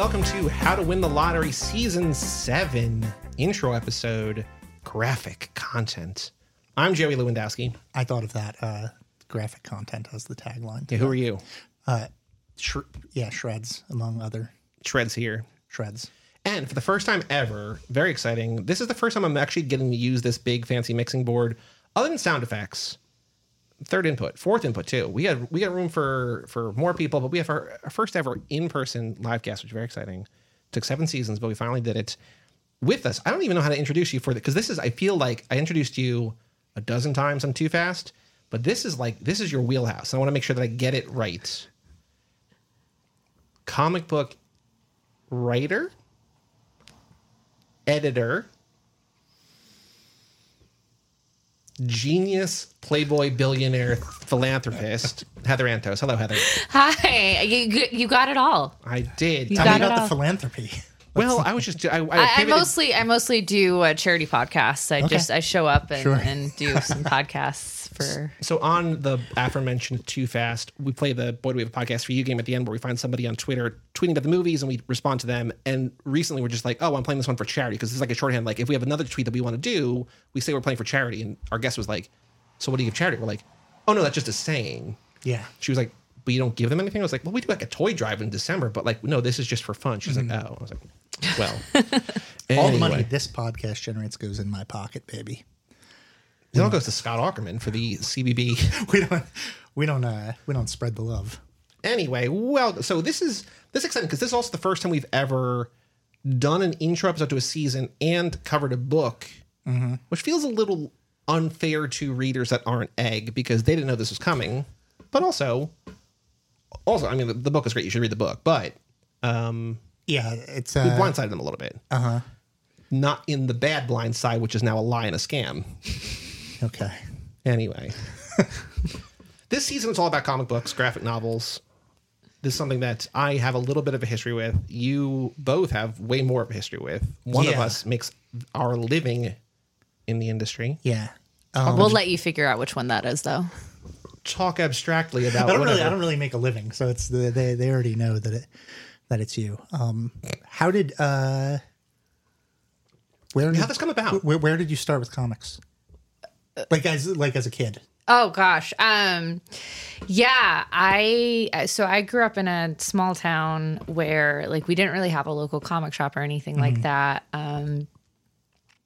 welcome to How to Win the Lottery Season 7 intro episode graphic content. I'm Joey Lewandowski. I thought of that uh, graphic content as the tagline. Yeah, who are you? Sh- yeah, shreds among other Shreds here. shreds. And for the first time ever, very exciting, this is the first time I'm actually getting to use this big fancy mixing board other than sound effects. Third input, fourth input too. We had we got room for for more people, but we have our, our first ever in-person live cast, which is very exciting. Took seven seasons, but we finally did it with us. I don't even know how to introduce you for that because this is I feel like I introduced you a dozen times on Too Fast, but this is like this is your wheelhouse. I want to make sure that I get it right. Comic book writer, editor, genius, playboy, billionaire, philanthropist, Heather Antos. Hello, Heather. Hi, you you got it all. I did. You Tell got me it about the philanthropy. Well, I was just I, I, I, I mostly I mostly do uh, charity podcasts. I Okay. just I show up and, Sure. and do some podcasts for. So on the aforementioned Too Fast, we play the Boy Do We Have a Podcast for You game at the end where we find somebody on Twitter tweeting about the movies and we respond to them. And recently we're just like, oh, I'm playing this one for charity because it's like a shorthand. Like if we have another tweet that we want to do, we say we're playing for charity. And our guest was like, so what do you give charity? We're like, oh no, that's just a saying. Yeah. She was like, but you don't give them anything? I was like, well, we do like a toy drive in December, but like, no, this is just for fun. She's like, oh. I was like, well. All the money this podcast generates goes in my pocket, baby. It all goes to Scott Aukerman for the CBB We don't we don't uh we don't spread the love. anyway, well, so this is this is exciting because this is also the first time we've ever done an intro episode to a season and covered a book, which feels a little unfair to readers that aren't egg because they didn't know this was coming. But also, also, I mean, the, the book is great. You should read the book, but um, Yeah, it's we uh blindsided them a little bit. Uh huh. Not in the bad blind side, which is now a lie and a scam. okay. Anyway, this season is all about comic books, graphic novels. This is something that I have a little bit of a history with. You both have way more of a history with. One of Yeah. us makes our living in the industry. Yeah. Um, we'll let you figure out which one that is, though. Talk abstractly about I don't whatever. really I don't really make a living, so it's the, they they already know that it that it's you. Um how did uh where How'd did, this come about? where, where did you start with comics? Like as like as a kid. Oh gosh. Um yeah, I so I grew up in a small town where like we didn't really have a local comic shop or anything like that. Um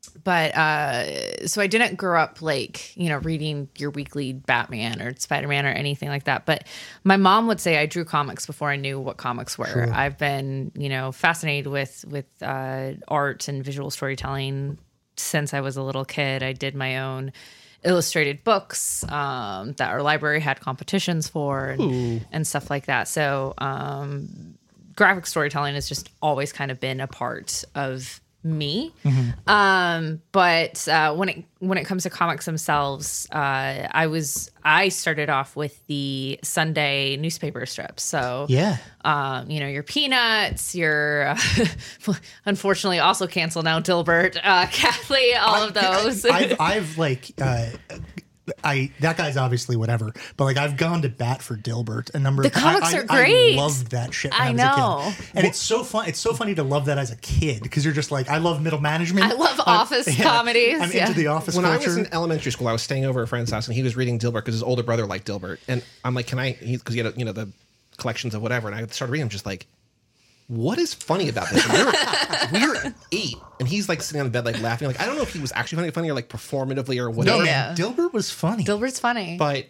but uh so I didn't grow up like, you know, reading your weekly Batman or Spider-Man or anything like that. But my mom would say I drew comics before I knew what comics were. I've been, you know, fascinated with with uh art and visual storytelling since I was a little kid. I did my own illustrated books um, that our library had competitions for and, and stuff like that. So um, graphic storytelling has just always kind of been a part of me. Um, but uh, when it when it comes to comics themselves, uh, I was I started off with the Sunday newspaper strips. So Yeah. um, you know, your Peanuts, your uh, unfortunately also canceled now, Dilbert, uh, Kathleen, all of those. I, have I've like uh, I that guy's obviously whatever, but like I've gone to bat for Dilbert a number. The of comics I, are I, great. I loved that shit. When I, I was know. a kid. and it's so fun. It's so funny to love that as a kid because you're just like I love middle management. I love I'm- office comedies, I'm yeah. into the office when I was in elementary school, I was staying over at a friend's house, and he was reading Dilbert because his older brother liked Dilbert, and I'm like, "Can I?" Because he, had, you know, the collections of whatever, and I started reading. I'm just like, "What is funny about this?" We were, we were eight, and he's like sitting on the bed, like laughing. Like I don't know if he was actually funny, funny or like performatively or no, whatever. man, Yeah. Dilbert was funny. Dilbert's funny. But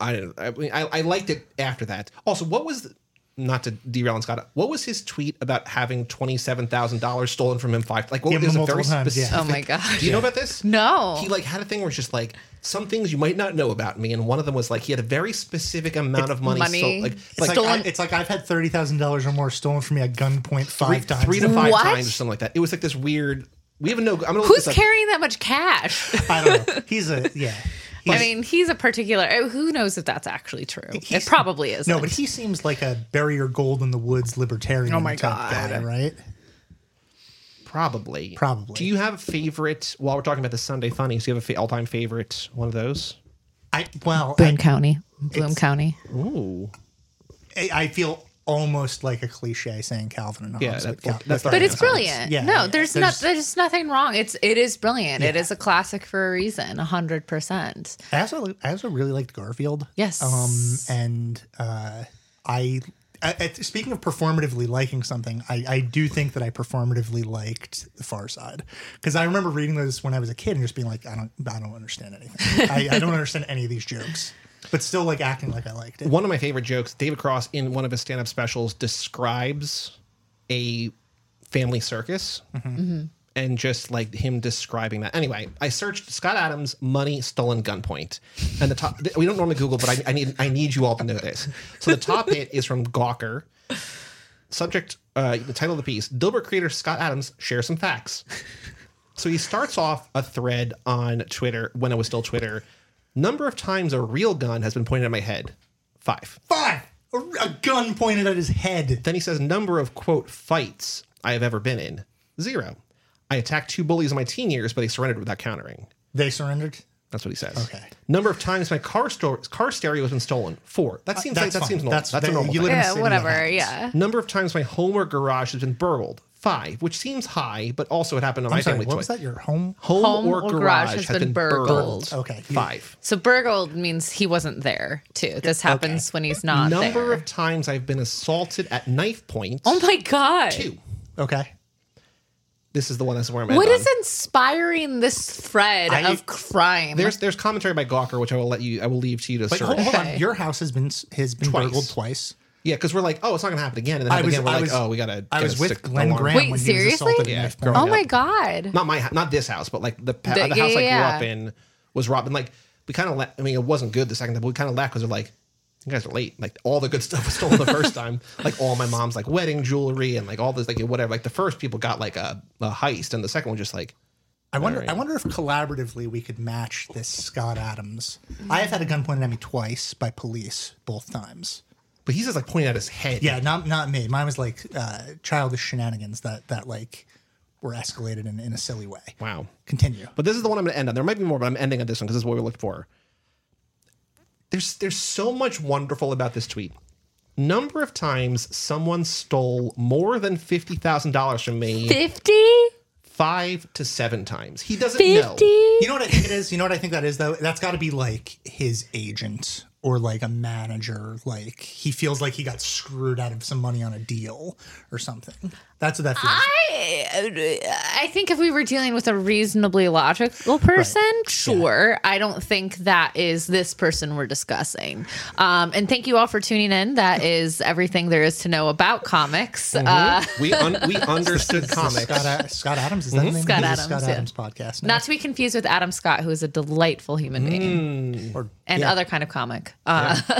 I don't. I, mean, I, I liked it after that. Also, what was the, not to derail on Scott? What was his tweet about having twenty seven thousand dollars stolen from him? Five like what Yeah, was a very multiple times, yeah. specific. Oh my god! Do you know about this? No. He like had a thing where it's just like some things you might not know about me, and one of them was like he had a very specific amount of money. Money. So, like it's like like, I, it's like I've had thirty thousand dollars or more stolen from me at gunpoint three, five times. three to five What? times or something like that. It was like this weird. We have no. I'm gonna look Who's this up. carrying that much cash? I don't know. He's a yeah. I He's- mean, he's a particular. uh, Who knows if that's actually true? It He's- probably is. No, but he seems like a bury your gold in the woods libertarian Oh my type God. guy, right? Probably. Probably. Do you have a favorite? While we're talking about the Sunday funnies, do you have a fa- all-time favorite one of those? I well, Boone I, County, Bloom County. Ooh. I I feel almost like a cliche saying Calvin and Hobbes. Yeah, but that- Cal- that's that's but it's brilliant. Yeah, no, yeah. there's, There's- not there's nothing wrong. It's it is brilliant. It Yeah. is a classic for a reason, hundred percent. I also I also really liked Garfield. Yes. Um, and uh, I, I, I- speaking of performatively liking something, I, I do think that I performatively liked The Far Side because I remember reading those when I was a kid and just being like, I don't I don't understand anything. I, I don't understand any of these jokes, but still like acting like I liked it. One of my favorite jokes, David Cross in one of his stand-up specials describes a family circus mm-hmm. Mm-hmm. And just like him describing that. Anyway, I searched Scott Adams money stolen gunpoint, and the top. We don't normally Google, but I, I need I need you all to know this. So the top hit is from Gawker. Subject, uh, the title of the piece: Dilbert creator Scott Adams shares some facts. So he starts off a thread on Twitter when it was still Twitter. Number of times a real gun has been pointed at my head, five. Five. A, a gun pointed at his head. Then he says number of quote fights I have ever been in, zero. I attacked two bullies in my teen years, but they surrendered without countering. They surrendered. That's what he says. Okay. Number of times my car store car stereo has been stolen, four. That uh, seems like that's that fine. seems normal. That's That's, a normal. you thing. live in a Yeah, city, that whatever. happens. Yeah. Number of times my home or garage has been burgled, five, which seems high, but also it happened on my I'm sorry. family What twice. was that? Your home? Home, Home or, garage, has, been, burgled. Okay. You- Five. So burgled means he wasn't there too. This happens when he's not Number there. of times I've been assaulted at knife point. oh my god! two. Okay. This is the one that's where I'm What at is inspiring this thread I- of crime? There's there's commentary by Gawker, which I will let you I will leave to you to Wait, search. hold, hold on. Okay. Your house has been has been Twice. burgled twice. Yeah, because we're like, oh, it's not gonna happen again, and then I happen was- again. We're I like, was- oh, we gotta. I gotta was with stick Glenn alarm. Graham Wait, when he seriously? was assaulted. Yeah, in growing oh my up. god! Not my, hou- not this house, but like the pa- The- the, yeah, house I grew yeah, up in was robbed. And like we kind of, la- I mean, it wasn't good the second time, but we kind of laughed because they're like, you guys are late. Like all the good stuff was stolen the first time. Like all my mom's like wedding jewelry and like all this like whatever. Like the first people got like a, a heist, and the second one just like I wonder. I wonder if collaboratively we could match this Scott Adams. I have had a gun pointed at me twice by police, both times. But he's just like pointing at his head. Yeah, not not me. Mine was like uh, childish shenanigans that that like were escalated in, in a silly way. Wow. Continue. But this is the one I'm going to end on. There might be more, but I'm ending on this one because this is what we looked for. There's there's so much wonderful about this tweet. Number of times someone stole more than fifty thousand dollars from me, Fifty. five to seven times. He doesn't know. Fifty. You know what I think it is? You know what I think that is though? That's got to be like his agent or like a manager. Like he feels like he got screwed out of some money on a deal or something. That's what that feels. I I think if we were dealing with a reasonably logical person, sure. I don't think that is this person we're discussing. Um, and thank you all for tuning in. That is everything there is to know about comics. Uh, We un- we understood comics. Scott, A- Scott Adams is that the name? Scott Adams, Scott yeah. Adams podcast. now. not to be confused with Adam Scott, who is a delightful human being or and yeah. other kind of comic. Uh,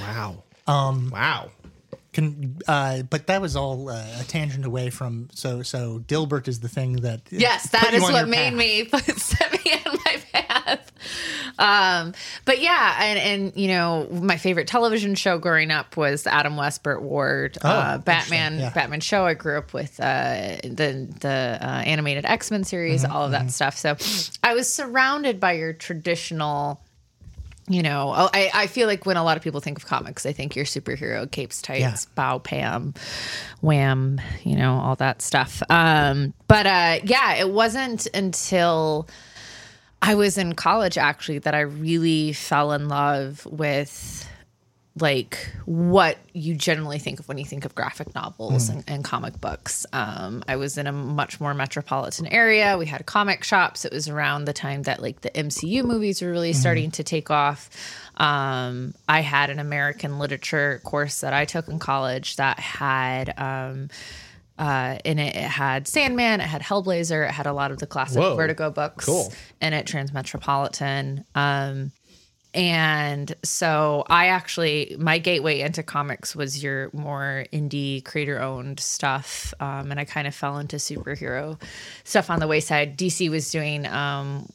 Wow. Um. Wow. Can, uh, but that was all uh, a tangent away from. So so Dilbert is the thing that. Yes, put that you is on what made path. me put, set me on my path. Um, but yeah, and and you know, my favorite television show growing up was Adam West, Burt Ward, uh, Batman, yeah. Batman show. I grew up with uh, the the uh, animated X Men series, Mm-hmm, all of that stuff. So I was surrounded by your traditional you know, oh, I, I feel like when a lot of people think of comics, I think your superhero capes, tights, Yeah. bow, pam, wham, you know, all that stuff. Um, but uh, yeah, it wasn't until I was in college actually that I really fell in love with like what you generally think of when you think of graphic novels and, and comic books. Um, I was in a much more metropolitan area. We had comic shops. It was around the time that like the MCU movies were really starting to take off. Um, I had an American literature course that I took in college that had. Um, uh, in it, it had Sandman, it had Hellblazer, it had a lot of the classic Whoa. Vertigo books, Cool. and it Transmetropolitan. Um, and so I actually, my gateway into comics was your more indie creator owned stuff. Um, and I kind of fell into superhero stuff on the wayside. DC was doing um,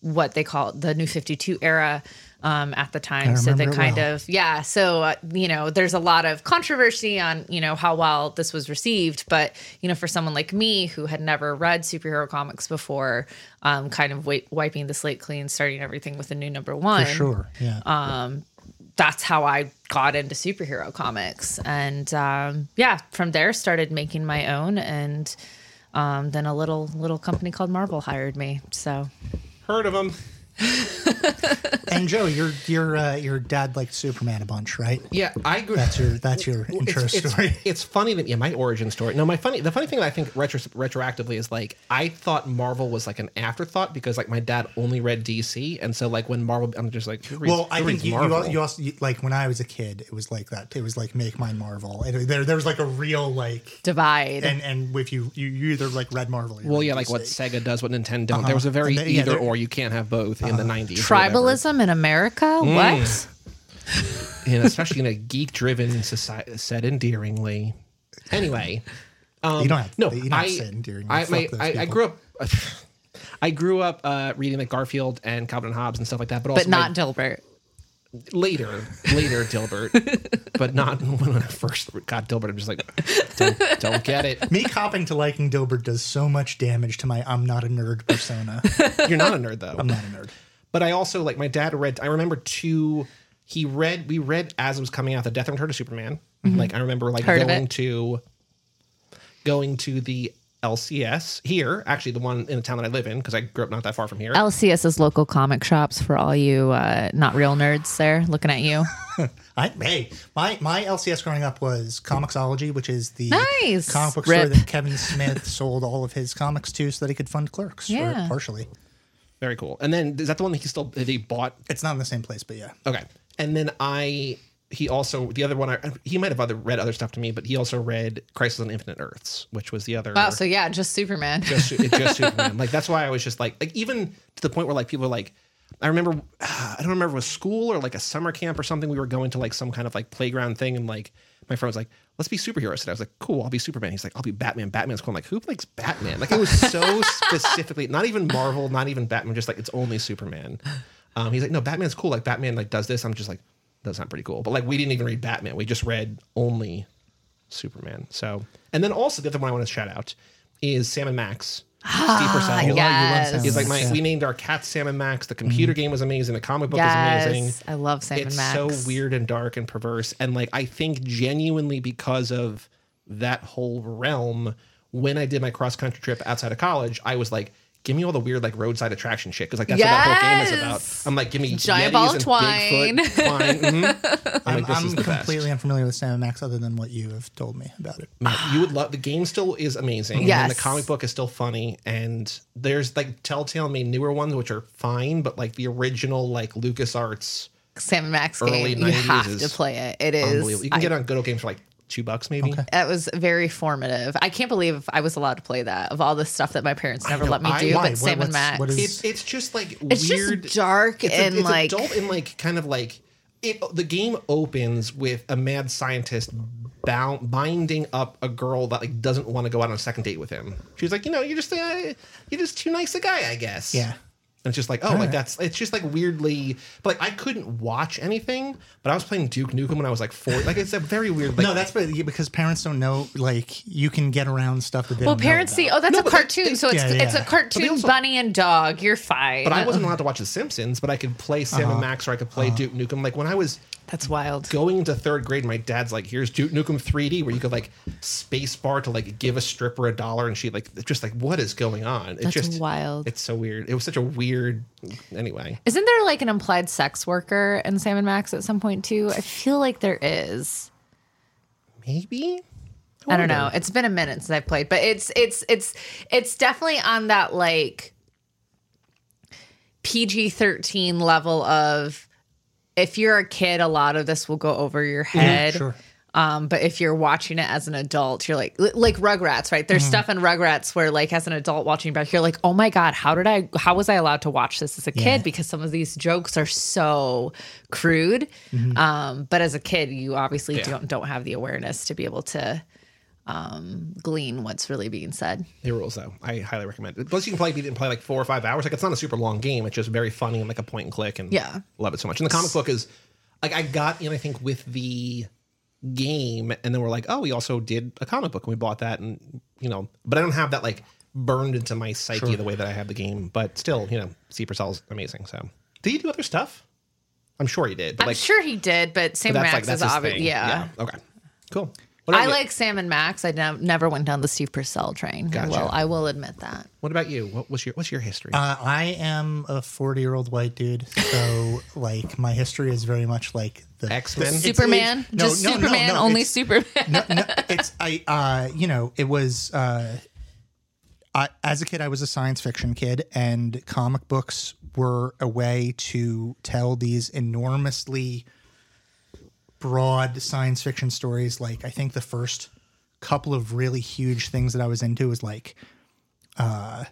what they call the new 52 era um, at the time. So the kind well. of, yeah. So, uh, you know, there's a lot of controversy on, you know, how well this was received. But, you know, for someone like me who had never read superhero comics before, um, kind of wi- wiping the slate clean, starting everything with a new number one For sure. Yeah. Uh, that's how I got into superhero comics. And um, yeah, from there started making my own and um, then a little little company called Marvel hired me. So Heard of them? And Joe, your your uh, your dad liked Superman a bunch, right? Yeah, I grew. That's your that's your intro it's, it's- story. It's, funny that yeah, my origin story. No, my funny the funny thing that I think retro, retroactively is like I thought Marvel was like an afterthought because like my dad only read DC, and so like when Marvel, I'm just like, who reads, well, I who think reads you, you, Marvel? you also you, like when I was a kid, it was like that. It was like make my Marvel. And there there was like a real like divide. and and if you you, you either like read Marvel. Or well, read yeah, like DC. what Sega does, what Nintendo don't. There was a very Uh-huh. They- either they're- Uh-huh. or. You can't have both in the '90s. or whatever. Tribalism in America? Mm. What? and especially in a geek-driven society, said endearingly. Anyway, um, you don't have no, you don't I, have to say endearing. I, my, I, I grew up. I grew up uh, reading like Garfield and Calvin and Hobbes and stuff like that, but also But not my- Dilbert. Later, later Dilbert, but not when I first got Dilbert. I'm just like, don't, don't get it. Me copping to liking Dilbert does so much damage to my I'm not a nerd persona. You're not a nerd though. I'm not a nerd. But I also like my dad read. I remember two. He read. We read as it was coming out the Death and Return of Superman. Mm-hmm. Like I remember like Heard going to going to the LCS here. Actually, the one in the town that I live in because I grew up not that far from here. LCS is local comic shops for all you uh, not real nerds there looking at you. I, hey, my my LCS growing up was Comixology, which is the Nice. comic book Rip. store that Kevin Smith sold all of his comics to, so that he could fund Clerks, Yeah. or partially. Very cool. And then is that the one that he still that he bought? It's not in the same place, but yeah. Okay. And then I he also the other one I he might have other read other stuff to me, but he also read Crisis on Infinite Earths, which was the other. Wow, so yeah, just Superman. just, just Superman. Like that's why I was just like, like even to the point where like people are like, I remember, I don't remember was school or like a summer camp or something. We were going to like some kind of like playground thing, and like my friend was like, "Let's be superheroes." And I was like, "Cool, I'll be Superman." He's like, "I'll be Batman." Batman's cool. I'm like, "Who likes Batman?" Like it was so specifically, not even Marvel, not even Batman, just like it's only Superman. Um, he's like, "No, Batman's cool. Like Batman like does this." I'm just like, "That's not pretty cool." But like we didn't even read Batman. We just read only Superman. So, and then also the other one I want to shout out is Sam and Max. Ah, Steve Purcell. You love- you love yes. Sam He's like my. We named our cat Sam and Max. The mm-hmm. computer game was amazing. The comic book is amazing. I love Sam it's and Max. It's so weird and dark and perverse. And like I think genuinely because of that whole realm, when I did my cross country trip outside of college, I was like, give me all the weird like roadside attraction shit because like that's what that whole game is about. I'm like, give me Giant Yetis ball of and twine. Bigfoot, twine. mhm. I'm, I'm, like, this I'm is the completely best. unfamiliar with Sam and Max other than what you have told me about it. You would love the game. Still is amazing. and Yes. the comic book is still funny. And there's like Telltale made newer ones which are fine, but like the original like LucasArts. Sam and Max Early game. You have to play it. It Unbelievable. is. You can I- get it on Good Old Games for like two bucks maybe. That was very formative. I can't believe I was allowed to play that of all the stuff that my parents never know. let me I- do. Why? But What- Sam and what's- Max. what is- It's it's just like It's weird, just dark it's a- and it's like adult and like kind of like it. The game opens with a mad scientist bound binding up a girl that like doesn't want to go out on a second date with him. She's like, you know, you're just uh, you're just too nice a guy, I guess. Yeah. And it's just like, oh, like that's it's just like weirdly, but like I couldn't watch anything. But I was playing Duke Nukem when I was like four. Like it's a very weird. Like, no, that's but- because parents don't know. Like you can get around stuff that they well, don't know parents see, about. oh, that's No, a but they- cartoon, they- so it's yeah, it's a yeah. cartoon also- bunny and dog. You're fine. But I wasn't allowed to watch The Simpsons, but I could play Sam Uh-huh. and Max or I could play Duke Nukem. Like when I was That's wild. going into third grade, my dad's like, "Here's Duke Nukem 3D, where you could like space bar to like give a stripper a dollar, and she like just like what is going on? It's That's just wild. It's so weird. It was such a weird. Anyway, Isn't there like an implied sex worker in Sam and Max at some point too? I feel like there is. maybe I don't know. It's been a minute since I've played, but it's it's it's it's definitely on that like PG thirteen level of if you're a kid, a lot of this will go over your head. sure. Um, but if you're watching it as an adult, you're like li- like Rugrats, right? There's stuff in Rugrats where like as an adult watching back, you're like, oh my god, how did I? How was I allowed to watch this as a kid? Yeah. Because some of these jokes are so crude. Um, but as a kid, you obviously Yeah. don't don't have the awareness to be able to um, glean what's really being said. the rules though. I highly recommend it. Plus, you can play. You can play like four or five hours. Like it's not a super long game. It's just very funny and like a point and click. And Yeah. love it so much. And the comic book is like I got in. I think with the game, and then we're like, oh, we also did a comic book, and we bought that, and you know, but I don't have that like burned into my psyche the way that I have the game. But still, you know, Steve Purcell's amazing. So, do you do other stuff? I'm sure he did. But I'm like, sure he did, but Sam that's Max like is obvious. thing. Yeah. Okay. Cool. What about I you? like Sam and Max. I nev- never went down the Steve Purcell train. Gotcha. Well, I will admit that. What about you? What was your What's your history? Uh, I am a 40 year old white dude, so like my history is very much like the X-Men? it's- Superman, it's- no, just no, no, Superman, no, only it's- Superman. no, no, it's I uh you know it was uh I, as a kid I was a science fiction kid and comic books were a way to tell these enormously broad science fiction stories like I think the first couple of really huge things that I was into was like uh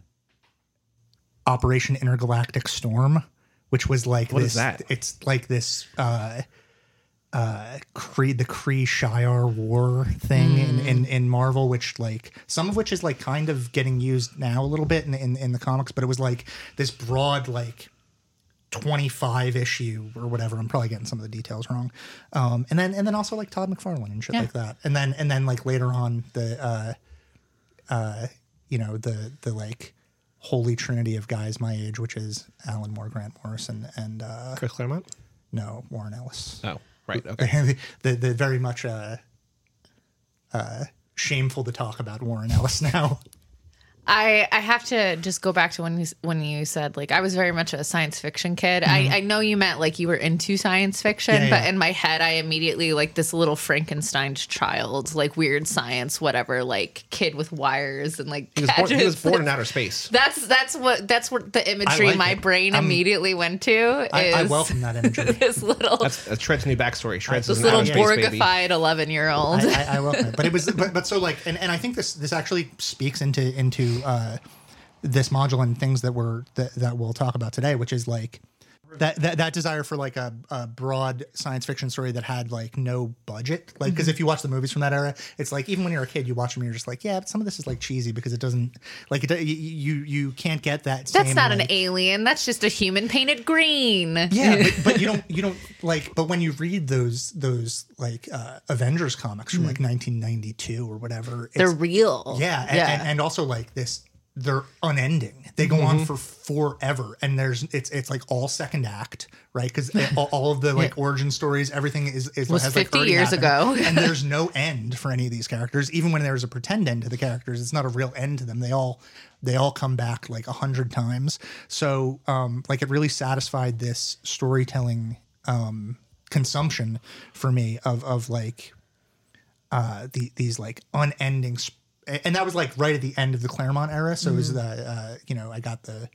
Operation Intergalactic Storm which was like What this is that? it's like this uh uh Kree the Kree Shi'ar war thing in, in in Marvel, which like some of which is like kind of getting used now a little bit in in, in the comics, but it was like this broad like 25 issue or whatever. I'm probably getting some of the details wrong. Um and then and then also like Todd McFarlane and shit Yeah. like that. And then and then like later on the uh uh you know the the like holy trinity of guys my age, which is Alan Moore, Grant Morrison, and uh Chris Claremont. no Warren Ellis Oh, right. Okay. the, the very much uh, uh, shameful to talk about Warren Ellis now. I I have to just go back to when you when you said like I was very much a science fiction kid. I I know you meant like you were into science fiction, Mm-hmm. Yeah, but yeah. in my head I immediately like this little Frankenstein child, like weird science, whatever, like kid with wires and like He was, born, he was born in outer space. That's that's what that's what the imagery like my it. brain I'm- immediately went to is I, I welcome that imagery. this little That's, that's Shred's new backstory. Shred's this little outer space baby. Borgified eleven year old. I, I, I welcome it, but it was, but, but so like, and, and I think this this actually speaks into into uh, this module and things that we're that, that we'll talk about today, which is like that that, that desire for like a, a broad science fiction story that had like no budget, like because if you watch the movies from that era, it's like even when you're a kid, you watch them, and you're just like, yeah, but some of this is like cheesy because it doesn't like it. You you, can't get that. That's not an alien. That's just a human painted green. Yeah, but, but you don't you don't like. But when you read those those like uh, Avengers comics from like 1992 or whatever, it's, They're real. yeah, and, yeah. And, and also like this, they're unending. They go on for forever, and there's it's it's like all second act, right? Because all, all of the like origin stories, everything is is Was has, like, 50 already years happened. ago. and there's no end for any of these characters. Even when there's a pretend end to the characters, it's not a real end to them. They all they all come back like a hundred times. So um, like it really satisfied this storytelling um, consumption for me of of like uh, the, these like unending, sp- and that was like right at the end of the Claremont era. So it was the uh, you know I got the.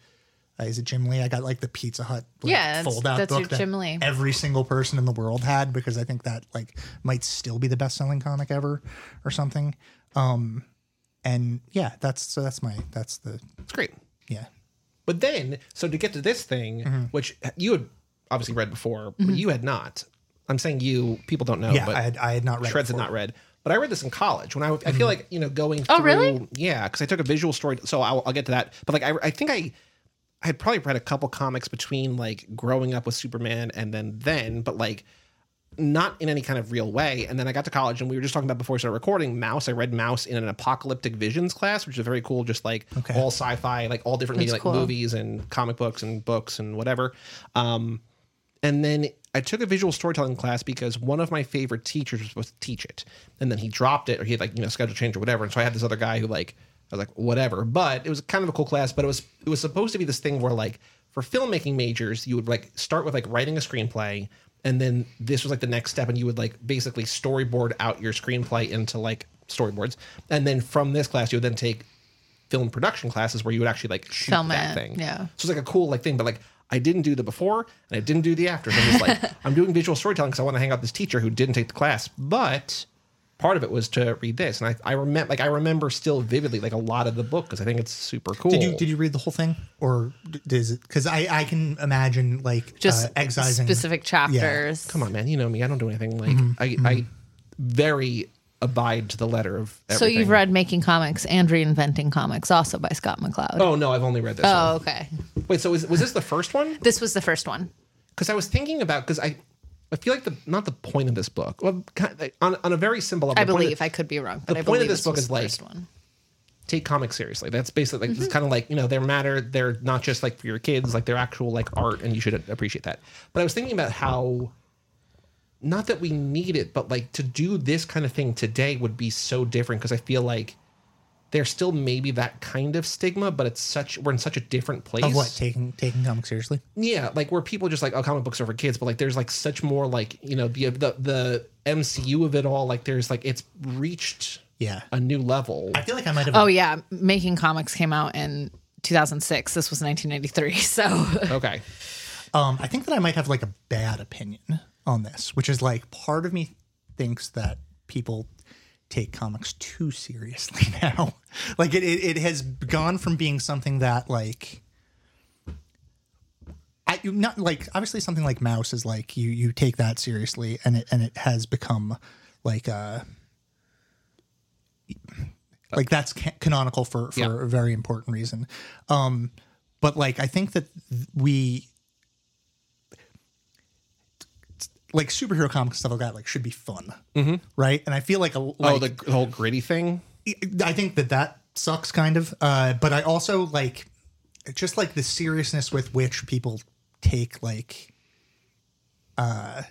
Uh, is it Jim Lee? I got like the Pizza Hut like, Yeah, that's- fold out that's book your that Jim Lee. every single person in the world had because I think that like might still be the best selling comic ever or something. Um, and yeah, that's so that's my that's the It's great. yeah But then, so to get to this thing, Mm-hmm. which you had obviously read before, but you had not. I'm saying you, people don't know, yeah. but I had I had not read it Shreds had not read. But I read this in college when I, I Mm-hmm. feel like, you know, going Oh, through, really? yeah, because I took a visual story. So I'll, I'll get to that. But like, I, I think I, I had probably read a couple comics between like growing up with Superman and then then, but like not in any kind of real way. And then I got to college and we were just talking about before we started recording Maus. I read Maus in an apocalyptic visions class, which is very cool, just like Okay. all sci-fi, like all different media, like cool. movies and comic books and books and whatever. Um, and then I took a visual storytelling class because one of my favorite teachers was supposed to teach it. And then he dropped it or he had like, you know, schedule change or whatever. And so I had this other guy who like, I was like, whatever. But it was kind of a cool class, but it was it was supposed to be this thing where like for filmmaking majors, you would like start with like writing a screenplay and then this was like the next step and you would like basically storyboard out your screenplay into like storyboards. And then from this class you would then take film production classes where you would actually like shoot Film that it, thing. yeah. So it's like a cool like thing, but like I didn't do the before and I didn't do the after. So I'm just like I'm doing visual storytelling because I want to hang out with this teacher who didn't take the class, but part of it was to read this, and I I remember like I remember still vividly like a lot of the book because I think it's super cool. Did you did you read the whole thing or does it? Because I I can imagine like Just uh, excising specific chapters. Come on, man, you know me. I don't do anything like Mm-hmm, I I very abide to the letter of. Everything. So you've read Making Comics and Reinventing Comics, also by Scott McCloud. Oh no, I've only read this. Oh, one. okay. Wait, so was, was this the first one? This was the first one. because I was thinking about because I I feel like the not the point of this book. Well, on on a very simple level, I of- believe I could be wrong, but the I point of believe this book is the like- one. take comics seriously. That's basically like it's mm-hmm. kind of like you know they're matter. They're not just like for your kids. Like they're actual like art, and you should appreciate that. But I was thinking about how. Not that we need it, but like to do this kind of thing today would be so different because I feel like there's still maybe that kind of stigma, but it's such we're in such a different place. Of what taking taking comics seriously? Yeah, like where people just like, oh, comic books are for kids, but like there's like such more like you know the the the MCU of it all. Like there's like it's reached Yeah, a new level. I feel like I might have. Oh yeah, making comics came out in 2006. This was 1993. So Okay, Um, I think that I might have like a bad opinion on this, which is like part of me thinks that people take comics too seriously now. like it, it, it has gone from being something that like. I, not like obviously something like Maus is like you you take that seriously and it and it has become like uh like that's ca- canonical for for Yeah. a very important reason um but like i think that th- we like superhero comics stuff like that like should be fun right and i feel like a like, oh the, the whole gritty thing. I think that that sucks kind of. Uh, but I also like just like the seriousness with which people take like uh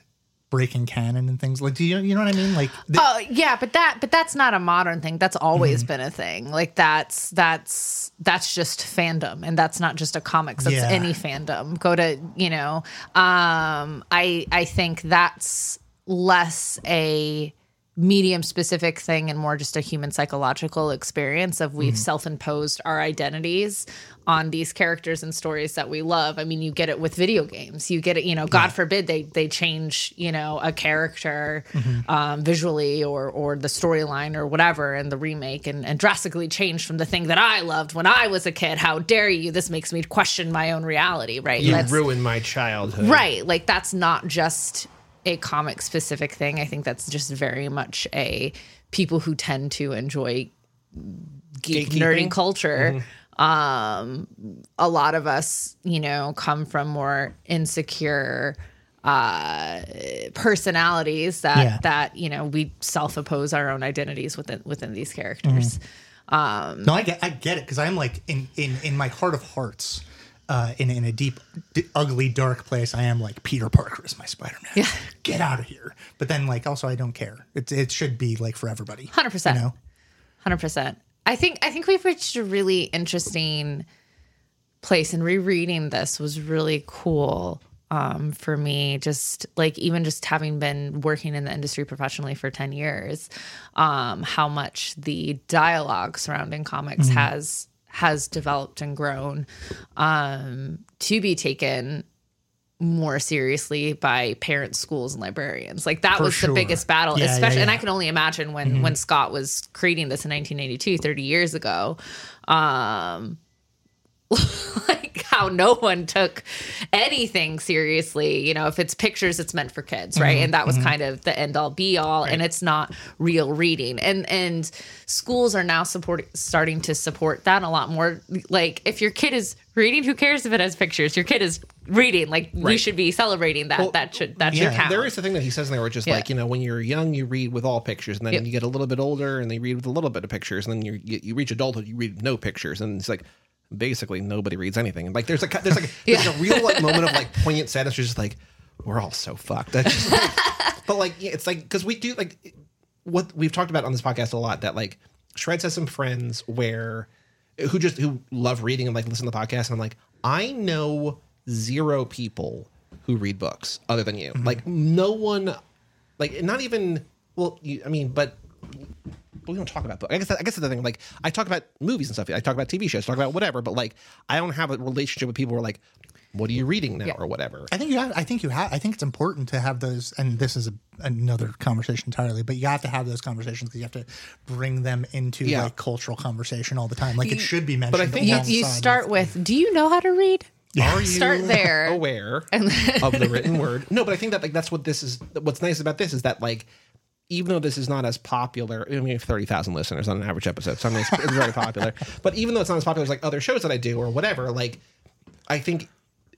breaking canon and things like do you you know what I mean? Like Oh yeah, but that but that's not a modern thing. That's always been a thing. Like that's that's that's just fandom and that's not just a comics. That's Yeah. any fandom. Go to, you know, um I I think that's less a medium specific thing and more just a human psychological experience of we've self-imposed our identities on these characters and stories that we love. I mean, you get it with video games. You get it, you know, God forbid they they change, you know, a character um, visually or or the storyline or whatever in the remake and, and drastically change from the thing that I loved when I was a kid. How dare you? This makes me question my own reality, right? You That's- ruined my childhood. Right. Like that's not just a comic specific thing. I think that's just very much a people who tend to enjoy geek nerding culture. Um a lot of us, you know, come from more insecure uh personalities that Yeah. that you know we self-oppose our own identities within within these characters um no, I get I get it because I'm like in in in my heart of hearts. Uh, in, in a deep, d- ugly, dark place, I am like Peter Parker is my Spider Man. Yeah. Get out of here. But then, like, also, I don't care. It, it should be like for everybody. 100%. You know? Hundred percent. I think I think we've reached a really interesting place, and rereading this was really cool um, for me. Just like even just having been working in the industry professionally for ten years, um, how much the dialogue surrounding comics has has developed and grown um, to be taken more seriously by parents, schools, and librarians. Like that For was sure. the biggest battle, Yeah, yeah, especially. And. I can only imagine when when Scott was creating this in 1982, 30 years ago. Um, like how no one took anything seriously. You know, if it's pictures, it's meant for kids, right? Mm-hmm, and that was mm-hmm. kind of the end all be all, and it's not real reading. And and schools are now support starting to support that a lot more. Like if your kid is reading, who cares if it has pictures? Your kid is reading. Like we should be celebrating that. that should that should yeah, count. There is the thing that he says in there, which is Yeah. like you know when you're young you read with all pictures, and then Yep. you get a little bit older and they read with a little bit of pictures, and then you you, you reach adulthood you read no pictures, and it's like basically nobody reads anything. And like there's like there's like there's a real like moment of like poignant sadness. You're just like we're all so fucked. Just like, but like yeah, it's like because we do like what we've talked about on this podcast a lot that like Shreds has some friends where who just who love reading and like listen to the podcast and I'm like I know zero people who read books other than you mm-hmm. like no one like not even well you, I mean but we don't talk about books. I guess that, I guess that's the thing. Like I talk about movies and stuff. I talk about TV shows, talk about whatever. But like I don't have a relationship with people who are like, "What are you reading now?" Yeah. or whatever. I think you have. I think you have. I think it's important to have those. And this is a, another conversation entirely. But you have to have those conversations because you have to bring them into Yeah. like cultural conversation all the time. Like it should be mentioned. but I think you, you start with, do you know how to read? Are you Start there. aware of the written word? No, but I think that like that's what this is. What's nice about this is that like. Even though this is not as popular, I mean, we have thirty thousand listeners on an average episode, so I mean, it's, it's very popular. But even though it's not as popular as like other shows that I do or whatever, like, I think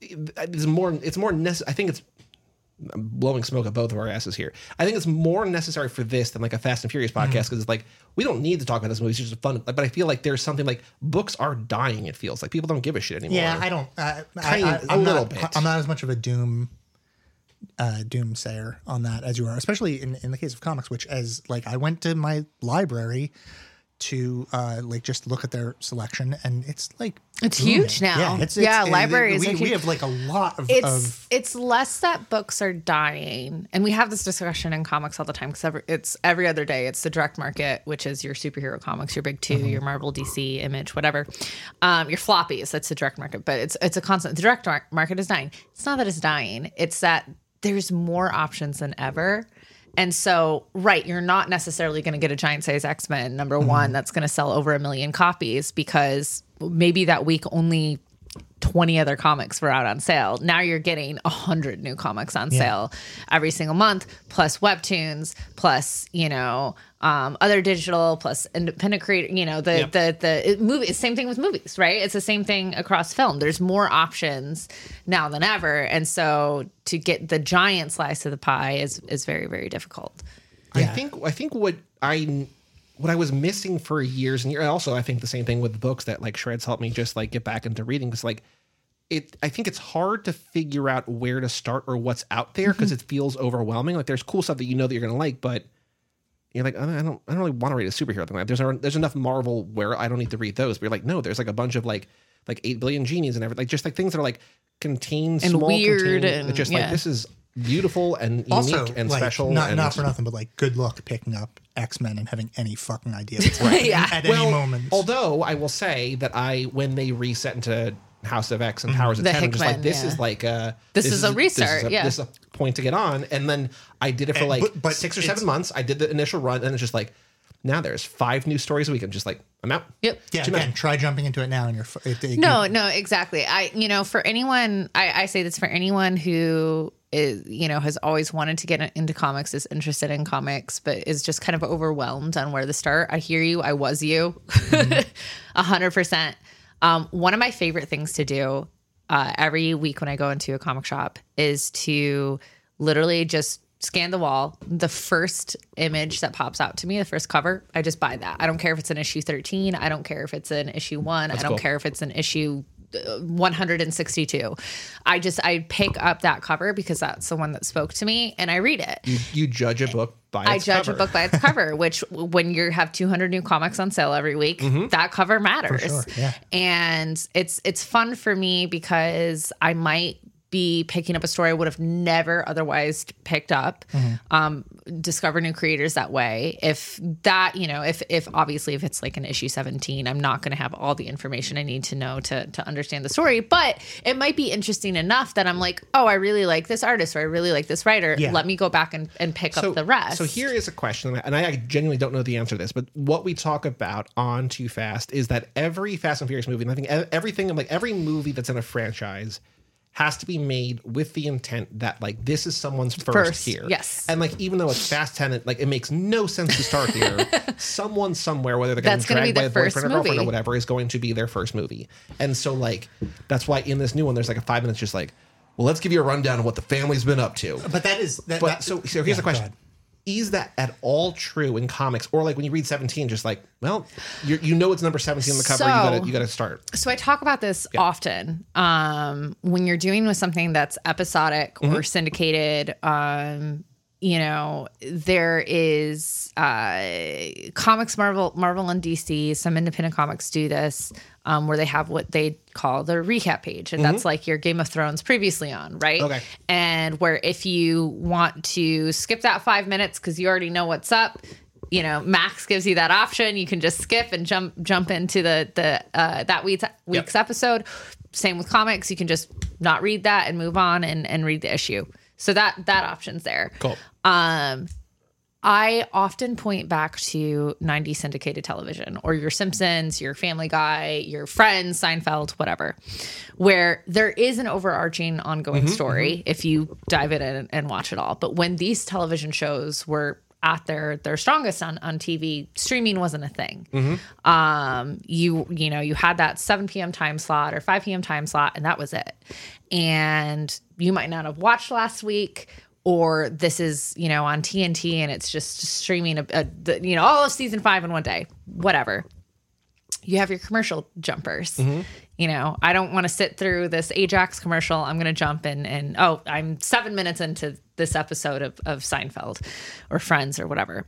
it's more. It's more necessary. I think it's I'm blowing smoke at both of our asses here. I think it's more necessary for this than like a Fast and Furious Mm-hmm. podcast because it's like we don't need to talk about this movie. It's just fun. But I feel like there's something like books are dying. It feels like people don't give a shit anymore. Yeah, I don't. I, I, Tiny- I, a I'm little not, bit. I'm not as much of a doom, uh, doomsayer on that as you are, especially in in the case of comics. Which, as like, I went to my library to uh like just look at their selection, and it's like It's booming. huge now. Yeah, it's, Yeah, it's, libraries We, we have like a lot of. it's of it's less that books are dying and we have this discussion in comics all the time because every, it's every other day it's the direct market which is your superhero comics your big 2 Mm-hmm. your marvel dc image whatever um, your floppies that's the direct market but it's it's a constant the direct market is dying it's not that it's dying it's that there's more options than ever. And so, right, you're not necessarily going to get a giant size X Men number mm-hmm. one that's going to sell over a million copies because maybe that week only 20 other comics were out on sale. Now you're getting 100 new comics on sale every single month, plus webtoons, plus, you know, um, other digital, plus independent creator, you know, the, Yep. the, the movie, same thing with movies, right? It's the same thing across film. There's more options now than ever. And so to get the giant slice of the pie is, is very, very difficult. I think I think what I what I was missing for years and years. Also, I think the same thing with books that like shreds helped me just like get back into reading because like it. I think it's hard to figure out where to start or what's out there because it feels overwhelming. Like there's cool stuff that you know that you're gonna like, but you're like I don't I don't, really want to read a superhero thing. Like there's there's enough Marvel where I don't need to read those. But you're like no, there's like a bunch of like like eight billion genies and everything. Like just like things that are like contained And small, weird contained, and- just yeah. like this is beautiful and unique also and like, special. Not and, not for nothing, but like good luck picking up X Men and having any fucking idea what's happening Yeah. at well, any moment. Although I will say that I, when they reset into House of X and mm-hmm. Powers of The Ten, I'm just like, this yeah. is like a This is a restart, This is a, yeah. this is a point to get on. And then I did it for And- like but- but six or seven months. I did the initial run, and it's just like now there's five new stories a week. I'm just like, I'm out. Yep. yeah, too many. again, try jumping into it now, and you're it, it, No, no, exactly. I, you know, for anyone, I, I say this for anyone who is, you know, has always wanted to get into comics, is interested in comics, but is just kind of overwhelmed on where to start. I hear you. I was you, mm-hmm. a hundred percent. Um, one of my favorite things to do uh, every week when I go into a comic shop is to literally just scan the wall. The first image that pops out to me, the first cover, I just buy that. I don't care if it's an issue 13. I don't care if it's an issue one. I don't cool. care if it's an issue 162. I just, I pick up that cover because that's the one that spoke to me and I read it. You, you judge a book by I judge cover. a book by its cover, which when you have 200 new comics on sale every week, mm-hmm. that cover matters. sure, yeah. And it's it's fun for me because I might be picking up a story I would have never otherwise picked up. Um, discover new creators that way. If that, you know, if if obviously if it's like an issue 17, I'm not going to have all the information I need to know to to understand the story, but it might be interesting enough that I'm like, oh, I really like this artist or I really like this writer. Yeah. Let me go back and, and pick up the rest. So here is a question, and I genuinely don't know the answer to this, but what we talk about on Too Fast is that every Fast and Furious movie, and I think everything, like every movie that's in a franchise, has to be made with the intent that like this is someone's first, First, here. yes. and like even though it's Fast Ten, it, like it makes no sense to start here. Someone somewhere, whether they're getting That's gonna be dragged by their a boyfriend first or girlfriend or whatever, is going to be their first movie. And so like that's why in this new one, there's like a five minutes just like. Well, let's give you a rundown of what the family's been up to. but that is that, But that- so, so here's yeah, the question: ahead. Is that at all true in comics, or like when you read Seventeen, just like, well, you you know it's number seventeen on the cover, you gotta you gotta start. so I talk about this often. Um, when you're doing with something that's episodic Mm-hmm. or syndicated, um, you know, there is uh, comics, Marvel, Marvel and DC. Some independent comics do this, um, where they have what they call the recap page, and that's like your Game of Thrones previously on, right? Mm-hmm. Okay. And where if you want to skip that five minutes because you already know what's up, you know, Max gives you that option. You can just skip and jump jump into the the uh, that week's week's episode. Same with comics. You can just not read that and move on and and read the issue. So that that option's there. Cool. Um, I often point back to 90 syndicated television or your Simpsons, your Family Guy, your Friends, Seinfeld, whatever, where there is an overarching ongoing mm-hmm, story mm-hmm. if you dive in and, and watch it all. But when these television shows were at their their strongest on, on TV, streaming wasn't a thing. Mm-hmm. Um, you you know you had that 7 p.m. time slot or 5 p.m. time slot, and that was it. And you might not have watched last week or this is you know on TNT and it's just streaming a, a the, you know all of season five in one day, whatever. You have your commercial jumpers. Mm-hmm. You know, I don't want to sit through this Ajax commercial. I'm going to jump in and oh, I'm seven minutes into this episode of, of Seinfeld or Friends or whatever.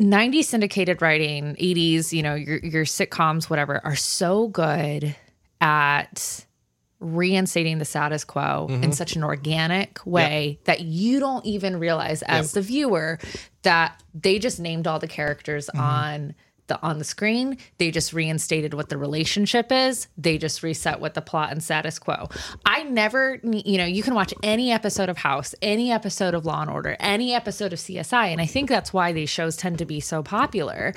90s syndicated writing, 80s, you know, your your sitcoms, whatever, are so good at reinstating the status quo in mm-hmm. such an organic way that you don't even realize as the viewer that they just named all the characters mm-hmm. on the on the screen. They just reinstated what the relationship is. They just reset what the plot and status quo. I never you know you can watch any episode of house any episode of law and order any episode of csi and i think that's why these shows tend to be so popular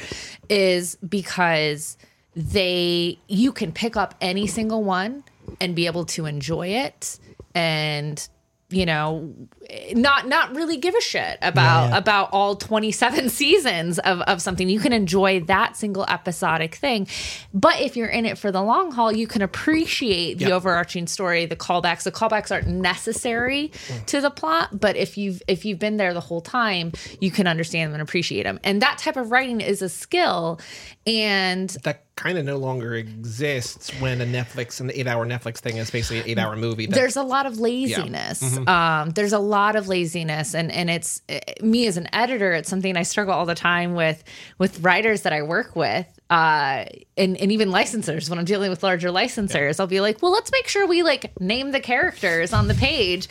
is because they you can pick up any single one and be able to enjoy it and you know not not really give a shit about Yeah, about all 27 seasons of, of something. You can enjoy that single episodic thing. But if you're in it for the long haul you can appreciate the Yeah. overarching story the callbacks. The callbacks aren't necessary to the plot but if you've if you've been there the whole time you can understand them and appreciate them. And that type of writing is a skill and that kind of no longer exists when a Netflix an eight hour Netflix thing is basically an eight hour movie. That, there's a lot of laziness. Mm-hmm. Um, there's a lot of laziness, and and it's eh, me as an editor. It's something I struggle all the time with with writers that I work with. Uh, and, and even licensors when I'm dealing with larger licensors, I'll be like, well, let's make sure we like name the characters on the page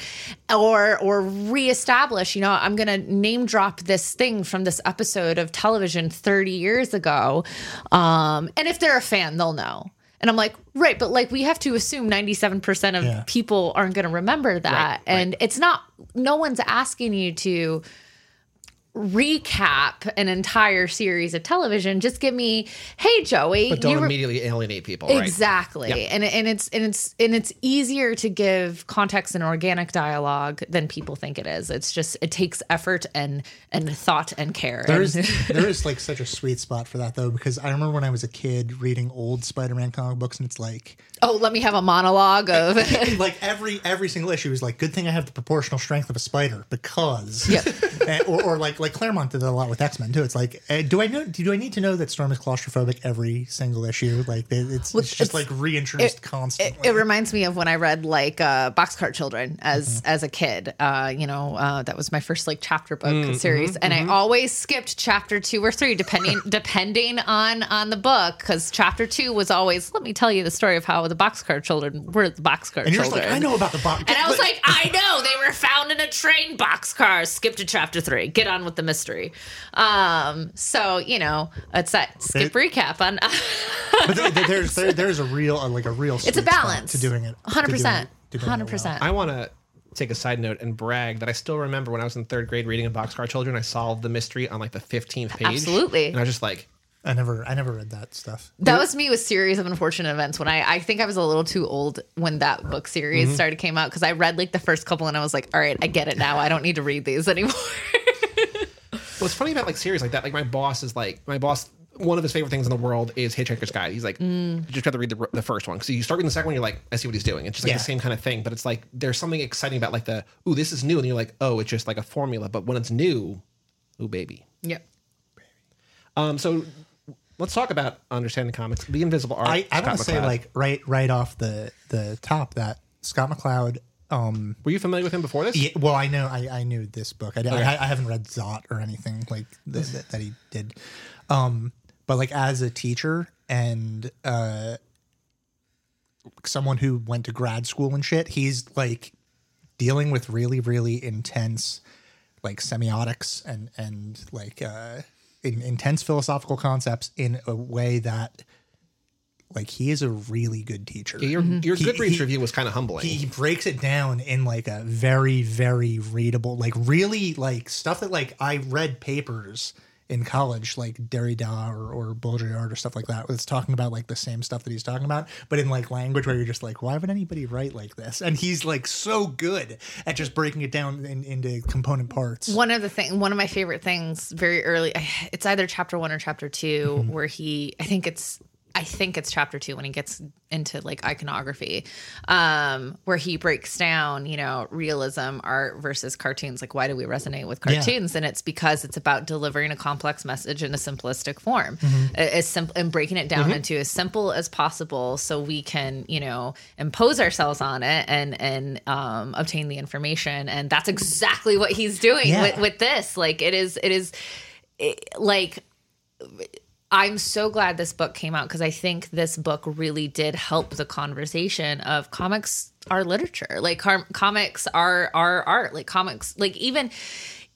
or or reestablish, you know, I'm gonna name drop this thing from this episode of television 30 years ago. Um, and if they're a fan, they'll know. And I'm like, right, but like we have to assume 97% of Yeah. people aren't going to remember that. Right, and it's not, no one's asking you to recap an entire series of television. Just give me, hey, Joey. but don't you re- immediately alienate people, right? Exactly. Yeah. And and it's and it's and it's easier to give context and organic dialogue than people think it is. It's just it takes effort and and thought and care. There And- is there is like such a sweet spot for that though because I remember when I was a kid reading old Spider-Man comic books and it's like oh, let me have a monologue of like every every single issue is like good thing I have the proportional strength of a spider because Yep. Eh, or, or like like Claremont did that a lot with X Men too. It's like eh, do I know do I need to know that Storm is claustrophobic every single issue? Like it- it's, it's just it's- like reintroduced it, constantly. it reminds me of when I read like uh, Boxcar Children as Mm-hmm. as a kid. Uh, you know, uh, that was my first like chapter book Mm-hmm, series, and I always skipped chapter two or three, depending depending on on the book, because chapter two was always let me tell you the story of how the Boxcar Children were the Boxcar and you're just Children. like I know about the box. And I was like, I know they were found in a train boxcar. Skip to chapter three. Get on with the mystery. Um, so you know, it's that skip recap on. but there, there- there's there, there's a real uh, like a real It's a balance. to doing it. Hundred doing percent. it- to doing it Hundred well. percent. I want to take a side note and brag that I still remember when I was in third grade reading a Boxcar Children, I solved the mystery on like the 15th page. Absolutely. And I was just like, I never I never read that stuff. That was me with series of unfortunate events when I I think I was a little too old when that book series started came out because I read like the first couple and I was like, all right, I get it now. I don't need to read these anymore. What's funny about like series like that, like my boss is like, my boss, one of his favorite things in the world is Hitchhiker's Guide. He's like, Mm. you just have to read the, the first one. Because you start reading the second one, you're like, I see what he's doing. It's just like Yeah. the same kind of thing. But it's like, there's something exciting about like the, ooh, this is new. And you're like, oh, it's just like a formula. But when it's new, ooh, baby. yep. Um, so let's talk about understanding comics. The Invisible Art. I, I want to say like right right off the the top that Scott McCloud. Um, were you familiar with him before this? yeah, well, I know I, I knew this book. I, I, I haven't read Zot or anything like th- that, that he did. Um, but like as a teacher and uh, someone who went to grad school and shit, he's like dealing with really really intense like semiotics and and like uh, in, intense philosophical concepts in a way that like he is a really good teacher. Your, mm-hmm. your He- Goodreads he- review was kind of humbling. he, he breaks it down in like a very very readable like really like stuff that like i read papers in college like derrida or, or baudrillard or stuff like that it's talking about like the same stuff that he's talking about but in like language where you're just like why would anybody write like this and he's like so good at just breaking it down in, into component parts One of the thing, one of my favorite things, very early. It's either chapter one or chapter 2 mm-hmm. where he. I think it's. I think it's chapter two when he gets into like iconography, um, where he breaks down, you know, realism art versus cartoons. Like, why do we resonate with Yeah. cartoons? And it's because it's about delivering a complex message in a simplistic form, as simple and breaking it down into as simple as possible, so we can, you know, impose ourselves on it and and um, obtain the information. And that's exactly what he's doing Yeah. with, with this. Like, it is, it is, it, like I'm so glad this book came out because I think this book really did help the conversation of comics are literature. Like car- comics are are art. Like comics, like even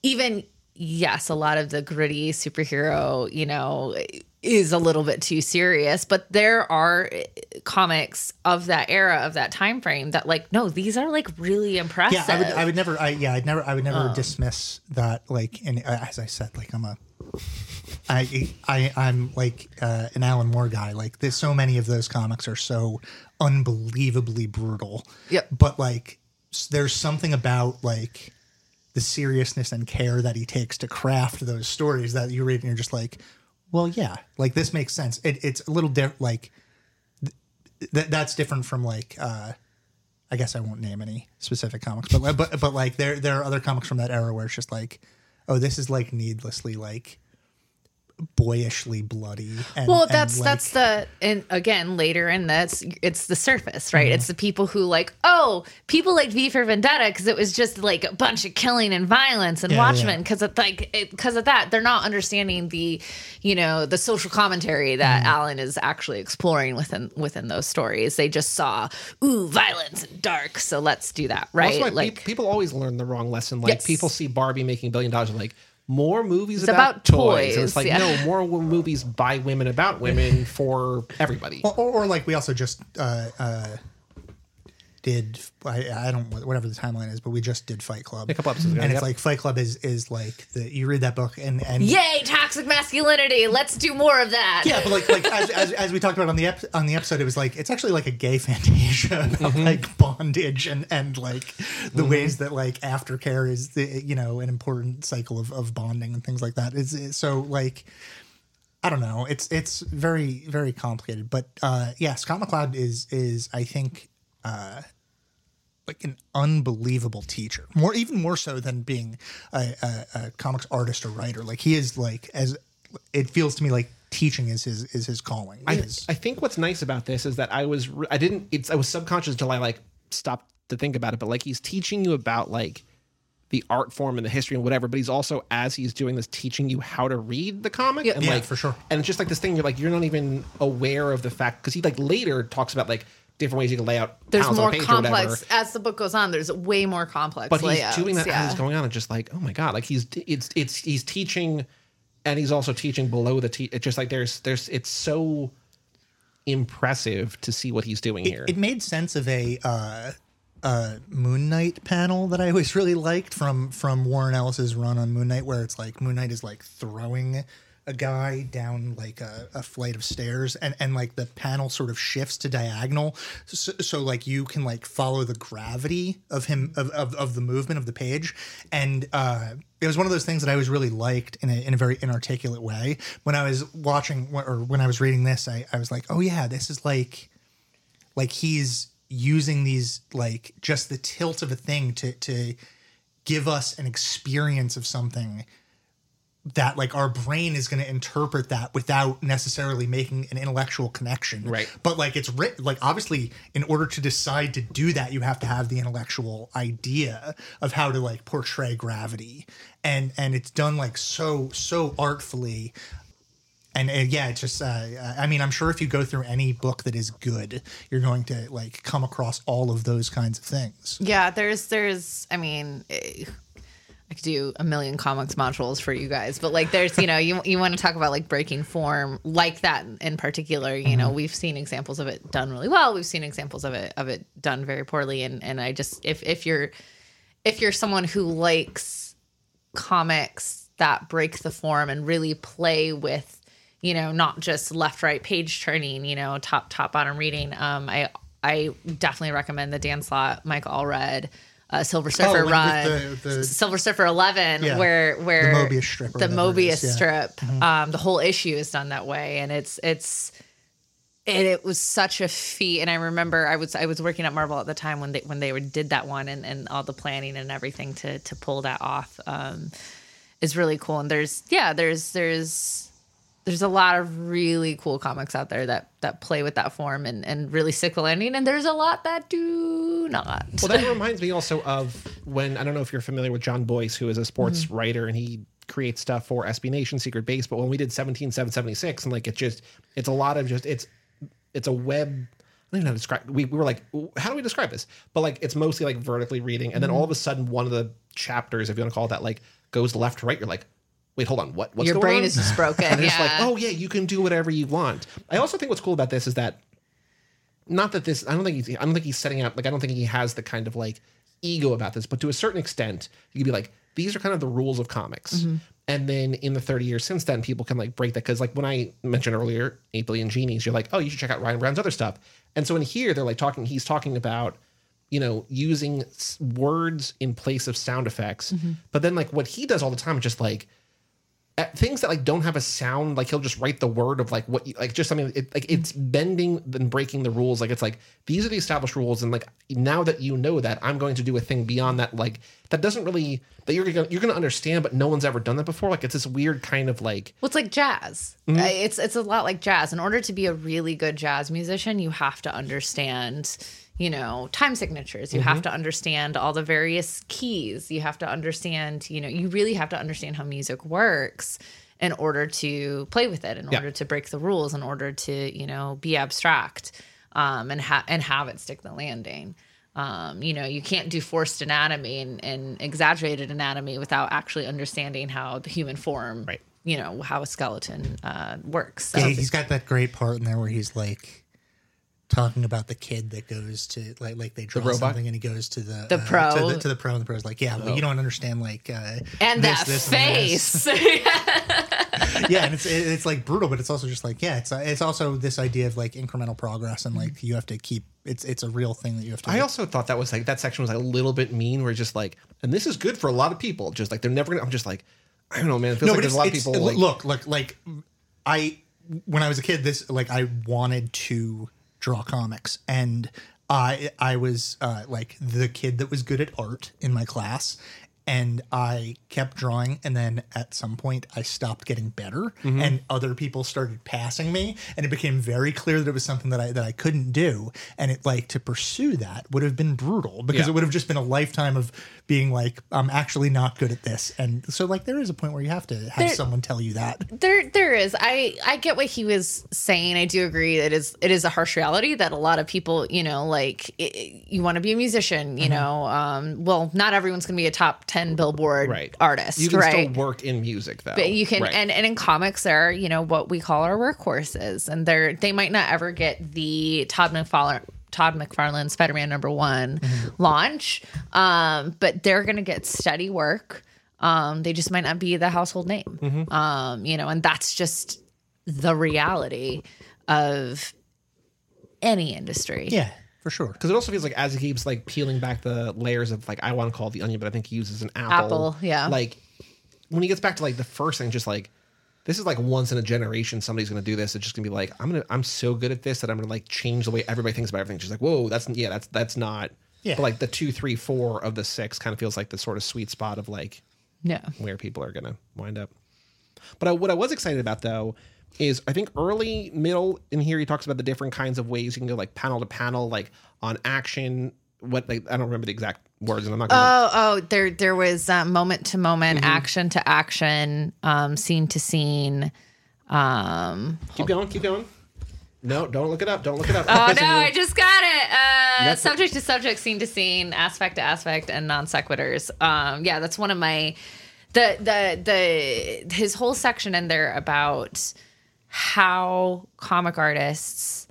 even yes, a lot of the gritty superhero, you know, is a little bit too serious, but there are eh, comics of that era of that time frame that like no, these are like really impressive. Yeah, I would. I would never. I yeah, I'd never. I would never Um. dismiss that. Like, and as I said, like I'm a. I I I'm like uh, an Alan Moore guy. Like, there's so many of those comics are so unbelievably brutal. Yep. But like, there's something about like the seriousness and care that he takes to craft those stories that you read and you're just like, well, yeah, like this makes sense. It, it's a little different. Like, th- that's different from like. uh I guess I won't name any specific comics, but but but like there there are other comics from that era where it's just like, oh, this is like needlessly like boyishly bloody. And, well that's like- that's the and again later in that's it's the surface right Mm-hmm. it's the people who like oh people like v for vendetta because it was just like a bunch of killing and violence and Yeah, watchmen yeah. because of like because of that they're not understanding the you know the social commentary that Mm-hmm. alan is actually exploring within within those stories they just saw ooh violence and dark so let's do that right like, like pe- people always learn the wrong lesson. Like Yes. people see Barbie making a billion dollars and like more movies It's about, about toys. And it's like yeah. no more movies by women about women for everybody. or, or, or like we also just uh, uh, did I, I don't whatever the timeline is, but we just did Fight Club A couple episodes ago, and yep. it's like Fight Club is is like the you read that book and and yay toxic masculinity let's do more of that Yeah, but like like as, as, as we talked about on the ep- on the episode, it was like it's actually like a gay fantasia about Mm-hmm. like bondage and and like the ways that like aftercare is the, you know an important cycle of, of bonding and things like that. Is is- so like I don't know. It's it's very very complicated, but uh, yeah, Scott McCloud is is I think uh, like an unbelievable teacher. More even more so than being a, a, a comics artist or writer. Like he is like as it feels to me like teaching is his is his calling. I, Is- I think what's nice about this is that I was I didn't it's I was subconscious until I like stopped to think about it. But like he's teaching you about like the art form and the history and whatever. But he's also as he's doing this teaching you how to read the comic. Yep. And Yeah, like for sure. And it's just like this thing you're like you're not even aware of the fact because he like later talks about like different ways you can lay out there's panels on a more page or whatever. complex as the book goes on there's way more complex but layouts, he's doing that yeah. as it's going on and just like oh my god like he's it's it's he's teaching and he's also teaching below the te- it's just like there's there's it's so impressive to see what he's doing here it made sense of a uh, uh, Moon Knight panel that I always really liked from from Warren Ellis's run on Moon Knight, where it's like Moon Knight is like throwing a guy down like a, a flight of stairs, and and like the panel sort of shifts to diagonal, so, so like you can like follow the gravity of him of, of of the movement of the page, and uh, it was one of those things that I always really liked in a in a very inarticulate way. When I was watching or when I was reading this, I, I was like, oh yeah, this is like like he's using these like just the tilt of a thing to to give us an experience of something that like our brain is going to interpret that without necessarily making an intellectual connection Right. but like it's written like obviously in order to decide to do that you have to have the intellectual idea of how to like portray gravity and and it's done like so so artfully and, and yeah, it's just. Uh, I mean, I'm sure if you go through any book that is good, you're going to like come across all of those kinds of things. Yeah, there's there's I mean eh, I could do a million comics modules for you guys, but like there's you know you you want to talk about like breaking form like that in particular. You know we've seen examples of it done really well. We've seen examples of it of it done very poorly. And and I just if if you're if you're someone who likes comics that break the form and really play with you know not just left right page turning you know top top bottom reading um i i definitely recommend the dan slott mike allred uh, silver surfer Oh, with- with run the- the- silver surfer 11 Yeah. where where The Mobius strip the mobius is, yeah. Mm-hmm. strip um the whole issue is done that way and it's it's and it was such a feat and i remember i was i was working at marvel at the time when they when they were, did that one and, and all the planning and everything to to pull that off um is really cool and there's yeah there's there's there's a lot of really cool comics out there that that play with that form and and really stick the landing and there's a lot that do not Well, that reminds me also of when I don't know if you're familiar with Jon Bois, who is a sports Mm-hmm. writer and he creates stuff for SB Nation, Secret Base. But when we did 17776, and like it just, it's a lot of just, it's, it's a web. I don't even know how to describe. We, we were like, how do we describe this? But like, it's mostly like vertically reading, and then Mm-hmm. all of a sudden, one of the chapters, if you want to call it that, like goes left to right. You're like, wait, hold on, what? What's your going brain on? is just broken And it's yeah like, oh yeah, you can do whatever you want. I also think what's cool about this is that not that this I don't think he's I don't think he's setting out like I don't think he has the kind of like ego about this, but to a certain extent, you could be like, these are kind of the rules of comics. Mm-hmm. And then in the 30 years since then, people can like break that because like when I mentioned earlier, 8 billion genies, you're like, oh, you should check out Ryan Browne's other stuff. And so in here, they're like talking, he's talking about you know, using words in place of sound effects. Mm-hmm. But then, like, what he does all the time is just like at things that like don't have a sound. Like, he'll just write the word of like what, you, like, just something. It, like, it's bending and breaking the rules. Like, it's like these are the established rules, and like now that you know that, I'm going to do a thing beyond that. Like, that doesn't really that you're gonna you're gonna understand, but no one's ever done that before. Like, it's this weird kind of like Well, it's like jazz. Uh, It's it's a lot like jazz. In order to be a really good jazz musician, you have to understand, you know, time signatures. You have to understand all the various keys. You have to understand, you know, you really have to understand how music works in order to play with it, in Yeah. order to break the rules, in order to, you know, be abstract, um, and ha- and have it stick the landing. Um, you know, you can't do forced anatomy and, and exaggerated anatomy without actually understanding how the human form Right. you know how a skeleton uh, works. So Yeah, he's got that great part in there where he's like talking about the kid that goes to like like they draw robot? something and he goes to the The uh, pro. to the, to the pro and the pro's like yeah well you don't understand like uh, and this, that this, and this." face. yeah and it's it- it's like brutal but it's also just like yeah it's uh, it's also this idea of like incremental progress and like you have to keep it's it's a real thing that you have to I also thought that was like that section was like a little bit mean, where it's just like, and this is good for a lot of people. Just like they're never gonna. I'm just like, I don't know, man. It feels like there's a lot of people. Like, look, look, like I when I was a kid, this like I wanted to draw comics, and I I was uh, like the kid that was good at art in my class, and I kept drawing, and then at some point I stopped getting better, Mm-hmm. and other people started passing me, and it became very clear that it was something that I that I couldn't do, and it like to pursue that would have been brutal because Yeah. it would have just been a lifetime of being like I'm actually not good at this, and so like there is a point where you have to have There- someone tell you that. there, there is. I, I get what he was saying. I do agree. It is, it is a harsh reality that a lot of people, you know, like i i- you want to be a musician. You know, um, well, not everyone's going to be a top ten Billboard right, artist, You can right? still work in music though. But you can, Right. and, and in comics, there are, you know, what we call our workhorses, and they're they might not ever get the Todd McFarlane. Todd McFarlane's Spider-Man number one Mm-hmm. launch, um, but they're gonna get steady work. Um, they just might not be the household name, Mm-hmm. um, you know, and that's just the reality of any industry. Yeah, for sure. because it also feels like as he keeps like peeling back the layers of like I want to call it the onion, but I think he uses an apple. Apple, yeah. Like when he gets back to like the first thing, just like this is like once in a generation somebody's gonna do this. It's just gonna be like I'm gonna I'm so good at this that I'm gonna like change the way everybody thinks about everything. She's like whoa, that's yeah, that's that's not. Yeah. But like the two, three, four of the six kind of feels like the sort of sweet spot of like Yeah. where people are gonna wind up. But I, what I was excited about though is I think early, middle in here he talks about the different kinds of ways you can go like panel to panel, like on action. What like I don't remember the exact words, and I'm not gonna. Oh, oh, there, there was uh, moment to moment, action to action, um, scene to scene. Um, keep going, keep going. No, don't look it up. Don't look it up. oh no, I just got it. Uh, subject to subject, scene to scene, aspect to aspect, and non sequiturs. Um, yeah, that's one of my the the the his whole section in there about how comic artists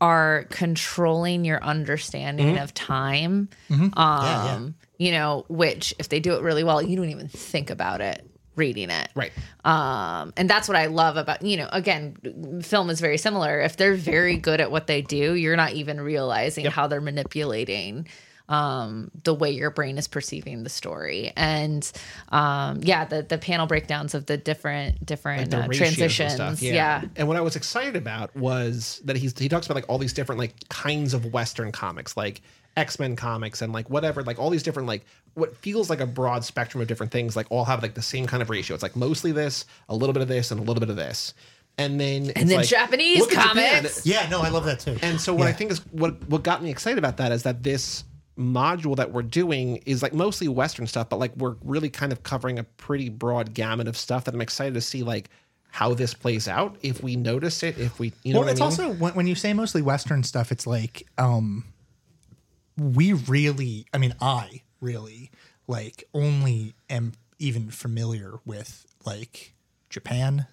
are controlling your understanding Mm-hmm. of time. Um, you know, which if they do it really well, you don't even think about it reading it. right. Um, and that's what I love about, you know, again, film is very similar. If they're very good at what they do, you're not even realizing how they're manipulating um, the way your brain is perceiving the story. And um, yeah, the the panel breakdowns of the different different the uh, ratios and transitions. stuff, yeah. And what I was excited about was that he's he talks about like all these different like kinds of Western comics, like X Men comics and like whatever, like all these different like what feels like a broad spectrum of different things, like all have like the same kind of ratio. It's like mostly this, a little bit of this, and a little bit of this. And then And then like, Japanese look Japan. comics. Yeah, no, I love that too. And so what I think is what what got me excited about that is that this module that we're doing is like mostly Western stuff, but like we're really kind of covering a pretty broad gamut of stuff that I'm excited to see like how this plays out. If we notice it, if we you know well, what it's I mean? also when, when you say mostly Western stuff, it's like um, we really. I mean, I really like only am even familiar with like Japan,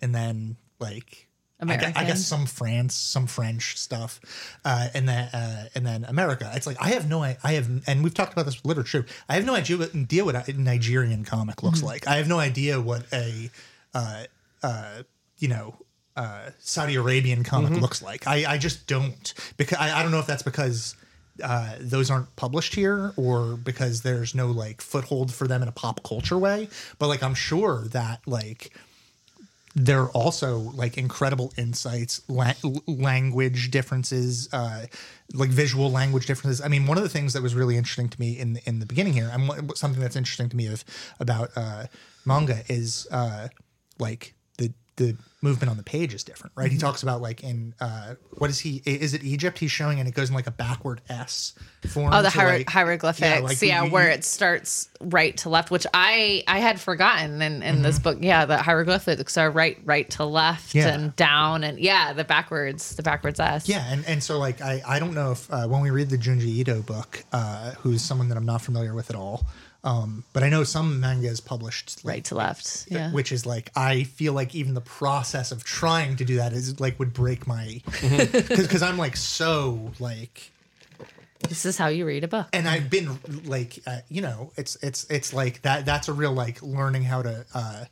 and then like. I gue- I, guess some France, some French stuff, uh, and then uh, and then America. It's like I have no, I, have, and we've talked about this with literature. I have no idea what, a Nigerian comic looks like. I have no idea what a, uh, uh, you know, uh, Saudi Arabian comic looks like. I, I just don't because I, I don't know if that's because uh, those aren't published here or because there's no like foothold for them in a pop culture way. But like I'm sure that like there are also like incredible insights, la- language differences, uh, like visual language differences. I mean, one of the things that was really interesting to me in in the beginning here, and something that's interesting to me of about uh, manga is uh, like the the movement on the page is different, right? Mm-hmm. He talks about like in uh, what is he? Is it Egypt? He's showing, and it goes in like a backward S form. Oh, the hier- like- hieroglyphics, yeah, like you- where it starts right to left, which I I had forgotten in, in Mm-hmm. this book. Yeah, the hieroglyphics are right right to left Yeah. and down, and yeah, the backwards the backwards S. Yeah, and, and so like I, I don't know if uh, when we read the Junji Ito book, uh, who's someone that I'm not familiar with at all, um, but I know some manga is published like, right to left. Yeah, which is like I feel like even the process of trying to do that is like would break my because I'm like so like this is how you read a book. and I've been like uh, you know it's it's it's like that that's a real like learning how to uh,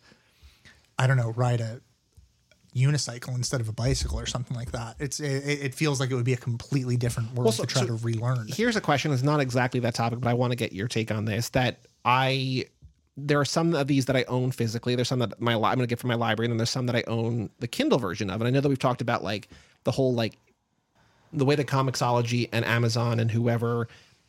I don't know ride a unicycle instead of a bicycle or something like that. It's it, it feels like it would be a completely different world so- to try so to relearn. Here's a question. It's not exactly that topic, but I want to get your take on this. That I there are some of these that I own physically. There's some that my li- I'm going to get from my library, and then there's some that I own the Kindle version of. And I know that we've talked about like the whole like the way that Comixology and Amazon and whoever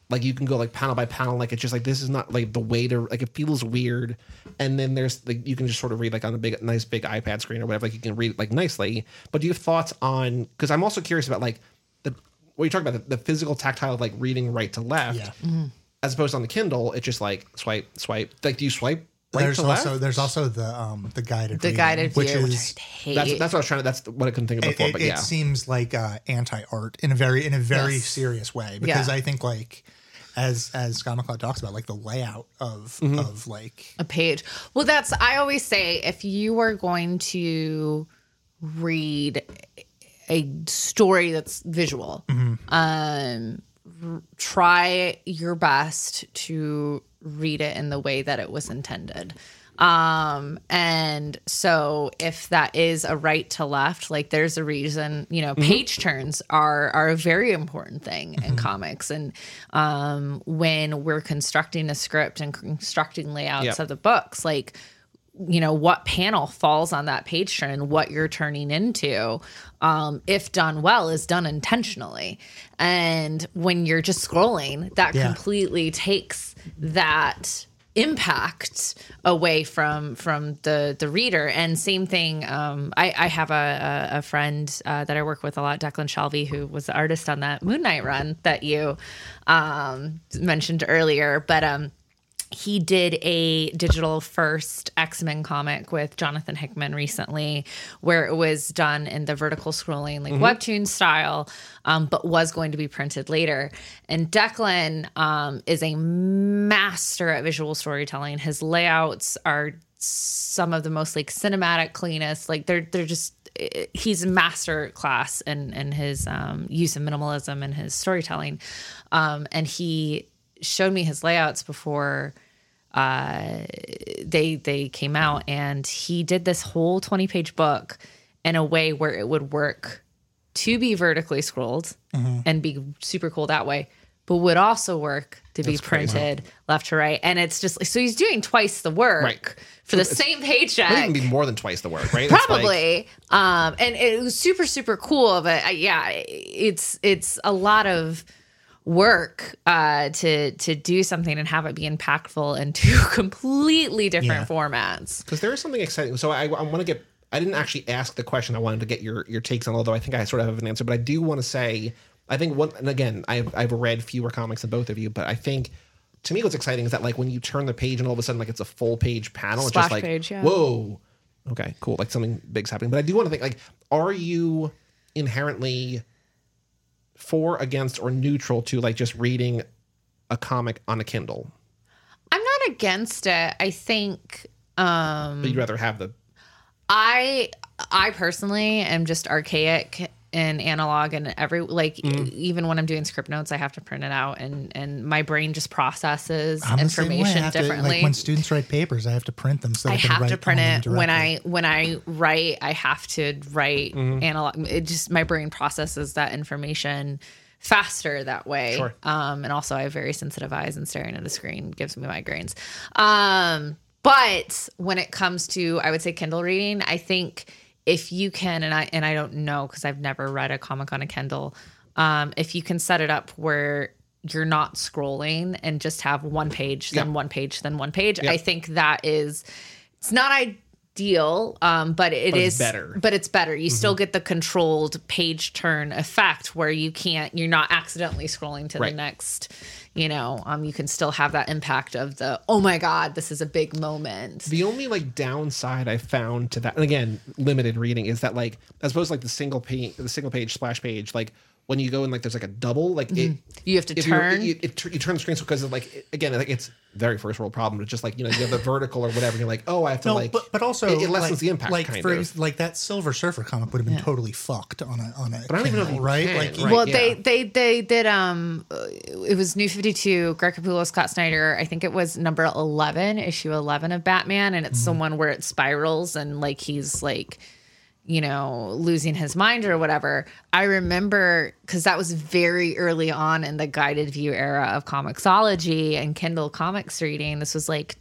like you can go like panel by panel like it's just like this is not like the way to like it feels weird and then there's like you can just sort of read like on a big nice big ipad screen or whatever like you can read like nicely but do you have thoughts on because i'm also curious about like the what you talk about the, the physical tactile of like reading right to left Yeah. as opposed to on the kindle it's just like swipe swipe like do you swipe right there's to also left there's also the um the guided the reading, guided which view, which is I hate. that's that's what i was trying to that's what i couldn't think of before it, but it seems like uh, anti art in a very in a very Yes. serious way because Yeah. I think like as as Scott McCloud talks about like the layout of Mm-hmm. of like a page. Well, that's I always say if you are going to read a story that's visual, um, r- try your best to read it in the way that it was intended. Um, and so if that is a right to left, like there's a reason, you know, page turns are are a very important thing in comics. And um when we're constructing a script and constructing layouts Yep. of the books, like you know what panel falls on that page turn and what you're turning into um, if done well is done intentionally and when you're just scrolling that Yeah. completely takes that impact away from from the the reader. And same thing um i i have a a, a friend uh, that i work with a lot declan shalvey who was the artist on that moon knight run that you um mentioned earlier. But um he did a digital first X-Men comic with Jonathan Hickman recently where it was done in the vertical scrolling like webtoon style um, but was going to be printed later. And Declan um, is a master at visual storytelling. His layouts are some of the most like cinematic cleanest. Like they're they're just he's a master class in in his um, use of minimalism and his storytelling. Um, and he showed me his layouts before uh, they they came out, and he did this whole twenty page book in a way where it would work to be vertically scrolled and be super cool that way, but would also work to be That's crazy. printed left to right. And it's just so he's doing twice the work Right. for the same paycheck. Even be more than twice the work, right? It's like- Probably. um, and it was super, super cool. But uh, yeah, it's it's a lot of work uh, to to do something and have it be impactful in two completely different Yeah. formats. because there is something exciting. So I, I want to get. I didn't actually ask the question. I wanted to get your your takes on. Although I think I sort of have an answer, but I do want to say. I think one. And again, I've I've read fewer comics than both of you, but I think. To me, what's exciting is that like when you turn the page and all of a sudden like it's a full page panel, it's just Splash like page, yeah. whoa, okay, cool, like something big's happening. But I do want to think like, are you inherently for, against, or neutral to like just reading a comic on a Kindle? I'm not against it. I think um, But you'd rather have the I I personally am just archaic in analog and every like Mm. even when I'm doing script notes, I have to print it out and and my brain just processes I'm the same way. I information have to- differently. like when students write papers, I have to print them so I have write to print it when. I when I write. I have to write Mm-hmm. analog. It just my brain processes that information faster that way. Sure. Um, and also I have very sensitive eyes, and staring at a screen gives me migraines. Um, but when it comes to, I would say Kindle reading, I think if you can, and I and I don't know because I've never read a comic on a Kindle. Um, if you can set it up where you're not scrolling and just have one page, then Yeah. one page, then one page, I think that is it's not ideal, um, but it But is better. But it's better. You still get the controlled page turn effect where you can't, you're not accidentally scrolling to Right. the next. You know, um, you can still have that impact of the oh my god, this is a big moment. The only like downside I found to that, and again, limited reading, is that like as opposed to like the single page, the single page splash page, like when you go and like there's like a double, like it. You have to turn. you, it, you turn the screen because of like it- again, like it's very first world problem. It's just like you know you have the vertical or whatever. And you're like, oh, I have to No, like, but, but also it, it lessens like, the impact. Like kind for of. like that Silver Surfer comic would have been totally fucked on a on a. But I don't even know if you right? can, like right. well, yeah. they they they did. Um, uh, it was New Fifty Two, Greg Capullo, Scott Snyder. I think it was number eleven, issue eleven of Batman, and it's Mm-hmm. someone where it spirals and like he's like, you know, losing his mind or whatever. I remember because that was very early on in the guided view era of Comixology and Kindle comics reading. This was like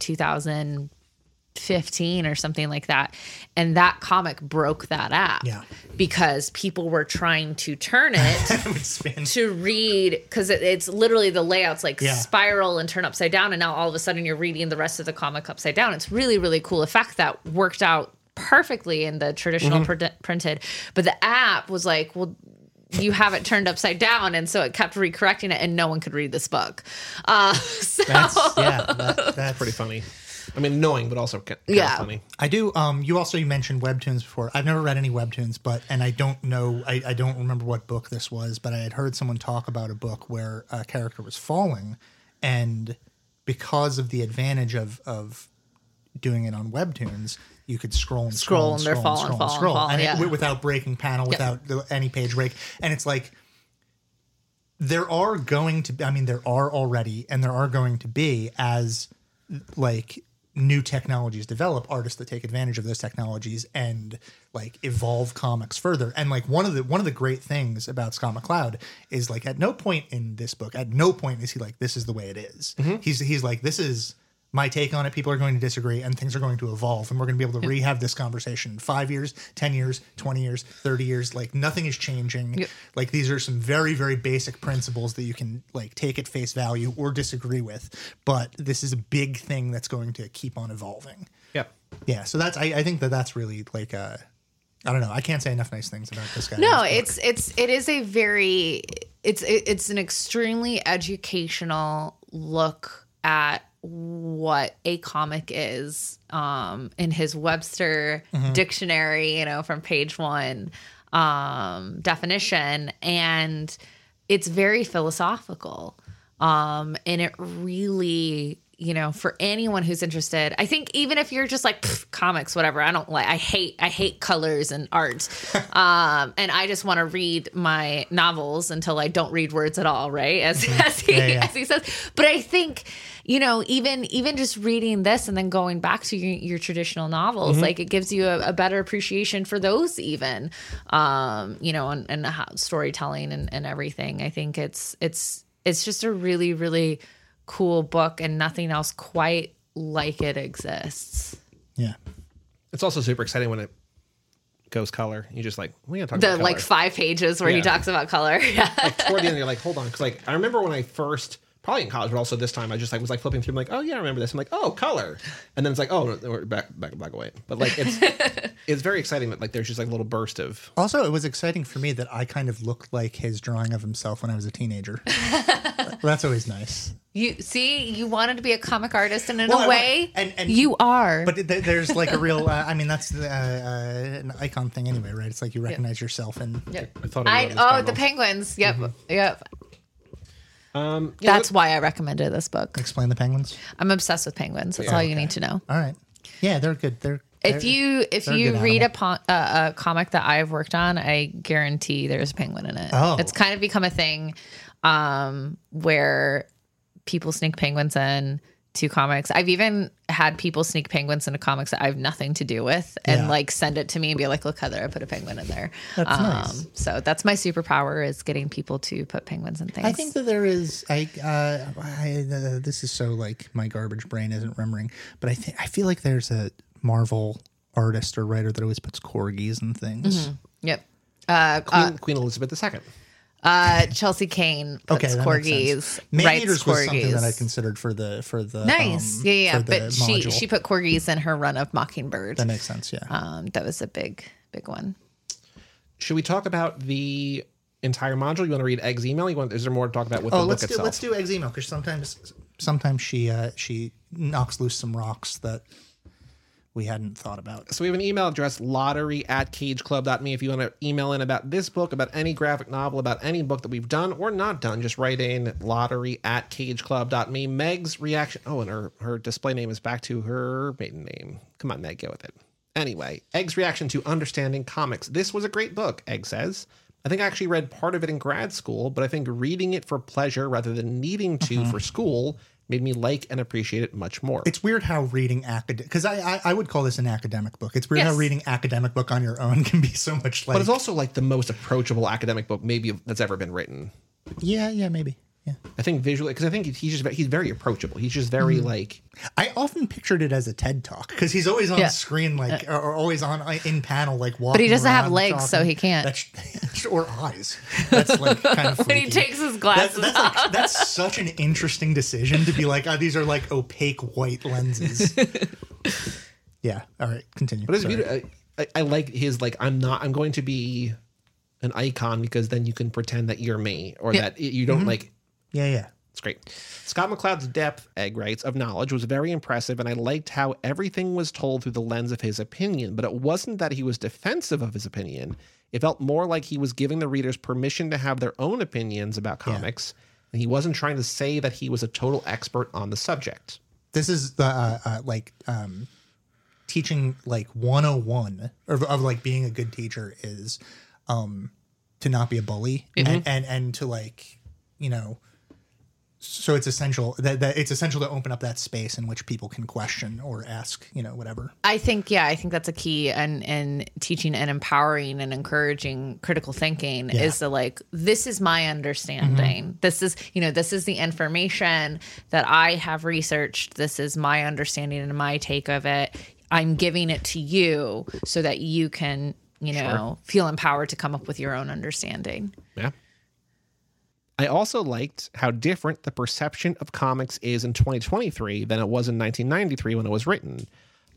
2015 or something like that. And that comic broke that app Yeah. because people were trying to turn it to read because it, it's literally the layouts like Yeah. spiral and turn upside down and now all of a sudden you're reading the rest of the comic upside down it's really really cool effect that worked out perfectly in the traditional Mm-hmm. pr- printed but the app was like well you have it turned upside down and so it kept recorrecting it and no one could read this book uh so That's yeah. That, that's pretty funny. I mean, annoying, but also kind Yeah. of funny. I do. Um, you also you mentioned webtoons before. I've never read any webtoons, but and I don't know. I, I don't remember what book this was, but I had heard someone talk about a book where a character was falling, and because of the advantage of of doing it on webtoons, you could scroll and Scroll scroll, and they're falling, scroll, falling, scroll, falling, and it- yeah. wi- without breaking panel, without the, any page break, and it's like there are going to be, I mean, there are already, and there are going to be as like new technologies develop, artists that take advantage of those technologies and like evolve comics further. And like one of the one of the great things about Scott McCloud is like at no point in this book, at no point is he like, this is the way it is. Mm-hmm. He's he's like, this is my take on it. People are going to disagree and things are going to evolve and we're going to be able to rehab this conversation in five years, 10 years, 20 years, 30 years. Like nothing is changing. Like these are some very, very basic principles that you can like take at face value or disagree with. But this is a big thing that's going to keep on evolving. Yeah. Yeah. So that's, I, I think that that's really like, uh, I don't know. I can't say enough nice things about this guy. No, This it's it's it is a very it's it- it's an extremely educational look at what a comic is um in his Webster dictionary, you know, from page 1 um definition and it's very philosophical. Um and it really you know, for anyone who's interested, I think even if you're just like comics, whatever, I don't like. I hate, I hate colors and art, um, and I just want to read my novels until I don't read words at all, right? As as he Yeah, yeah. as he says. But I think, you know, even even just reading this and then going back to your, your traditional novels, like it gives you a, a better appreciation for those, even, um, you know, and, and storytelling and, and everything. I think it's it's it's just a really really cool book and nothing else quite like it exists. Yeah. It's also super exciting when it goes color. You just like we gotta talk about The about like five pages where he talks about color. Yeah. like toward the end, you're like, hold on, because like I remember when I first, probably in college, but also this time, I just like was like flipping through, I'm like, oh yeah, I remember this. I'm like, oh, color, and then it's like, oh, no, we're back, back, black and white. But like it's it's very exciting that like there's just like a little burst of Also, it was exciting for me that I kind of looked like his drawing of himself when I was a teenager. That's always nice. You see, you wanted to be a comic artist, and in Well, I a wa- way, and- and- you are. But th- there's like a real, uh, I mean, that's uh, uh, an icon thing anyway, right? It's like you recognize yourself and Yep. I thought of I you oh the penguins. Yep, yep. um yeah, That's why I recommended this book. explain the penguins. I'm obsessed with penguins. That's Yeah, all you need to know. All right. Yeah, they're good. They're If you if they're a you read a, animal. po- uh, a comic that I've worked on, I guarantee there's a penguin in it. Oh. It's kind of become a thing um, where people sneak penguins in to comics. I've even had people sneak penguins into comics that I have nothing to do with and Yeah. like send it to me and be like, "Look, Heather, I put a penguin in there." Um, That's nice. So that's my superpower is getting people to put penguins in things. I think that there is. I, uh, I uh, this is so like my garbage brain isn't remembering, but I think I feel like there's a Marvel artist or writer that always puts corgis and things. Yep. Uh, Queen, Queen Elizabeth II. Uh, Chelsea Cain puts Okay, that makes corgis, sense. Man writes Eaters was something that I considered for the for the Nice. um, yeah, yeah. for the But she she put corgis in her run of Mockingbird. that makes sense. Yeah. Um, that was a big big one. Should we talk about the entire module? You want to read Egg's email? You want? Is there more to talk about with oh, the let's book do itself? let's do eggs email because sometimes sometimes she uh, she knocks loose some rocks that we hadn't thought about. So we have an email address, lottery at cageclub.me. If you want to email in about this book, about any graphic novel, about any book that we've done or not done, just write in lottery at cageclub.me. Meg's reaction. Oh, and her, her display name is back to her maiden name. Come on, Meg, go with it. Anyway, Egg's reaction to understanding comics. This was a great book, Egg says. I think I actually read part of it in grad school, but I think reading it for pleasure rather than needing to mm-hmm. for school made me like and appreciate it much more. It's weird how reading academic because I, I I would call this an academic book. It's weird how reading academic book on your own can be so much like but it's also like the most approachable academic book maybe that's ever been written. yeah yeah maybe yeah. I think visually because I think he's just he's very approachable. He's just very Mm-hmm. like I often pictured it as a TED talk because he's always on Yeah. screen like or, or always on uh, in panel like walking. But he doesn't have around legs, so he can't. That's, or eyes. That's like kind of When he takes his That's, glasses that's, off. like, that's such an interesting decision to be like, oh, these are like opaque white lenses. yeah. All right. Continue. but it's beautiful. I, I, I like his like I'm not I'm going to be an icon because then you can pretend that you're me or Yeah. that you don't like Yeah. Yeah. It's great. Scott McCloud's depth, Egg writes, of knowledge was very impressive, and I liked how everything was told through the lens of his opinion. But it wasn't that he was defensive of his opinion. It felt more like he was giving the readers permission to have their own opinions about comics, and he wasn't trying to say that he was a total expert on the subject. this is the uh, uh, like um, teaching like 101 of, of like being a good teacher is um, to not be a bully and, and and to like you know so it's essential that, that it's essential to open up that space in which people can question or ask you know whatever I think yeah, I think that's a key and and teaching and empowering and encouraging critical thinking Yeah. is the like this is my understanding. Mm-hmm. This is you know this is the information that I have researched. This is my understanding and my take of it. I'm giving it to you so that you can you know feel empowered to come up with your own understanding. Yeah. I also liked how different the perception of comics is in 2023 than it was in 1993 when it was written.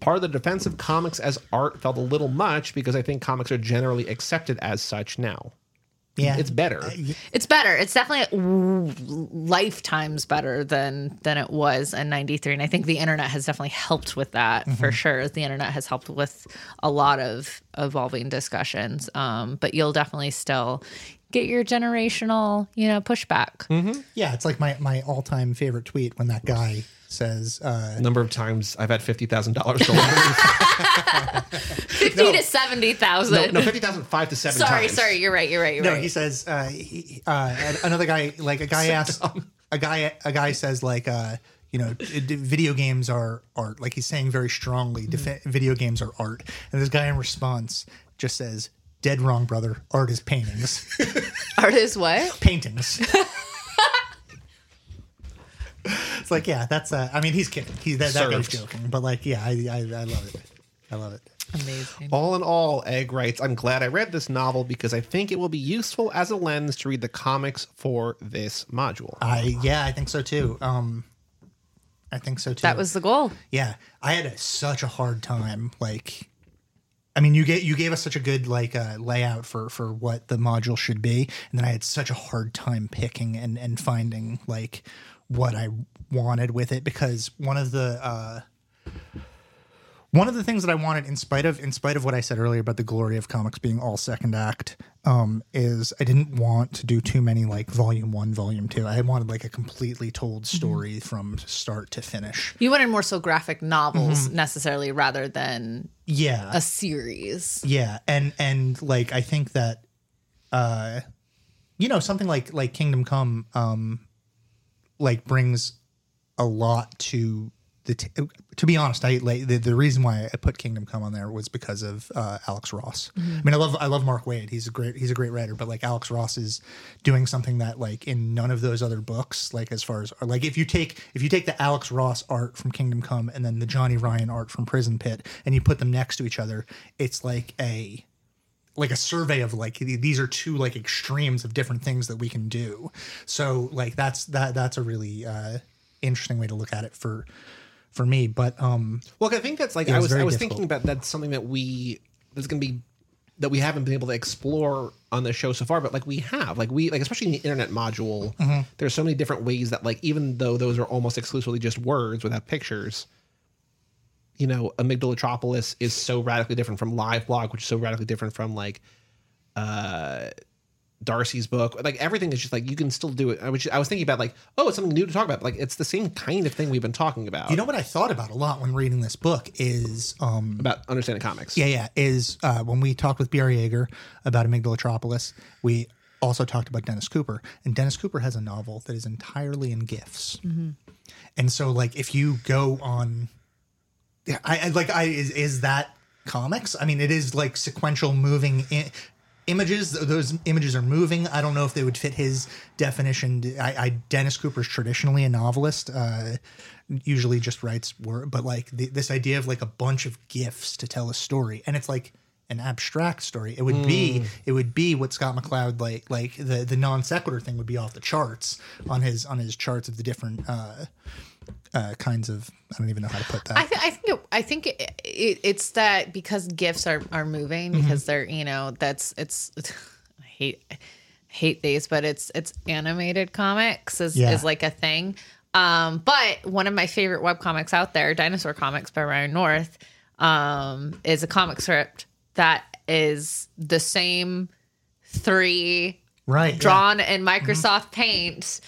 Part of the defense of comics as art felt a little much because I think comics are generally accepted as such now. yeah It's better. It's better. It's definitely w- lifetimes better than than it was in 93 and I think the internet has definitely helped with that for sure. The internet has helped with a lot of evolving discussions. Um, but you'll definitely still get your generational, you know, pushback. yeah it's like my my all-time favorite tweet when that guy says uh number of times I've had fifty thousand dollars stolen. 50 to 70,000. no, no, fifty thousand five to seven sorry, times. sorry, you're right, you're right, you're No, right. he says uh, he, uh, another guy like a guy asks a guy a guy says like uh, you know d- d- video games are art like he's saying very strongly defi- video games are art and this guy in response just says dead wrong brother art is paintings Art is what? paintings it's like yeah, that's uh, I mean he's kidding. He that, that guy's Served. joking, but like yeah, I, I I love it. I love it. Amazing. All in all, Egg writes, I'm glad I read this novel because I think it will be useful as a lens to read the comics for this module. I yeah, I think so too. Um, I think so too. That was the goal. yeah. I had a, such a hard time. Like, I mean, you get you gave us such a good like uh, layout for for what the module should be, and then I had such a hard time picking and and finding like what I wanted with it because one of the. uh one of the things that I wanted, in spite of in spite of what I said earlier about the glory of comics being all second act, um, is I didn't want to do too many like volume one, volume two. I wanted like a completely told story from start to finish. You wanted more so graphic novels necessarily rather than Yeah, a series. yeah, and and like I think that, uh, you know, something like like Kingdom Come, um, like brings a lot to the. T- to be honest, I like the, the reason why I put Kingdom Come on there was because of uh, Alex Ross. I mean, I love I love Mark Waid. He's a great he's a great writer, but like Alex Ross is doing something that like in none of those other books, like as far as like if you take if you take the Alex Ross art from Kingdom Come and then the Johnny Ryan art from Prison Pit and you put them next to each other, it's like a like a survey of like these are two like extremes of different things that we can do. So like that's that that's a really uh interesting way to look at it for for me. But um Well, I think that's like I was was I was difficult. thinking about that's something that we that's going to be that we haven't been able to explore on the show so far, but like we have, like we like especially in the internet module, Mm-hmm. there's so many different ways that like even though those are almost exclusively just words without pictures, you know, Amygdalatropolis is so radically different from Live Blog, which is so radically different from like uh Darcy's book. Like everything is just like you can still do it. I was I was thinking about like, oh, it's something new to talk about. Like it's the same kind of thing we've been talking about. you know what I thought about a lot when reading this book is um about understanding comics. Yeah, yeah. Is uh, when we talked with B.R. Yeager about Amygdalatropolis, we also talked about Dennis Cooper. And Dennis Cooper has a novel that is entirely in GIFs. And so, like, if you go on, yeah, I, I like, I is is that comics? I mean, it is like sequential moving. I- Images, those images are moving. I don't know if they would fit his definition. I, I Dennis Cooper's traditionally a novelist. Uh, usually just writes word, but like the, this idea of like a bunch of gifs to tell a story, and it's like an abstract story. It would be it would be what Scott McCloud like like the the non sequitur thing would be off the charts on his on his charts of the different uh, uh, kinds of I don't even know how to put that. I, th- I think it, I think it, it, it's that because gifts are are moving Mm-hmm. because they're you know that's it's I hate I hate these but it's it's animated comics is Yeah. is like a thing. Um, but one of my favorite web comics out there, Dinosaur Comics by Ryan North, um, is a comic script that is the same three right? yeah. drawn in Microsoft Paint,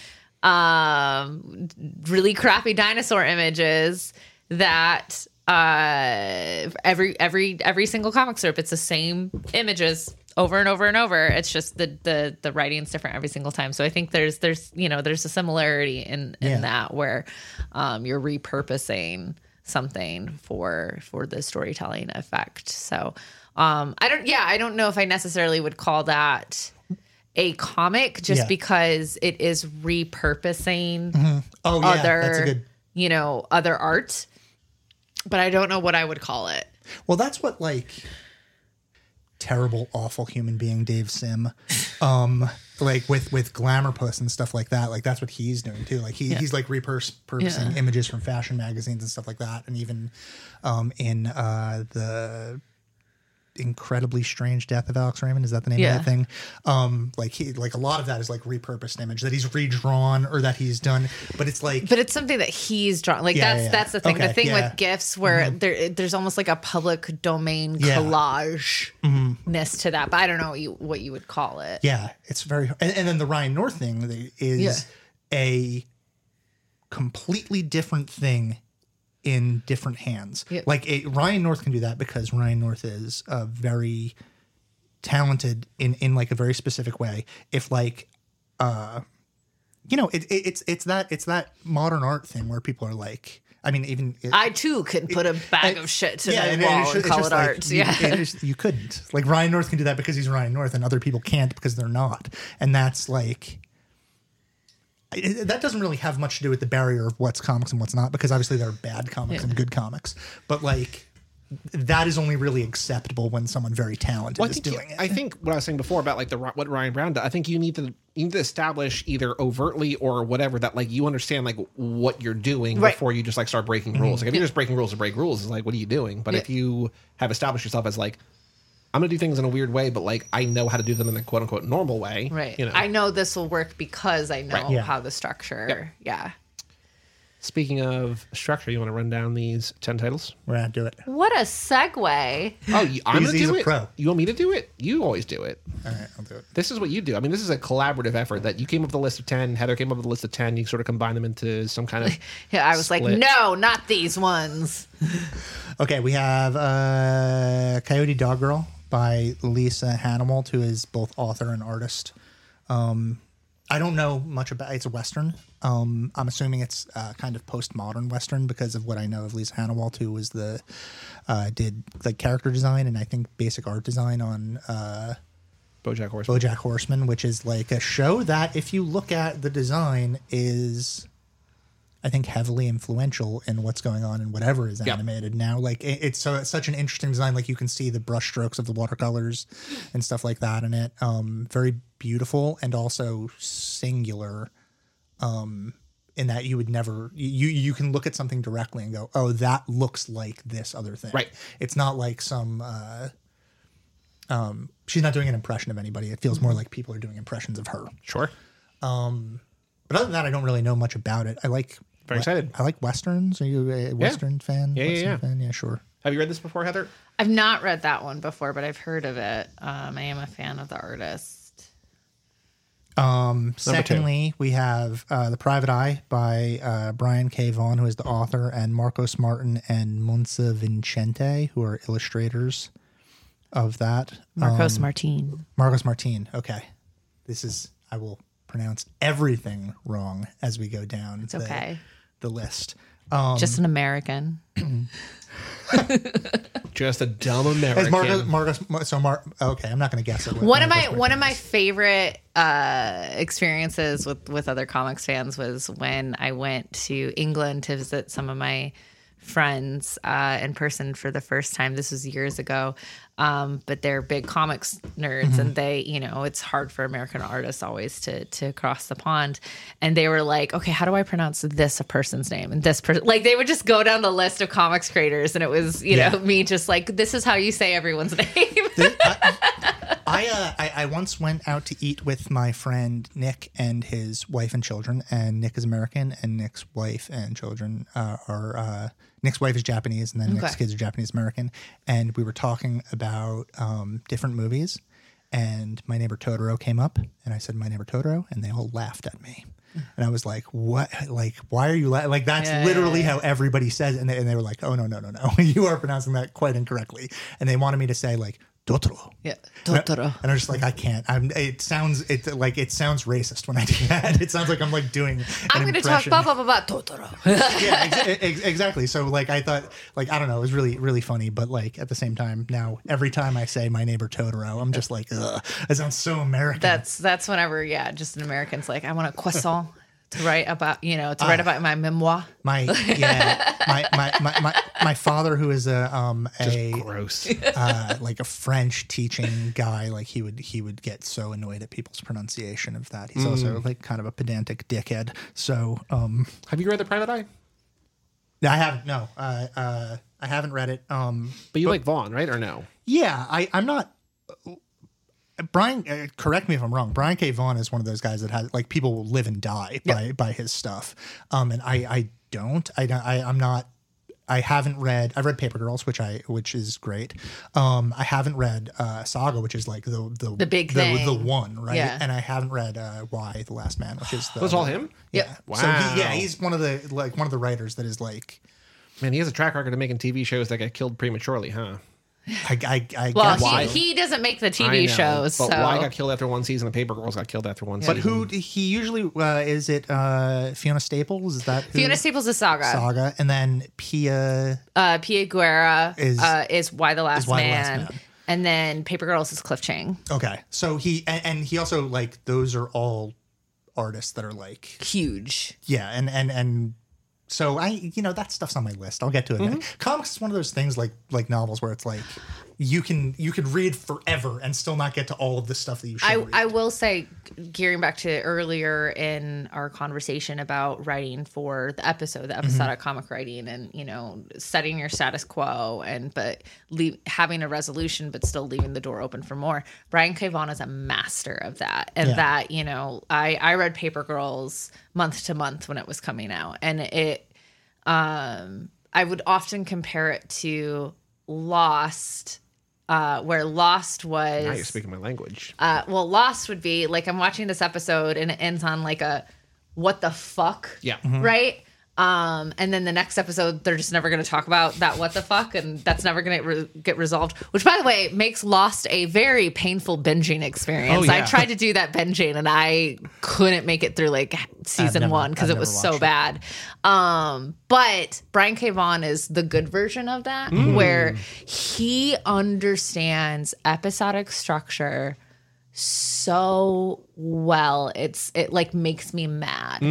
um, really crappy dinosaur images that uh every every every single comic strip it's the same images over and over and over. It's just the the the writing's different every single time. So i think there's there's you know there's a similarity in in Yeah. that where um you're repurposing something for for the storytelling effect. So um i don't yeah i don't know if i necessarily would call that a comic just Yeah. because it is repurposing Oh yeah, other that's a good. you know other art but i don't know what i would call it Well, that's what like terrible, awful human being Dave Sim, um, like with with Glamour Puss and stuff like that. Like that's what he's doing too. Like he, he's like repurposing Yeah. images from fashion magazines and stuff like that, and even um, in uh, the incredibly strange death of Alex Raymond. Is that the name Yeah. of that thing? Um, like he, like a lot of that is like repurposed image that he's redrawn or that he's done, but it's like but it's something that he's drawn like Yeah, that's yeah, that's the thing Okay, the thing. Mm-hmm. with gifts where there there's almost like a public domain Yeah. Mm-hmm. collage ness to that but i don't know what you, what you would call it Yeah, it's very. And, and then the Ryan North thing is a completely different thing in different hands. Yeah. Like it, Ryan North can do that because Ryan North is a very talented in in like a very specific way. If like, uh, you know, it, it, it's it's that it's that modern art thing where people are like. I mean, even it, i too can put a bag of shit to and the wall and just- call it like art you, yeah you couldn't. Like Ryan North can do that because he's Ryan North, and other people can't because they're not. And that's like, I- that doesn't really have much to do with the barrier of what's comics and what's not, because obviously there are bad comics and good comics. But like, that is only really acceptable when someone very talented Well, I is think, doing it. I think what I was saying before about like the what Ryan Browne did, I think you need to you need to establish either overtly or whatever that like you understand like what you're doing Right. before you just like start breaking Mm-hmm. rules. Like if you're just breaking rules to break rules, it's like what are you doing? But if you have established yourself as like I'm gonna do things in a weird way, but like I know how to do them in a quote unquote normal way. Right. You know. I know this will work because I know Right. Yeah. how the structure. Yeah. Speaking of structure, you want to run down these ten titles? We're gonna do it. What a segue. Oh, you, I'm He's- gonna do a it. pro. You want me to do it? You always do it. All right, I'll do it. This is what you do. I mean, this is a collaborative effort that you came up with a list of 10. Heather came up with a list of 10. You sort of combine them into some kind of. Yeah, I was Split. like, no, not these ones. Okay, we have uh, Coyote Doggirl by Lisa Hanawalt, who is both author and artist. Um, I don't know much about it's a western. Um, I'm assuming it's uh, kind of postmodern western because of what I know of Lisa Hanawalt, who was the uh, did the character design and I think basic art design on uh, Bojack Horseman. BoJack Horseman, which is like a show that, if you look at the design, is I think heavily influential in what's going on in whatever is animated now. Like it, it's so it's such an interesting design. Like you can see the brush strokes of the watercolors and stuff like that in it. Um, very beautiful and also singular. Um, in that you would never you you can look at something directly and go, oh, that looks like this other thing. Right. It's not like some. Uh, um, she's not doing an impression of anybody. It feels more like people are doing impressions of her. Sure. But other than that, I don't really know much about it. I like Very excited. I like westerns. Are you a western fan? Yeah, yeah, Western yeah. Fan? Yeah, sure. Have you read this before, Heather? I've not read that one before, but I've heard of it. Um, I am a fan of the artist. Um, two. secondly, we have uh, The Private Eye by uh, Brian K. Vaughan, who is the author, and Marcos Martin and Muntsa Vicente, who are illustrators of that. Marcos Um, Martin. Marcos Martin. Okay. This is, I will pronounce everything wrong as we go down the, okay. the list. Um, Just an American. Just a dumb American. As Marcos, Marcos, so Mar, okay, I'm not going to guess it. One of my one of my favorite uh, experiences with with other comics fans was when I went to England to visit some of my friends uh, in person for the first time. This was years ago, um, but they're big comics nerds, and they, you know, it's hard for American artists always to to cross the pond. And they were like, "Okay, how do I pronounce this a person's name?" And this person, like, they would just go down the list of comics creators, and it was, you Yeah. know, me just like, "This is how you say everyone's name." I, uh, I I once went out to eat with my friend Nick and his wife and children, and Nick is American, and Nick's wife and children uh, are uh, Nick's wife is Japanese, and then Nick's Okay. kids are Japanese American, and we were talking about um, different movies, and my neighbor Totoro came up, and I said my neighbor Totoro, and they all laughed at me. And I was like, "What? Like, why are you la-? like?" That's Yeah, literally yeah, how everybody says, it. and they, and they were like, "Oh no, no, no, no! you are pronouncing that quite incorrectly." And they wanted me to say like Totoro, yeah, Totoro. and I'm just like, I can't. I'm. It sounds. It like it sounds racist when I do that. It sounds like I'm like doing. I'm going to talk blah blah blah blah Totoro. Yeah, ex- ex- exactly. So like, I thought, like, I don't know, it was really, really funny. But like at the same time, now every time I say my neighbor Totoro, I'm just like, ugh, it sounds so American. that's that's whenever yeah, just an American's like I want a croissant to write about you know to write about my memoir. my yeah, my, my my my my father who is a um a Gross. uh, like a French teaching guy, like he would he would get so annoyed at people's pronunciation of that. He's also like kind of a pedantic dickhead. So um Have you read The Private Eye? I haven't no uh, uh I haven't read it. Um But you like Vaughan, right? Or no? yeah, I I'm not. Brian, uh, correct me if I'm wrong. Brian K. Vaughan is one of those guys that has like people will live and die by by his stuff. Um, and I I don't. I don't. I, I'm not. I haven't read. I've read Paper Girls, which I which is great. Um, I haven't read uh, Saga, which is like the the The big the, thing. the one, right? Yeah. And I haven't read uh, Y: The Last Man, which is the Was all him? Yep. Yeah. So he, yeah, he's one of the like one of the writers that is like. Man, he has a track record of making TV shows that get killed prematurely, huh? I I, I Well, guess Why? he, he doesn't make the TV know, shows, But so Y got killed after one season? The Paper Girls got killed after one season. But season. who he usually uh, is it? Uh, Fiona Staples is that who? Fiona Staples is Saga. Saga, and then Pia. Uh, Pia Guerra Is- is uh, is Why the Last, Why the man. Last Man. and then Paper Girls is Cliff Chiang. Okay, so he and, and he also like those are all artists that are like Huge. yeah, and and and so I you know that stuff's on my list. I'll get to it. Mm-hmm. Comics is one of those things like like novels where it's like you can you could read forever and still not get to all of the stuff that you should I, read. I will say, gearing back to earlier in our conversation about writing for the episode, the episodic comic writing, and you know, setting your status quo, and but leave, having a resolution, but still leaving the door open for more. Brian K. Vaughan is a master of that, and Yeah. that you know, I I read Paper Girls month to month when it was coming out, and it um I would often compare it to Lost, uh, where Lost was Now you're speaking my language. uh, well, Lost would be like I'm watching this episode and it ends on like a what the fuck, Yeah. right? Um, and then the next episode they're just never going to talk about that what the fuck, and that's never going to re- get resolved. Which, by the way, makes Lost a very painful binging experience. Oh, I tried to do that binging and I couldn't make it through like season never- one because it was so it. bad. Um, but Brian K. Vaughan is the good version of that, Mm. where he understands episodic structure so well. It's it like makes me mad.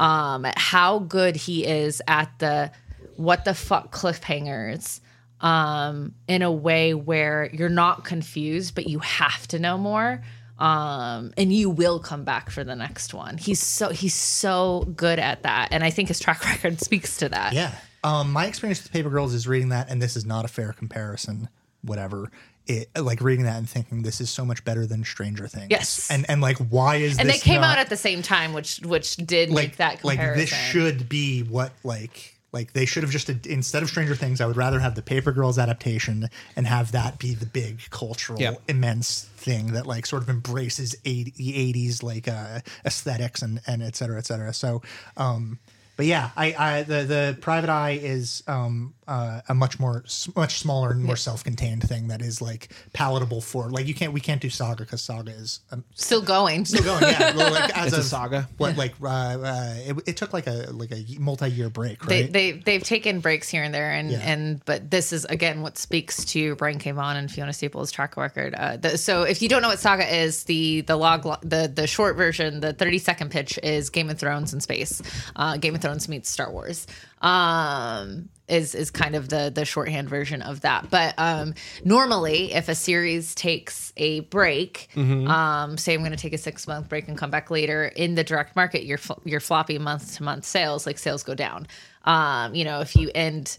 Um, at how good he is at the what the fuck cliffhangers. Um, in a way where you're not confused, but you have to know more. Um, and you will come back for the next one. He's so he's so good at that, and I think his track record speaks to that. Yeah. Um, my experience with Paper Girls is reading that, and this is not a fair comparison. Whatever. It, like reading that and thinking this is so much better than Stranger Things. Yes. And and like why is and they came not- out at the same time, which which did like make that like this should be what like like they should have just instead of Stranger Things, I would rather have the Paper Girls adaptation and have that be the big cultural Yeah. immense thing that like sort of embraces 80, the eighties like uh, aesthetics and and et cetera, et cetera. So, um, but yeah, I, I the the Private Eye is um uh, a much more much smaller and more self contained thing that is like palatable for like you can't we can't do Saga because Saga is um, still going. still going. Yeah, well, like as It's a of- saga. What like uh, uh, it, it took like a like a multi year break, they, right? they they've taken breaks here and there and Yeah. and but this is again what speaks to Brian K. Vaughan and Fiona Staples' track record. Uh, the, so if you don't know what Saga is, the the log the the short version, the thirty second pitch is Game of Thrones in space. Uh, Game of Thrones meets Star Wars. Um, is is kind of the the shorthand version of that. But um, normally, if a series takes a break, um, say I'm going to take a six month break and come back later in the direct market, your your floppy month to month sales, like sales go down. Um, you know, if you end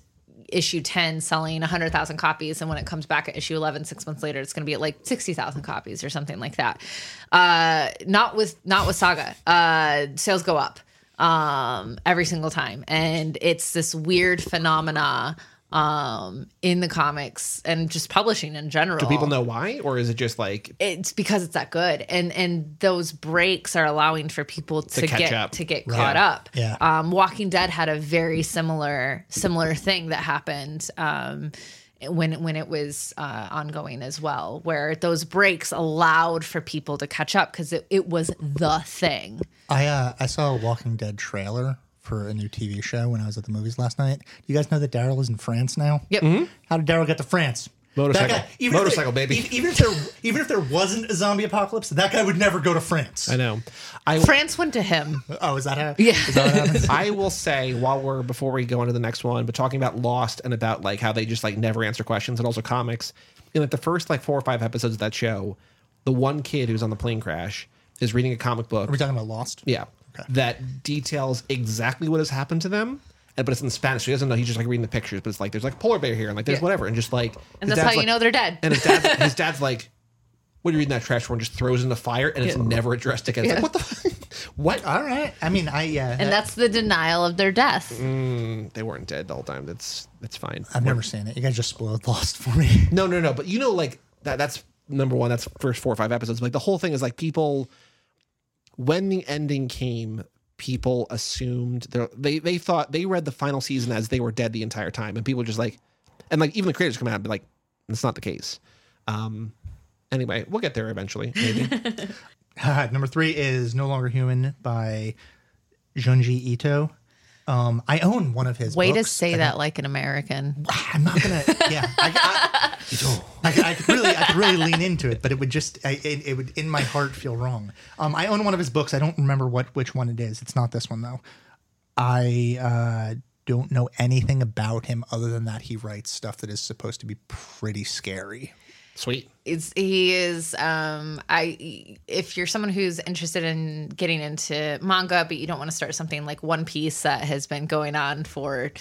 issue 10 selling 100,000 copies and when it comes back at issue 11 6 months later it's going to be at like 60,000 copies or something like that. Uh not with not with Saga. Uh sales go up um every single time and it's this weird phenomena um in the comics and just publishing in general. Do people know why, or is it just like it's because it's that good and and those breaks are allowing for people to, catch get up. to get caught up Yeah. um walking dead had a very similar similar thing that happened um when when it was uh, ongoing as well, where those breaks allowed for people to catch up because it, it was the thing. I uh, I saw a Walking Dead trailer for a new TV show when I was at the movies last night. Do you guys know that Daryl is in France now? Yep. How did Daryl get to France? Motorcycle. That guy- even if Motorcycle, baby. Even if there, even if there wasn't a zombie apocalypse, that guy would never go to France. I know. I France went to him. Oh, is that how? Yeah. That what? I will say while we're before we go into the next one, but talking about Lost and about like how they just like never answer questions and also comics. In like the first like four or five episodes of that show, the one kid who's on the plane crash is reading a comic book. Are we talking about Lost? Yeah. That details exactly what has happened to them. And- But it's in Spanish, so he doesn't know. He's just like reading the pictures. But it's like there's like a polar bear here, and like there's Yeah. whatever, and just like And that's how dad's you like- know they're dead. And his dad's his dad's like, "What are you reading that trash for?" And just throws in the fire, and it's Yeah. never addressed again. It's Yeah. like what the what? All right. I mean, I yeah. and that's the denial of their death. Mm, they weren't dead the whole time. That's that's fine. I've never seen it. You guys just spoiled Lost for me. No, no, no. But you know, like that. That's number one. That's first four or five episodes. Like the whole thing is like people. When the ending came, people assumed they're- they they thought they read the final season as they were dead the entire time, and people were just like, and like even the creators come out and be like, that's not the case. Um. Anyway, we'll get there eventually. Maybe. Number three is No Longer Human by Junji Ito. Um, I own one of his. Way to books. say I that like an American. I'm not gonna. Yeah. I, I, I, could- I could really, I could really lean into it, but it would just, I, it, it would in my heart feel wrong. Um, I own one of his books. I don't remember what which one it is. It's not this one though. I uh, don't know anything about him other than that he writes stuff that is supposed to be pretty scary. Sweet. it's he is um i if you're someone who's interested in getting into manga but you don't want to start something like one piece that has been going on for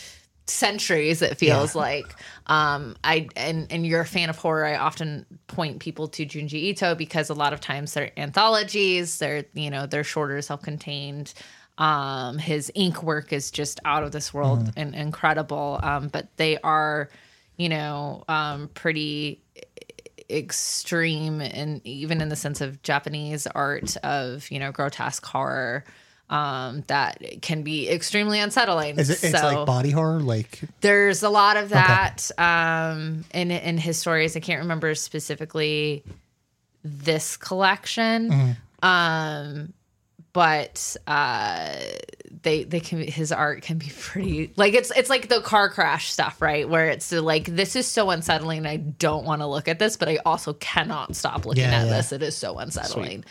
centuries it feels Yeah. like um i and and you're a fan of horror i often point people to junji ito because a lot of times they're anthologies they're you know they're shorter self-contained um his ink work is just out of this world and incredible um but they are you know um pretty extreme and even in the sense of Japanese art of you know grotesque horror um that can be extremely unsettling Is it? It's so like body horror. Like there's a lot of that um in in his stories i can't remember specifically this collection um but uh they they can his art can be pretty like it's it's like the car crash stuff right where it's like this is so unsettling i don't want to look at this but i also cannot stop looking Yeah, at yeah. this it is so unsettling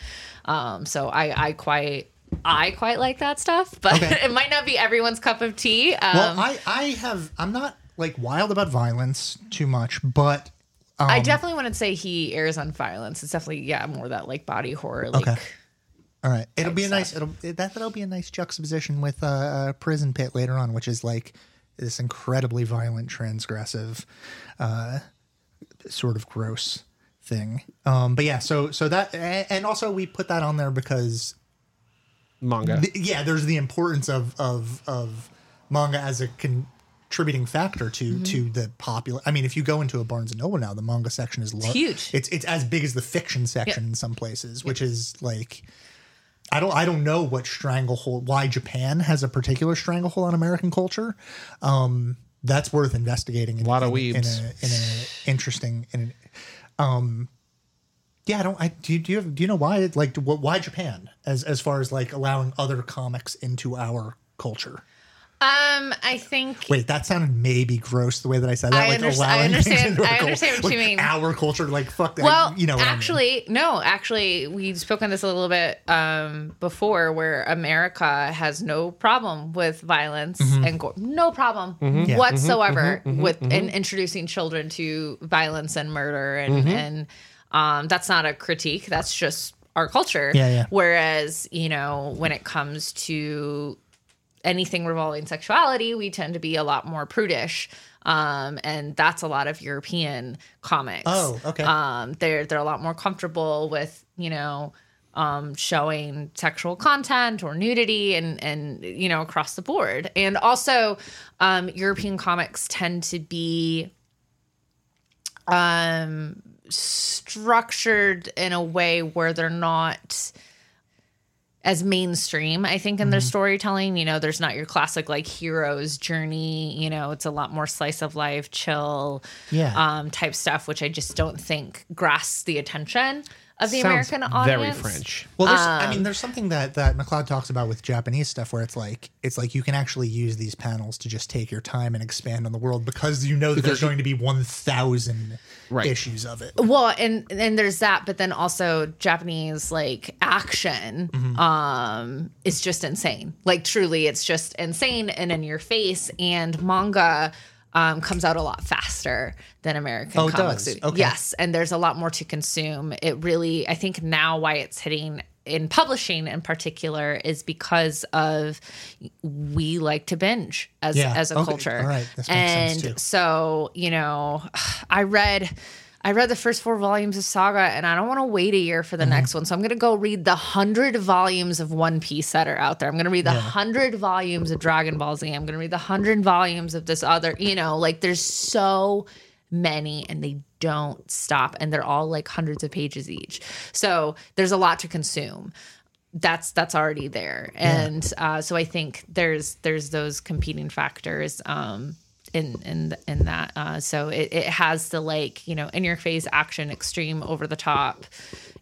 um so i i quite I quite like that stuff, but Okay. it might not be everyone's cup of tea. Um, well, I I have I'm not like wild about violence too much, but um, I definitely wouldn't say he airs on violence. It's definitely yeah, more that like body horror. Like Okay. All right, it'll be a nice. It'll that that'll be a nice juxtaposition with uh, uh, prison pit later on, which is like this incredibly violent, transgressive, uh, sort of gross thing. Um, but yeah, so so that and also we put that on there because Manga. th- yeah, there's the importance of of of manga as a contributing factor to Mm-hmm. to the popular. I mean, if you go into a Barnes and Noble now, the manga section is lo- huge. It's it's as big as the fiction section in some places, which is like. I don't. I don't know what stranglehold. Why Japan has a particular stranglehold on American culture. Um, that's worth investigating. In, Lot of in, in weebs. a, in a interesting. In an, um, yeah. I don't. I do. You, do you have, do you know why? Like, wh- why Japan? As as far as like allowing other comics into our culture. Um, I think Wait, that sounded maybe gross the way that I said that. I like underst- I allowing things into our I cul- understand what you like mean. Our culture, like fuck that. well, you know. what I mean. actually, no, actually, we spoke on this a little bit um, before, where America has no problem with violence Mm-hmm. and gore, no problem Yeah. whatsoever with in introducing children to violence and murder, and and um, that's not a critique. That's just our culture. Yeah, yeah. Whereas, you know, when it comes to anything revolving sexuality, we tend to be a lot more prudish. Um, and that's a lot of European comics. Oh, okay. Um, they're they're a lot more comfortable with, you know, um, showing sexual content or nudity and and you know across the board. And also, um, European comics tend to be um structured in a way where they're not as mainstream i think in their storytelling. You know there's not your classic like hero's journey. You know it's a lot more slice of life chill Yeah. um type stuff which i just don't think grasps the attention of the Sounds american audience. very French. Well, there's, Um, I mean, there's something that that McCloud talks about with Japanese stuff, where it's like it's like you can actually use these panels to just take your time and expand on the world because you know that there's going to be one thousand Right. issues of it. well and and there's that but then also japanese like action um is just insane like truly it's just insane and in your face and manga um, comes out a lot faster than American Oh, comics do. Okay. Yes, and there's a lot more to consume. It really, I think, now why it's hitting in publishing in particular is because of we like to binge as Yeah. as a Okay. culture. All right. And sense, too. so you know, I read. I read the first four volumes of Saga, and I don't want to wait a year for the Mm-hmm. next one. So I'm going to go read the hundred volumes of One Piece that are out there. I'm going to read the hundred volumes of Dragon Ball Z. I'm going to read the hundred volumes of this other. You know, like there's so many, and they don't stop, and they're all like hundreds of pages each. So there's a lot to consume that's that's already there and uh, so i think there's there's those competing factors um in in in that uh so it, it has the like you know in your face action extreme over the top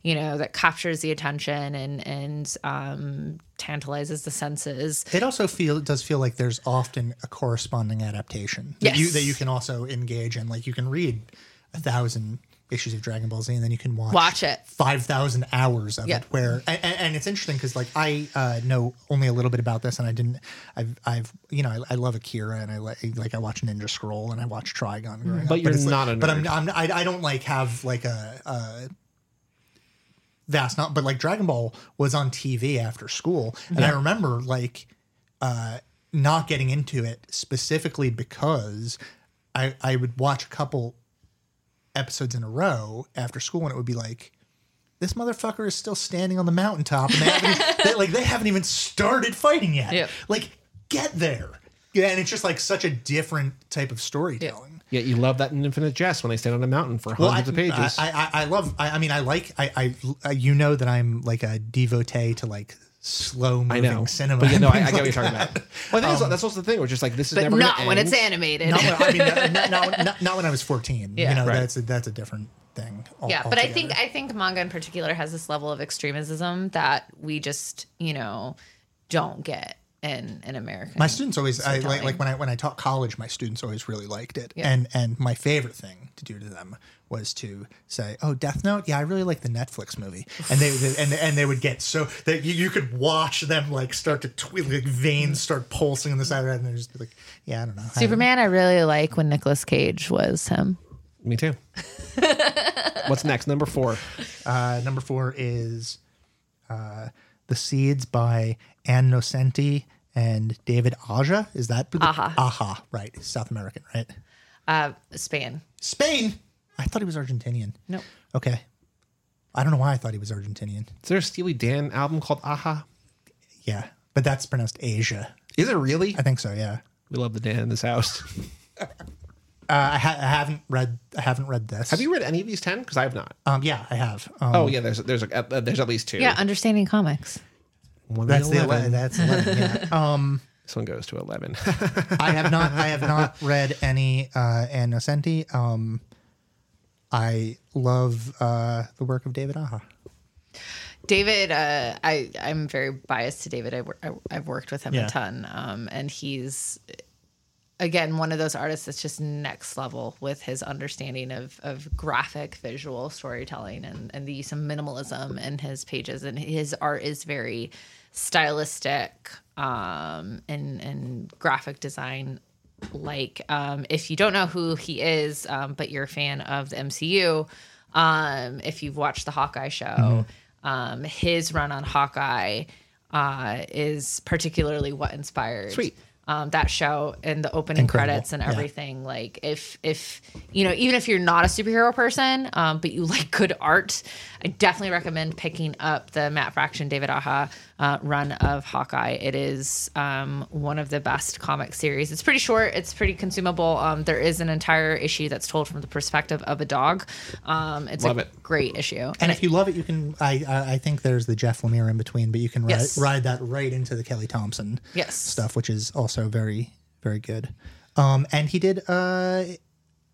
you know that captures the attention and and um tantalizes the senses It also feel it does feel like there's often a corresponding adaptation that you that you can also engage in. Like you can read a thousand issues of Dragon Ball Z, and then you can watch Watch it. five thousand hours of Yeah. it. Where and, and and it's interesting because like I uh, know only a little bit about this, and I didn't. I've I've you know I, I love Akira, and I like like I watch Ninja Scroll, and I watch Trigun. growing But up. you're it's like- not a But I'm. I'm I, I don't like have like a. a vast not but like dragon ball was on tv after school and i remember like uh not getting into it specifically because i i would watch a couple episodes in a row after school and it would be like this motherfucker is still standing on the mountaintop and they haven't they, like they haven't even started fighting yet Yep. like get there yeah and it's just like such a different type of storytelling Yeah, you love that in Infinite Jest when they stand on a mountain for well, hundreds I, of pages. I, I, I love. I, I mean, I like. I, I, you know that I'm like a devotee to like slow I moving know. cinema. But yeah, no, I, I and get what you're talking like about. Well, I think that's, um, that's also the thing. We're just like, this is But never not gonna when it's animated. Not when, I mean, not, not, not, not when I was 14. Yeah. You know, Right. that's a, that's a different thing. al- yeah but i think i think manga in particular has this level of extremism that we just you know don't get in in america my students always I, like like when I when I taught college, my students always really liked it. Yeah. And and my favorite thing to do to them was to say, "Oh, Death Note, yeah, I really like the Netflix movie." And they, they and and they would get so that you, you could watch them like start to twi- like veins start pulsing on the side of their head, and they're just like, "Yeah, I don't know." I- superman i really like when Nicolas cage was him Me too. What's next? Number four. Uh, number four is uh, The Seeds by Ann Nocenti and David Aja. Is that Aha? Aja, right? South American, right? uh spain Spain. I thought he was Argentinian. no Okay. I don't know why I thought he was Argentinian. Is there a Steely Dan album called Aha? Yeah, but that's pronounced Asia. Is it really? I think so. Yeah. We love the Dan in this house. Uh, I, ha- I haven't read. I haven't read this. Have you read any of these ten? Because I have not. Um. Yeah, I have. Um, Oh yeah, there's there's a, uh, there's at least two. yeah understanding comics one that's the 11. eleven. That's eleven. Yeah. Um. This one goes to eleven. I have not. I have not read any uh, Ann Nocenti. Um, I love uh, the work of David Aja David, uh, I I'm very biased to David. i, I i've worked with him Yeah. a ton, um, and he's again one of those artists that's just next level with his understanding of of graphic visual storytelling and and the use of minimalism in his pages. And his art is very stylistic um, and and graphic design like um, if you don't know who he is um, but you're a fan of the mcu um, if you've watched the hawkeye show um, his run on hawkeye uh, is particularly what inspired Sweet. Um, that show and the opening Incredible. credits and Yeah. everything like if if you know even if you're not a superhero person um, but you like good art i definitely recommend picking up the matt fraction david aja uh, run of hawkeye it is um, one of the best comic series it's pretty short it's pretty consumable um, there is an entire issue that's told from the perspective of a dog um, it's Love a it. great issue And if you love it, you can. I I, I think there's the Jeff Lemire in between, but you can ride, Yes. ride that right into the Kelly Thompson Yes. stuff, which is also very very good. Um, and he did uh,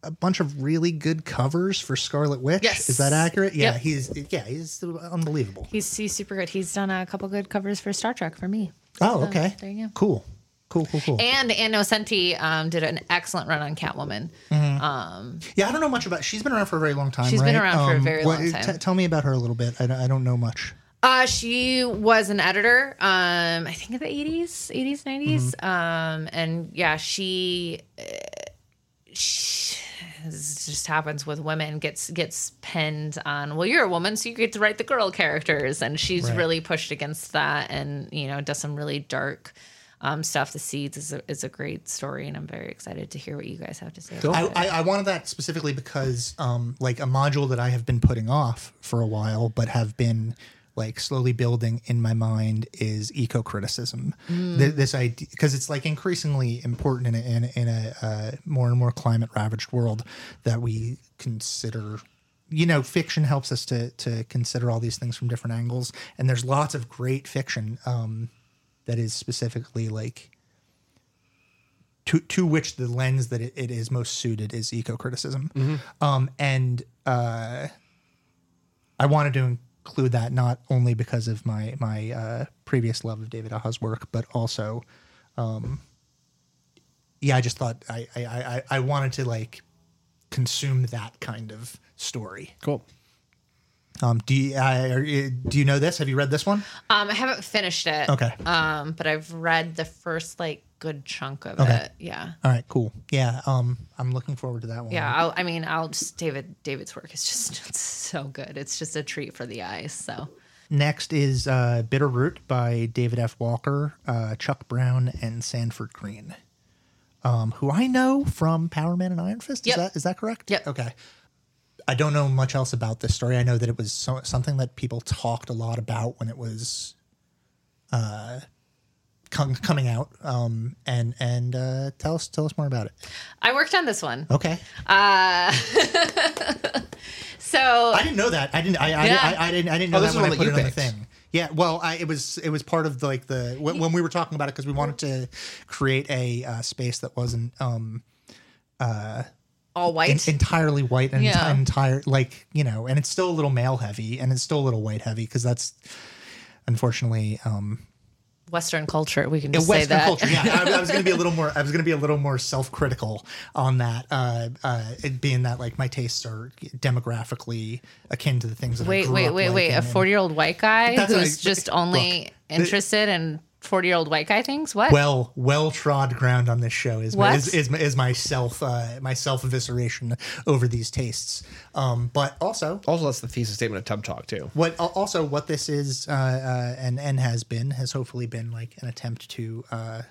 a bunch of really good covers for Scarlet Witch. Yes. Is that accurate? Yeah, Yep. he's yeah he's unbelievable. he's, he's super good he's done a couple good covers for star trek for me Oh, So, okay. there you go Cool, cool, cool, cool. and Ann Nocenti um, did an excellent run on Catwoman. Yeah, I don't know much about. She's been around for a very long time. She's been right? around for a very long t- time. tell me about her a little bit. I I don't know much. Uh, she was an editor, um, I think in the 80s, 80s, 90s. Um, and yeah, she, uh, she this just happens with women gets gets pinned on well you're a woman so you get to write the girl characters and she's Right. really pushed against that and you know does some really dark um, stuff the seeds is a, is a great story and i'm very excited to hear what you guys have to say Cool. about I, it. I, I wanted that specifically because, um, like a module that I have been putting off for a while, but have been like slowly building in my mind is eco criticism. Th- this idea, because it's like increasingly important in a, in, in a uh, more and more climate ravaged world that we consider. You know, fiction helps us to to consider all these things from different angles, and there's lots of great fiction um, that is specifically like to to which the lens that it, it is most suited is eco criticism, um, and uh, I wanted to include that not only because of my my uh, previous love of David Aja's work, but also, um, yeah, I just thought I I, I I wanted to like consume that kind of story. Cool. Um, do you uh, are do you know this? Have you read this one? Um, I haven't finished it. Okay. Um, but I've read the first like good chunk of Okay. it. Yeah. All right, cool. Yeah, um, I'm looking forward to that one. Yeah. I'll, I mean, I'll just David David's work is just it's so good. It's just a treat for the eyes. So Next is uh, Bitter Root by David F. Walker, uh, Chuck Brown, and Sanford Greene, um, who I know from Power Man and Iron Fist. Yep. Is that is that correct? Yep. Okay. I don't know much else about this story. I know that it was so, something that people talked a lot about when it was uh, com- coming out. Um, and and uh, tell us tell us more about it. I worked on this one. Okay. So I didn't know that. I didn't. I. I, Yeah. I, I didn't. I didn't know Oh, this that is when I put that it you on the thing. Yeah. Well, I, it was. It was part of the, like the when, when we were talking about it because we wanted to create a uh, space that wasn't um all white. en- entirely white and Yeah. entire like you know, and it's still a little male heavy and it's still a little white heavy because that's unfortunately um Western culture. We can just say that. Western culture. Yeah, I, I was going to be a little more. I was going to be a little more self-critical on that. Uh, uh, it being that like my tastes are demographically akin to the things that Wait, wait, wait, wait. A and- 40 year old white guy who's I- just look, only interested in 40 year old white guy things? What? well well trod ground on this show is my, What? is, is, is my self uh, my self evisceration over these tastes. Um, but also Also, that's the thesis statement of Tub Talk too. what also what this is uh, uh, and and has been has hopefully been like an attempt to uh,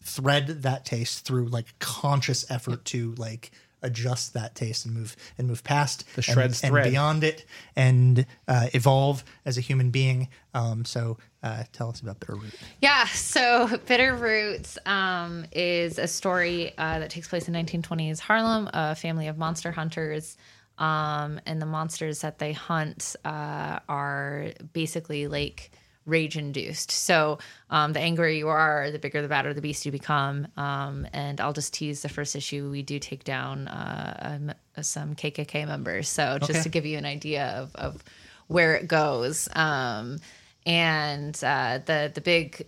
thread that taste through like conscious effort to like adjust that taste and move and move past The shreds and, thread. and beyond it and uh, evolve as a human being. Um, so uh, tell us about bitter root. Yeah, so Bitter Roots um, is a story uh, that takes place in 1920s Harlem, a family of monster hunters. Um, and the monsters that they hunt uh, are basically like rage induced. So um, the angrier you are, the bigger, the badder the beast you become. Um, and I'll just tease the first issue. We do take down uh, um, some KKK members. So just Okay. to give you an idea of, of where it goes. Um, and uh, the the big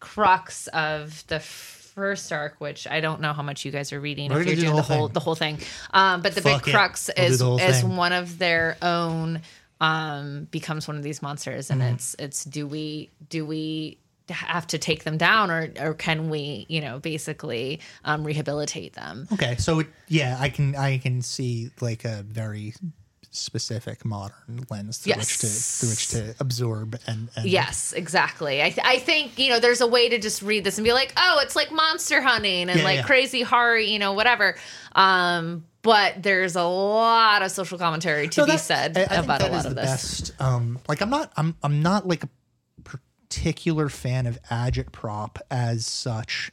crux of the first arc, which I don't know how much you guys are reading We're if you're do doing the whole whole thing. the whole thing. Um, but the Fuck big crux We'll is the is thing. one of their own um, becomes one of these monsters, and Mm-hmm. it's it's do we do we have to take them down or or can we you know basically um, rehabilitate them Okay, so it, yeah, I can I can see like a very specific modern lens through which to through which to absorb and, and Yes, exactly. I, th- I think, you know, there's a way to just read this and be like, oh, it's like monster hunting and Yeah, like yeah. crazy horror, you know, whatever. Um, but there's a lot of social commentary to No, be said I- I think about a that lot is of the this. Best, um, like I'm not I'm I'm not like a particular fan of agitprop as such.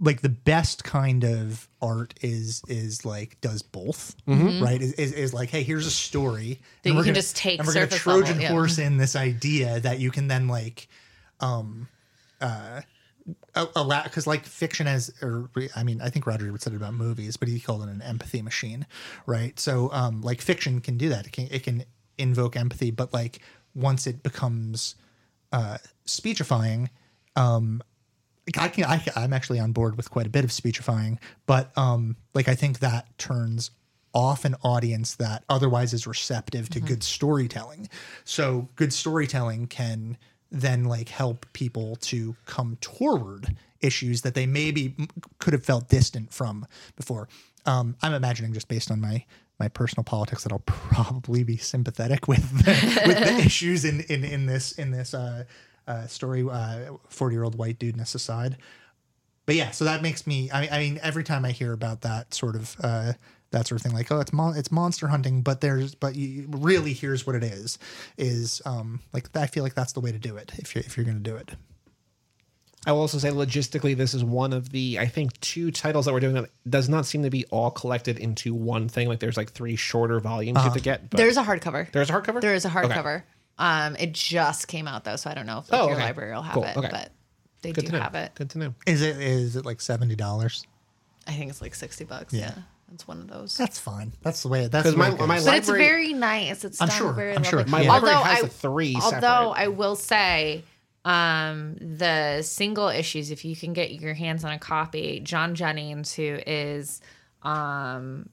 Like the best kind of art is is like does both, right? Is, is is like, hey, here's a story Mm-hmm. That and you we're can gonna- just take and we're gonna Trojan level, yeah. horse in this idea that you can then like allow because like fiction as or i mean i think Roger Ebert said it about movies but he called it an empathy machine right? So um like fiction can do that. It can it can invoke empathy but like once it becomes uh speechifying um I can I, I'm actually on board with quite a bit of speechifying, but um, like I think that turns off an audience that otherwise is receptive to good storytelling. So good storytelling can then like help people to come toward issues that they maybe could have felt distant from before. Um, I'm imagining just based on my my personal politics that I'll probably be sympathetic with the, with the issues in in in this in this uh, uh, story. Forty year old white dudeness aside, but yeah, so that makes me. I, I mean, every time I hear about that sort of uh, that sort of thing, like oh, it's mon- it's monster hunting, but there's but you, really here's what it is. Is um like I feel like that's the way to do it if you're if you're gonna do it. I will also say logistically, this is one of the I think two titles that we're doing that does not seem to be all collected into one thing. Like there's like three shorter volumes you have to get. But There's a hardcover. there's a hardcover. There is a Okay. hardcover. Um, it just came out though, so I don't know if, if Oh, your library will have Cool. it, Okay. but they Good do have it. Good to know. Is it is it like seventy dollars? I think it's like sixty bucks. Yeah. Yeah, it's one of those. That's fine. That's the way. That's 'Cause the way my- it goes. my but it's very nice. It's I'm done sure, very I'm sure. lovely. My Yeah. library Although has I- the three. Although separate. I will say, um, the single issues, if you can get your hands on a copy, John Jennings, who is um,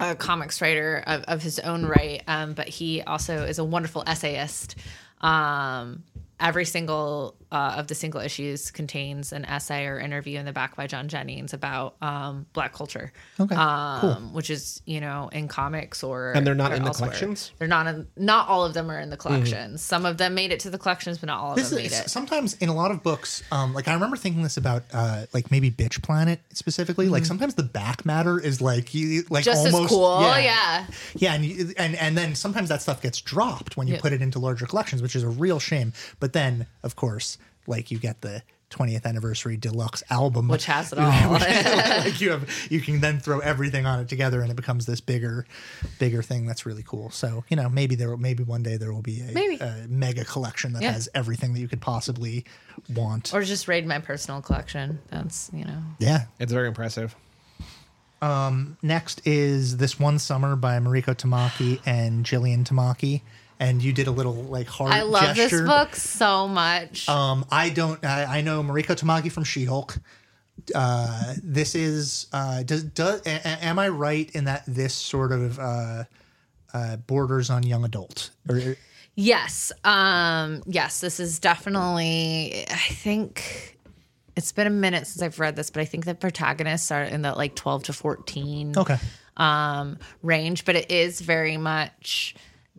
a comics writer of, of his own right, um, but he also is a wonderful essayist. Um, every single uh, of the single issues contains an essay or interview in the back by John Jennings about um, Black culture. Okay, um, cool. Which is you know in comics or And they're not in the collections? They're not in. Not all of them are in the collections. Some of them made it to the collections, but not all of This them made is, it. sometimes in a lot of books, um, like I remember thinking this about uh, like maybe Bitch Planet specifically. Like sometimes the back matter is like you like Mm-hmm. Just as almost cool, yeah, yeah. yeah, and, you, and and then sometimes that stuff gets dropped when you Yeah. put it into larger collections, which is a real shame. But then, of course, like you get the 20th anniversary deluxe album, Which has it all. like you have, you can then throw everything on it together, and it becomes this bigger, bigger thing that's really cool. So you know, maybe there, maybe one day there will be a, a mega collection that Yeah. has everything that you could possibly want. or just raid my personal collection. That's you know. yeah. It's very impressive. Um, next is this one summer by Mariko Tamaki and Jillian Tamaki, and you did a little like heart. I love gesture. this book so much. Um, I don't. I, I know Mariko Tamaki from She-Hulk. Uh, this is. Uh, does does a- am I right in that this sort of uh, uh, borders on young adult? Or, Yes. Um yes, this is definitely I think it's been a minute since I've read this, but I think the protagonists are in the like 12 to 14 okay. um range, but it is very much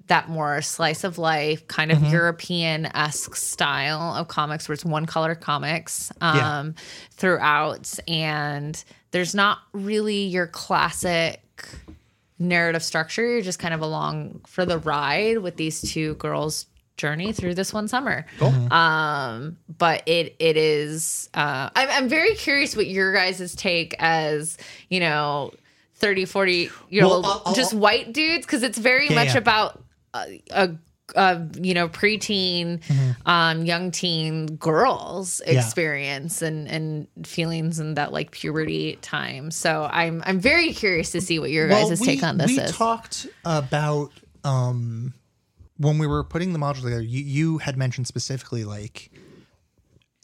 that more slice of life kind of European-esque style of comics where it's one color comics um Yeah. throughout and there's not really your classic narrative structure. You're just kind of along for the ride with these two girls' journey through this one summer. Um, but it it is. Uh, I'm I'm very curious what your guys' take as you know. 30 40 year old Well, I'll- I'll- just white dudes because it's very Yeah, much yeah. about a, a you know preteen um young teen girls Mm-hmm. Yeah. experience and and feelings and that like puberty time so i'm i'm very curious to see what your guys' we, take on this we is talked about um, when we were putting the module together. You, you had mentioned specifically like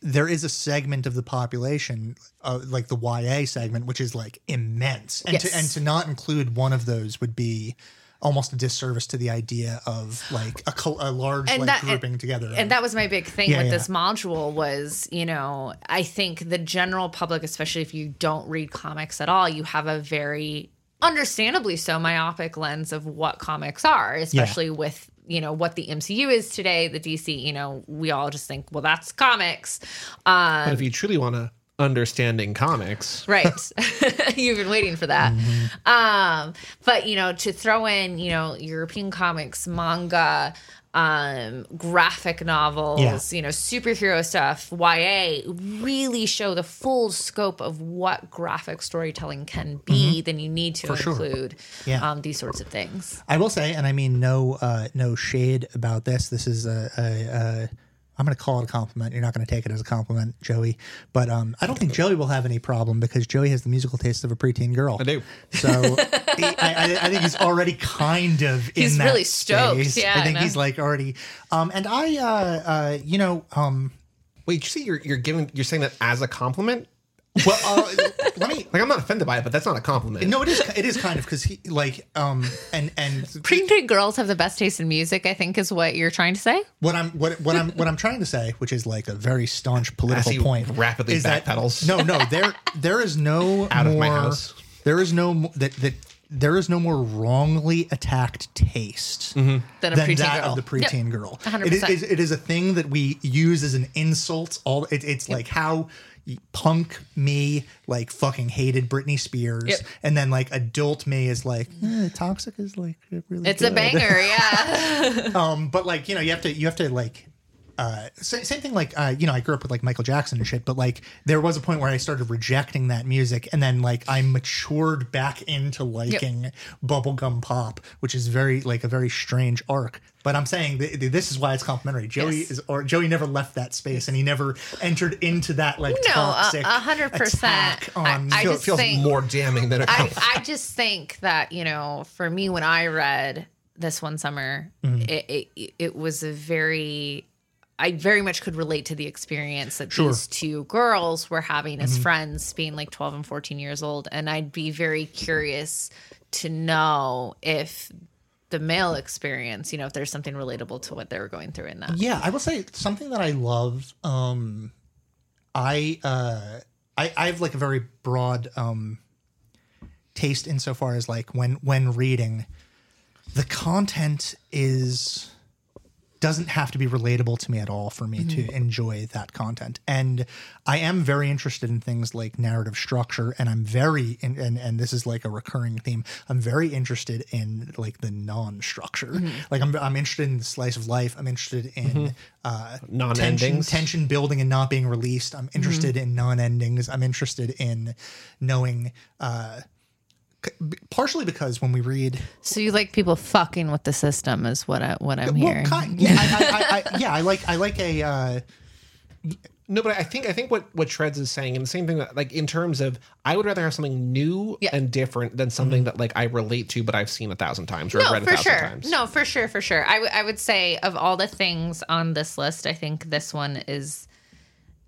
there is a segment of the population, uh, like the YA segment, which is like immense, and to Yes. and to not include one of those would be almost a disservice to the idea of like a, col- a large And like that- grouping together. and that was my big thing Yeah, with yeah. this module was you know i think the general public especially if you don't read comics at all you have a very understandably so myopic lens of what comics are especially with you know what the mcu is today the dc you know we all just think well that's comics um But if you truly want to understanding comics, right you've been waiting for that um but you know to throw in you know european comics manga um graphic novels Yeah. you know superhero stuff ya really show the full scope of what graphic storytelling can be then you need to sure. include Yeah. um these sorts of things I will say, and I mean no uh, no shade about this. This is a, a, a I'm going to call it a compliment. You're not going to take it as a compliment, Joey. But um, I don't think Joey will have any problem because Joey has the musical taste of a preteen girl. I do. So he, I, I, I think he's already kind of in He's that really stoked. space. Yeah, I I think know. he's like already. Um, and I, uh, uh, you know, um, wait, you see, you're you're giving you're saying that as a compliment. Well, uh, let me. Like I'm not offended by it, but that's not a compliment. No, it is. It is kind of because he like um and and preteen girls have the best taste in music i think is what you're trying to say What I'm what what I'm what I'm trying to say, which is like a very staunch political point, rapidly is that backpedals. no, no, there there is no Out of my house. There is no that that there is no more wrongly attacked taste than a than preteen that girl of the preteen girl. 100%. It is, it is a thing that we use as an insult. All it, it's like how punk me like fucking hated Britney Spears, Yep. and then like adult me is like eh, toxic is like really. it's a banger yeah Um, but like you know, you have to you have to like. Uh, sa- same thing like uh, you know I grew up with like Michael Jackson and shit, but like there was a point where I started rejecting that music, and then like I matured back into liking bubblegum pop, which is very like a very strange arc. But I'm saying th- th- this is why it's complimentary. Joey Yes. is or Joey never left that space, and he never entered into that like No, a- toxic a hundred percent. on. I Feel- just feels think- more damning than a I, just think that you know for me when i read this one summer it, it it was a very I very much could relate to the experience that these two girls were having as friends, being like 12 and 14 years old. And I'd be very curious to know if the male experience, you know, if there's something relatable to what they were going through in that. Yeah, I will say something that I love. Um, I uh, I I have like a very broad um taste insofar as like when when reading, the content is doesn't have to be relatable to me at all for me to enjoy that content. And I am very interested in things like narrative structure and I'm very in, and and this is like a recurring theme. I'm very interested in like the non-structure. Like I'm I'm interested in the slice of life. I'm interested in uh tension, Non-endings. tension building and not being released. I'm interested in non-endings. I'm interested in knowing uh partially because when we read So you like people fucking with the system is what I what I'm hearing. kind, yeah, I, I, I, I, yeah, I like I like a uh, No, but I think I think what what Shreds is saying, and the same thing that like in terms of, I would rather have something new Yeah. and different than something that like I relate to, but I've seen a thousand times or no, read a thousand sure. times. No, for sure, for sure. I, w- I would say of all the things on this list, I think this one is,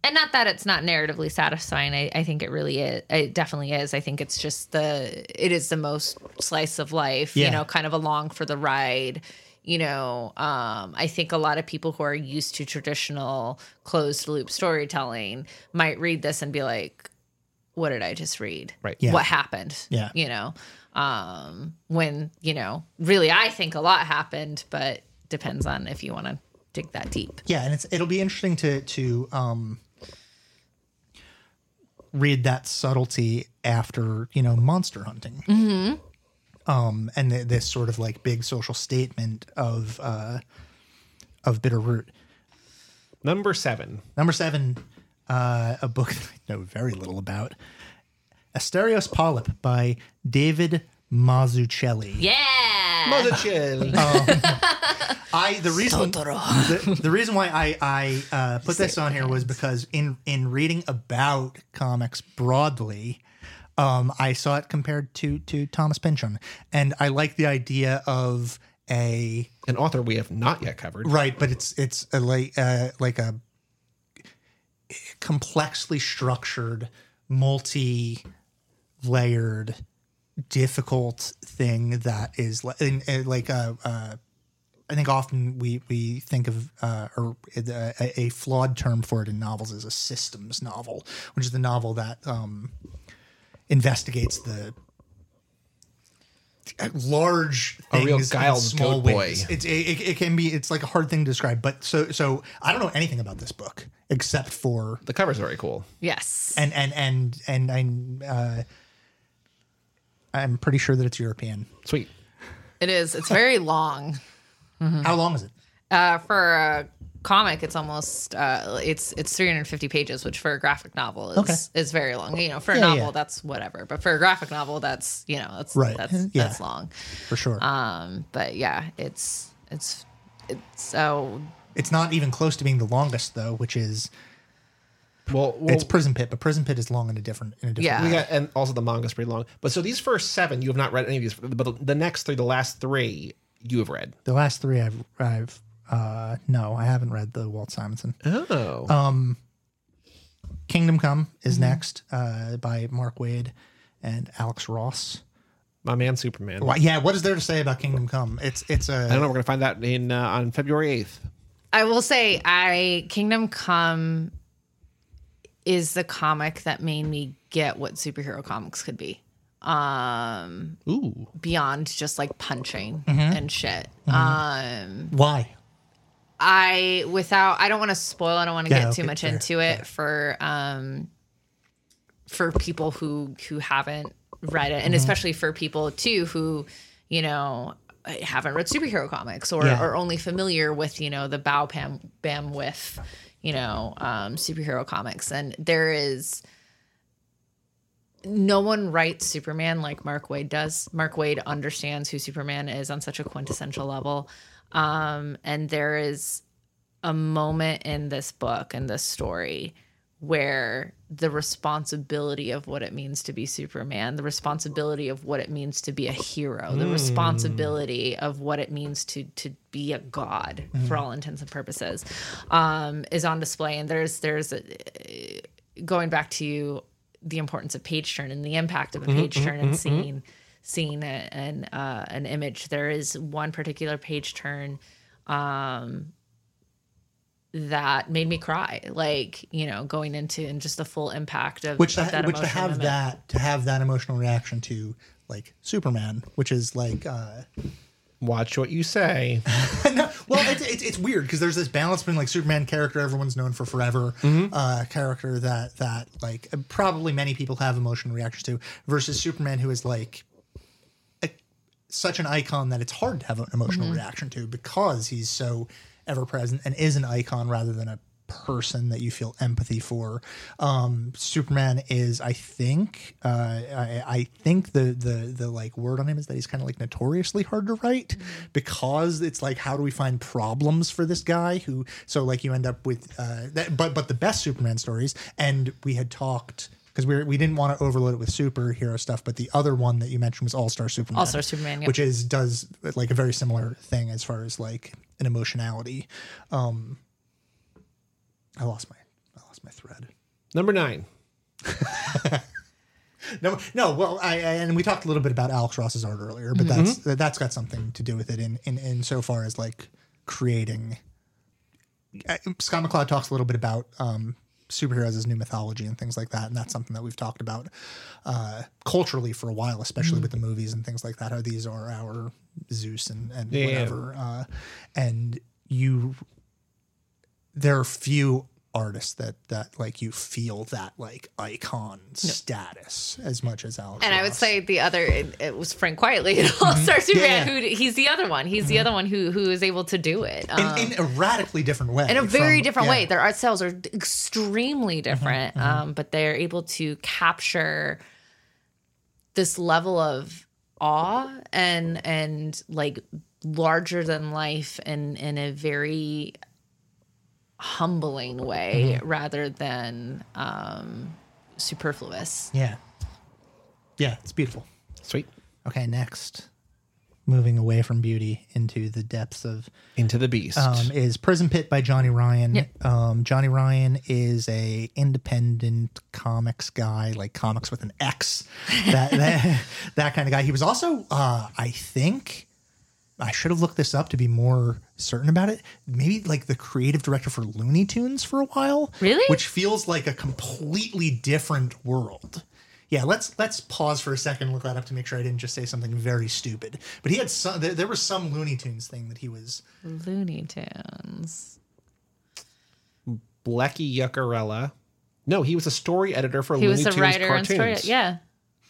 and not that it's not narratively satisfying. I, I think it really is. It definitely is. I think it's just the, it is the most slice of life, Yeah. you know, kind of along for the ride. You know, um, I think a lot of people who are used to traditional closed loop storytelling might read this and be like, what did I just read? Right. Yeah. What happened? Yeah. You know, um, when, you know, really I think a lot happened, but depends on if you want to dig that deep. yeah, and it's it'll be interesting to to um, read that subtlety after you know monster hunting. Mm-hmm. Um, and th- this sort of like big social statement of uh, of Bitter Root. Number seven. Number seven, uh, a book that I know very little about. Asterios Polyp by David Mazzucchelli. Yeah. Mother chill. I the reason the, the reason why I I uh, put this on here was because in in reading about comics broadly, um, I saw it compared to to Thomas Pynchon, and I like the idea of a An author we have not yet covered. right, but it's it's a, like uh, like a complexly structured, multi layered, difficult thing that is li- in, in, like a. Uh, I think often we we think of uh, or a, a flawed term for it in novels is a systems novel, which is the novel that um, investigates the large A real in Giles small Boy. ways. It's it, it, it can be it's like a hard thing to describe, but so so I don't know anything about this book except for The cover's very cool. Yes. and and and and I uh, I'm pretty sure that it's European. Sweet. it is. It's very long. How long is it? Uh, for a comic, it's almost uh, it's it's 350 pages, which for a graphic novel is Okay. is very long. You know, for a Yeah, novel, yeah. that's whatever. But for a graphic novel, that's you know, that's Right. That's Yeah. that's long. For sure. Um, but yeah, it's it's it's so it's not even close to being the longest though, which is Well, well it's Prison Pit, but Prison Pit is long in a different in a different Yeah. we got, and also the manga's pretty long. But so these first seven, you have not read any of these. But the next three, the last three, you have read. The last three I've I've uh no, I haven't read the Walt Simonson. Oh, Kingdom Come is Mm-hmm. next, uh, by Mark Waid and Alex Ross. my man, Superman. Why, yeah, what is there to say about Kingdom Come? It's it's a I don't know. We're gonna find that in uh, on February eighth. I will say I Kingdom Come is the comic that made me get what superhero comics could be. Um Ooh, beyond just like punching and shit. Um why. I without I don't want to spoil, I don't want to Yeah, get too okay, much fair, into it for um for people who who haven't read it and especially for people too who, you know, haven't read superhero comics or Yeah. are only familiar with, you know, the bow pam bam with, you know, um superhero comics and there is no one writes Superman like Mark Waid does. Mark Waid understands who Superman is on such a quintessential level. Um, and there is a moment in this book and this story where the responsibility of what it means to be Superman, the responsibility of what it means to be a hero, the responsibility of what it means to to be a god for all intents and purposes, um, is on display. And there's there's a, going back to the importance of page turn and the impact of a page turn and seeing seeing an uh, an image. There is one particular page turn um, that made me cry. Like you know, going into and just the full impact of which of to, that which to have moment. that to have that emotional reaction to like Superman, which is like uh Watch what you say. no, well, it's, it's, it's weird because there's this balance between like Superman character everyone's known for forever, Mm-hmm. uh, character that that like probably many people have emotional reactions to, versus Superman who is like a, such an icon that it's hard to have an emotional Mm-hmm. reaction to because he's so ever present and is an icon rather than a person that you feel empathy for. Um, Superman is, I think, uh, I, I think the the the like word on him is that he's kind of like notoriously hard to write because it's like how do we find problems for this guy who so like you end up with uh, that, but but the best Superman stories and we had talked. Because we we didn't want to overload it with superhero stuff, but the other one that you mentioned was All Star Superman. All-Star Superman, yep. which is does like a very similar thing as far as like an emotionality. Um, I lost my I lost my thread. Number nine. No, no. Well, I, I and we talked a little bit about Alex Ross's art earlier, but that's that's got something to do with it in in in so far as like creating. uh, Scott McCloud talks a little bit about um, superheroes as new mythology and things like that, and that's something that we've talked about uh, culturally for a while, especially with the movies and things like that. How these are our Zeus and and Yeah. whatever, uh, and you. There are few artists that that like you feel that like icon status as much as Alex. And I would say the other, it, it was Frank Quitely in All Star Superman. Mm-hmm. Yeah. Who he's the other one. He's the other one who who is able to do it. Um, in, in a radically different way. in a very from- different yeah. way. Their art styles are extremely different, Um, but they're able to capture this level of awe and and like larger than life and in a very humbling way rather than um, superfluous. Yeah. Yeah, it's beautiful. Sweet. Okay, next. Moving away from beauty into the depths of Into the Beast. um, is Prison Pit by Johnny Ryan. Yep. Um, Johnny Ryan is a independent comics guy, like comics with an X, that that, that kind of guy. He was also, uh, I think, I should have looked this up to be more certain about it. Maybe like the creative director for Looney Tunes for a while. Really? Which feels like a completely different world. Yeah, let's let's pause for a second and look that up to make sure I didn't just say something very stupid. But he had some. There, there was some Looney Tunes thing that he was. Looney Tunes. Blecky Yuckerella. No, he was a story editor for He Looney was a Tunes writer and cartoons. story. Yeah.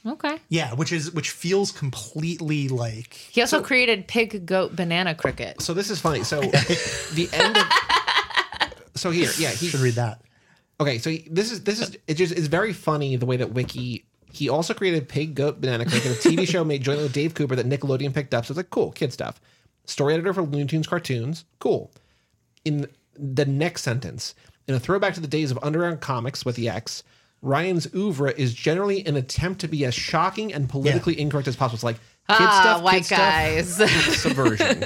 Okay. Yeah, which is which feels completely like He also created Pig, Goat, Banana, Cricket. So this is funny. So the end of So here, yeah, he should read that. Okay, so he- this is this is it just it's very funny the way that Wiki he also created Pig Goat Banana Cricket, a TV show made jointly with Dave Cooper that Nickelodeon picked up. So it's like cool kid stuff. Story editor for Looney Tunes cartoons, cool. In the next sentence, in a throwback to the days of underground comics with the X, Ryan's oeuvre is generally an attempt to be as shocking and politically incorrect as possible. It's like kid Ah, stuff, white kid stuff, guys. subversion.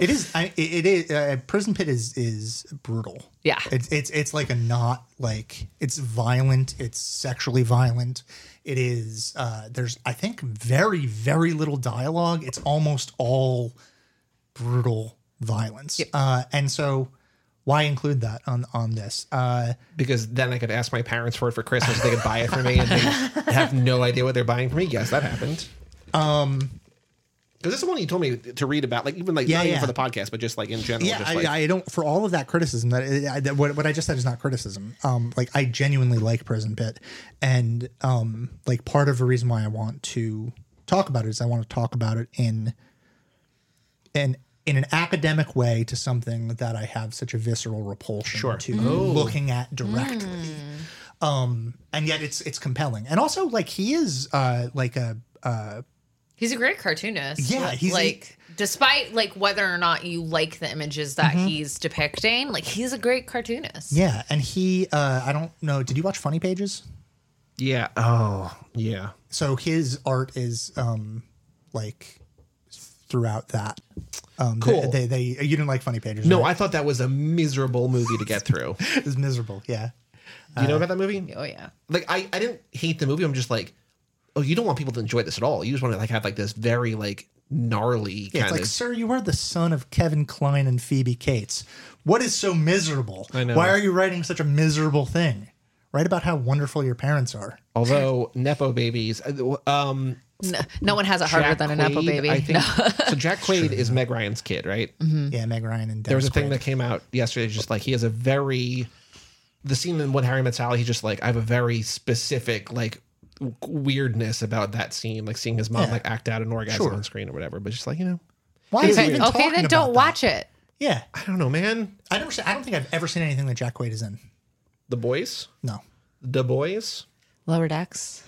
It is. I, it is. Uh, Prison Pit is is brutal. Yeah. It's it's it's like a not like it's violent. It's sexually violent. It is. Uh, there's I think very very little dialogue. It's almost all brutal violence. Uh, and so why include that on on this? Uh, because then I could ask my parents for it for Christmas. They could buy it for me, and they have no idea what they're buying for me. Yes, that happened. Um, because this is the one you told me to read about, like even like Yeah, not even yeah. for the podcast, but just like in general. yeah, just I, I don't. For all of that criticism, that, I, that what, what I just said is not criticism. Um, like I genuinely like Prison Pit, and um, like part of the reason why I want to talk about it is I want to talk about it in, in in an academic way to something that I have such a visceral repulsion Sure. to looking at directly. Um, and yet it's it's compelling, and also like he is uh like a uh He's a great cartoonist. Yeah, he's- like despite like whether or not you like the images that Mm-hmm. he's depicting, like he's a great cartoonist. yeah, and he uh I don't know. Did you watch Funny Pages? yeah. Oh, yeah. so his art is um like throughout that um Cool. they they, they you didn't like funny pages No, right? I thought that was a miserable movie to get through. it was miserable yeah Do you know about that movie? Oh yeah. Like I, I didn't hate the movie. I'm just like, oh, you don't want people to enjoy this at all. You just want to like have like this very like gnarly Yeah, kind it's like, of. sir, you are the son of Kevin Kline and Phoebe Cates. What is so miserable? I know. Why are you writing such a miserable thing? Write about how wonderful your parents are. Although nepo babies, uh, um, No, no one has it harder Jack than a nepo Quaid, baby. I think. No. so Jack Quaid is Meg Ryan's kid, right? Yeah, Meg Ryan and Mm-hmm. There was a Dennis thing Quaid. that came out yesterday, just like he has a very the scene in When Harry Met Sally. He's just like I have a very specific like weirdness about that scene, like seeing his mom Yeah. like act out an orgasm Sure. on screen or whatever. But just like you know, Why is he okay, even okay, then don't that? watch it. Yeah, I don't know, man. I never. se- I don't think I've ever seen anything that Jack Quaid is in. The boys, No, the boys, Lower Decks.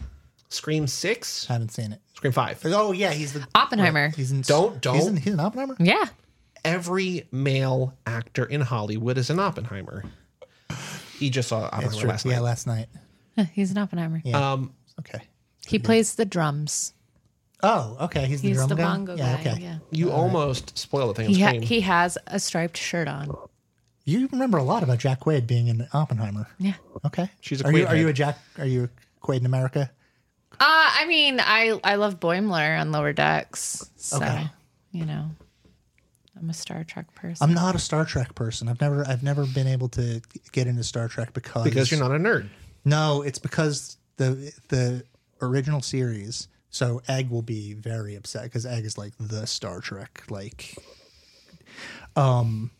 Scream six, I haven't seen it. Scream five. Oh yeah, he's the Oppenheimer. He's in. Don't- don't. He's in, he's in Oppenheimer. Yeah. Every male actor in Hollywood is an Oppenheimer. He just saw Oppenheimer true. last night. yeah, last night. He's an Oppenheimer. Yeah. Um, Okay. He plays the drums. Oh, okay. He's the He's drum the guy. bongo yeah, guy. okay. Yeah. you almost spoiled the thing. in He, ha- he has a striped shirt on. You remember a lot about Jack Quaid being in Oppenheimer. Yeah. Okay. She's a are you Quaid are you a Jack? Are you a Quaid in America? Uh, I mean, I I love Boimler on Lower Decks. So, Okay. you know, I'm a Star Trek person. I'm not a Star Trek person. I've never I've never been able to get into Star Trek because because you're not a nerd. No, it's because the the original series. So Egg will be very upset because Egg is like the Star Trek. Like, um,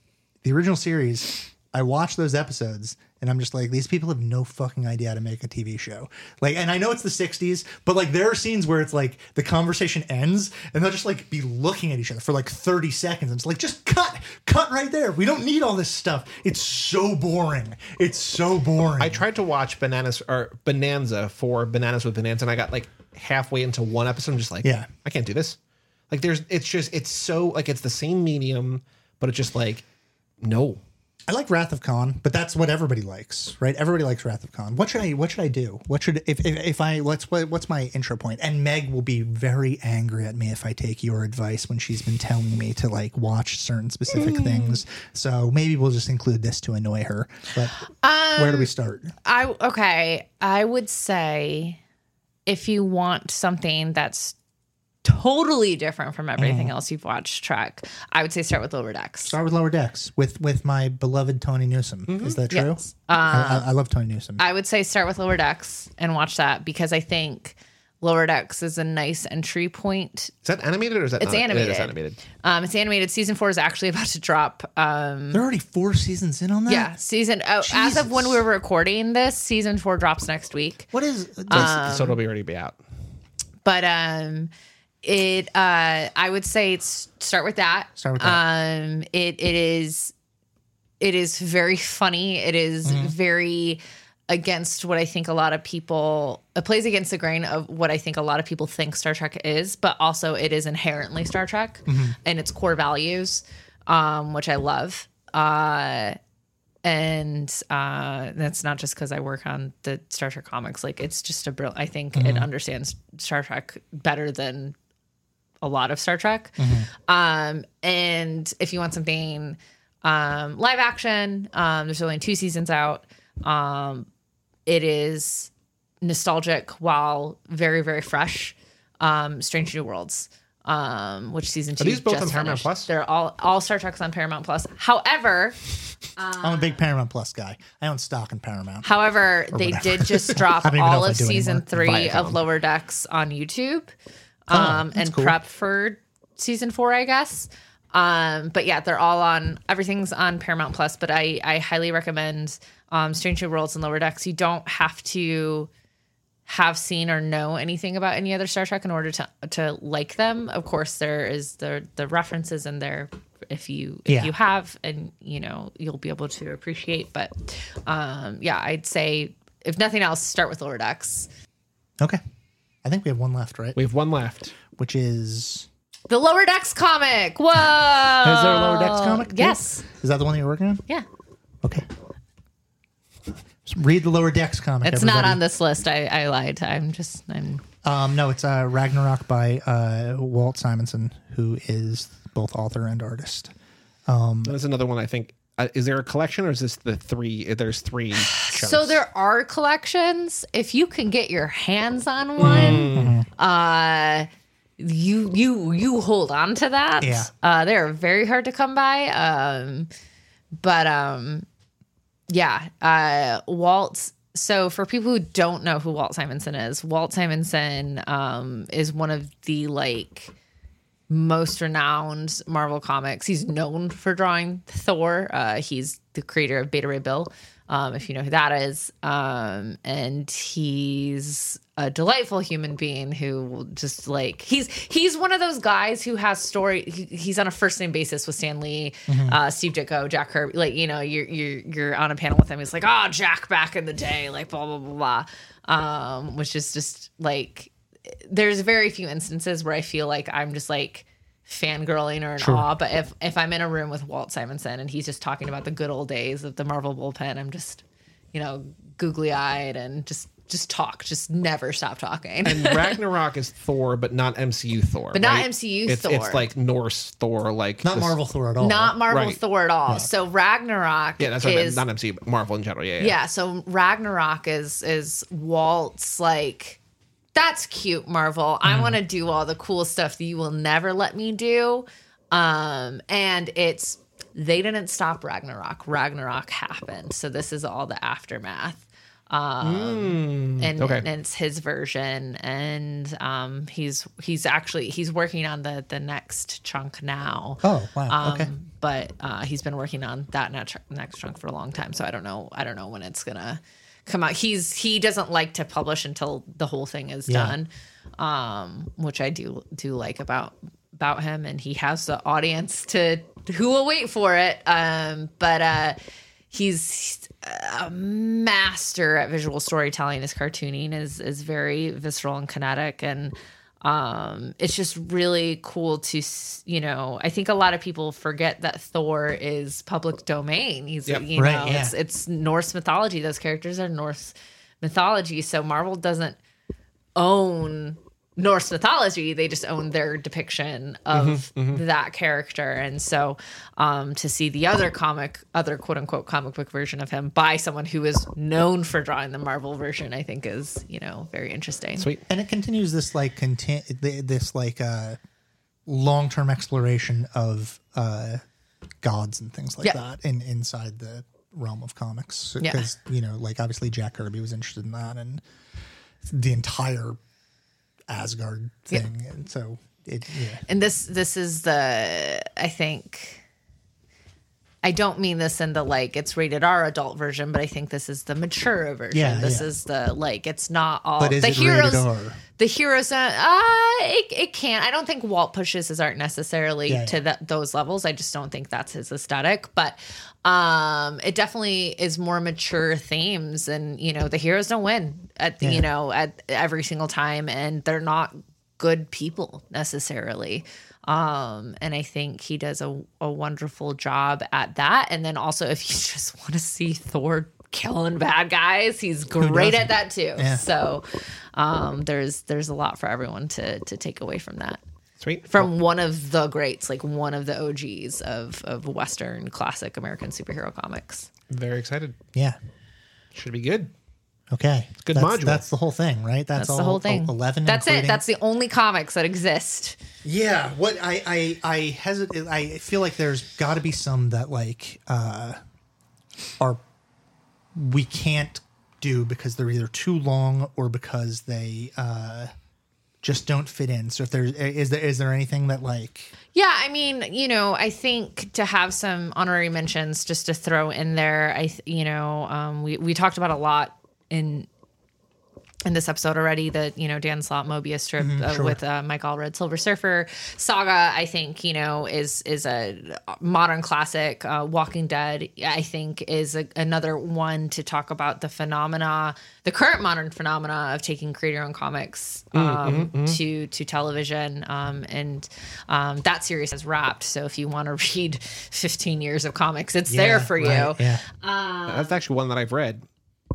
the original series. I watched those episodes and I'm just like, these people have no fucking idea how to make a TV show. Like, and I know it's the 60s, but like there are scenes where it's like the conversation ends and they'll just like be looking at each other for like 30 seconds. And it's like, just cut, cut right there. We don't need all this stuff. It's so boring. It's so boring. I tried to watch Bananas or Bonanza for Bananas with Bonanza, and I got like halfway into one episode. I'm just like, Yeah. I can't do this. Like, there's, it's just, it's so like it's the same medium, but it's just like, no. I like Wrath of Khan, but that's what everybody likes, right? Everybody likes Wrath of Khan. What should I what should I do? What should if if, if I what's what, what's my intro point? And Meg will be very angry at me if I take your advice when she's been telling me to like watch certain specific hmm. things. So maybe we'll just include this to annoy her. But where do we um, start? I okay. I would say if you want something that's totally different from everything else you've watched Trek, I would say start with Lower Decks. Start with Lower Decks with with my beloved Tawny Newsome. Is that true? Yes. I, I, I love Tawny Newsome. I would say start with Lower Decks and watch that because I think Lower Decks is a nice entry point. Is that animated or is that It's not? animated. It is animated. Um, it's animated. Season four is actually about to drop. Um, there are already four seasons in on that. yeah, season oh, as of when we're recording this, season four drops next week. What is? so it'll be already be out. but um it uh i would say it's start with that Start with that. um it it is it is very funny it is Mm-hmm. very against what i think a lot of people it plays against the grain of what i think a lot of people think star trek is but also it is inherently star trek Mm-hmm. and its core values um which i love uh and uh, that's not just because I work on the Star Trek comics. Like it's just a brilliant. I think Mm-hmm. it understands Star Trek better than a lot of Star Trek. Mm-hmm. Um, and if you want something um, live action, um, there's only two seasons out. Um, it is nostalgic while very very fresh. Um, Strange New Worlds. Um, which season two? these both on Paramount finished. Plus? They're all all Star Trek's on Paramount Plus. However, I'm a big Paramount Plus guy. I own stock in Paramount. However, they did just drop I don't even know all of season anymore. three Viacom. of Lower Decks on YouTube um, and cool. prep for season four, I guess. Um, but yeah, they're all on everything's on Paramount Plus. But I, I highly recommend um, Strange New Worlds and Lower Decks. You don't have to have seen or know anything about any other Star Trek in order to to like them. Of course, there is the the references in there if you if Yeah. you have, and you know you'll be able to appreciate. But um, yeah, I'd say if nothing else, start with Lower Decks. Okay. I think we have one left, right? We have one left. Which is The Lower Decks comic. Whoa! is there a lower decks comic? too? Yes. Is that the one that you're working on? Yeah. Okay. Just read the lower decks comic. It's not on this list. I, I lied. I'm just I'm Um, no, it's uh, Ragnarok by uh, Walt Simonson, who is both author and artist. That's another one I think Uh, is there a collection, or is this the three? There's three. Chunks. So there are collections. If you can get your hands on one, uh, you you you hold on to that. Yeah. Uh, they're very hard to come by. Um, but um, yeah, uh, Walt. So for people who don't know who Walt Simonson is, Walt Simonson um, is one of the like most renowned Marvel comics. He's known for drawing Thor. Uh, he's the creator of Beta Ray Bill, um, if you know who that is. Um, and he's a delightful human being who just like he's he's one of those guys who has story. He, he's on a first name basis with Stan Lee, uh, Steve Ditko, Jack Kirby. Like you know, you're you're you're on a panel with him. He's like, oh, Jack back in the day, like blah blah blah blah. Um, which is just like there's very few instances where I feel like I'm just like fangirling or in awe. But if if I'm in a room with Walt Simonson and he's just talking about the good old days of the Marvel bullpen, I'm just, you know, googly eyed and just just talk, just never stop talking. And Ragnarok is Thor, but not MCU Thor. But not right? MCU it's, Thor. It's like Norse Thor, like Not this- Marvel Thor at all. not Marvel Right. Thor at all. So Ragnarok Yeah, that's what I meant. is Not MCU, but Marvel in general. Yeah, yeah. yeah so ragnarok is is walt's like that's cute marvel i want to do all the cool stuff that you will never let me do um and it's they didn't stop ragnarok ragnarok happened so this is all the aftermath um and, okay. and it's his version and um he's he's actually he's working on the the next chunk now Oh wow. um, okay. But uh, he's been working on that next, next chunk for a long time, so I don't know. I don't know when it's gonna come out. He's he doesn't like to publish until the whole thing is Yeah. done, um, which I do do like about about him, and he has the audience to who will wait for it. Um, but uh, he's a master at visual storytelling. His cartooning is is very visceral and kinetic, and um, it's just really cool to you know. I think a lot of people forget that Thor is public domain. He's Yep. you Right, know yeah. it's it's Norse mythology. Those characters are Norse mythology. So Marvel doesn't own Norse mythology. They just own their depiction of that character. And so um, to see the other comic, other quote unquote comic book version of him by someone who is known for drawing the Marvel version, I think is, you know, very interesting. Sweet. and it continues this like th- this like uh long-term exploration of uh gods and things like Yeah. that in inside the realm of comics Yeah. because you know like obviously jack kirby was interested in that and the entire asgard thing and so it yeah and this this is the i think i don't mean this in the like it's rated r adult version but i think this is the mature version Yeah, this yeah. is the like it's not all But is the it heroes rated R? The heroes uh, uh it, it can't. I don't think walt pushes his art necessarily Yeah, to yeah. that those levels. I just don't think that's his aesthetic. But um it definitely is more mature themes and you know the heroes don't win at the, Yeah. you know at every single time and they're not good people necessarily. Um and i think he does a, a wonderful job at that. And then also if you just want to see thor killing bad guys he's great at that too Yeah. so um there's there's a lot for everyone to to take away from that Sweet. from one of the greats like one of the og's of of western classic american superhero comics Very excited. yeah Should be good. okay good that's, module. that's the whole thing right that's, that's all the whole thing 11 that's it that's the only comics that exist Yeah, what I I I hesitate. I feel like there's got to be some that like uh are we can't do because they're either too long or because they uh just don't fit in. So if there's is there is there anything that like Yeah, I mean, you know, I think to have some honorary mentions just to throw in there, I, you know, um, we we talked about a lot in in this episode already. The you know Dan Slott Mobius strip uh, sure. with uh, Mike Allred Silver Surfer saga. I think you know is is a modern classic. Uh, Walking Dead, I think, is a, another one to talk about the phenomena, the current modern phenomena of taking creator-owned comics um, to to television. Um, and um, that series has wrapped. So if you want to read 15 years of comics, it's there Yeah, for you. right, Yeah. That's actually one that I've read.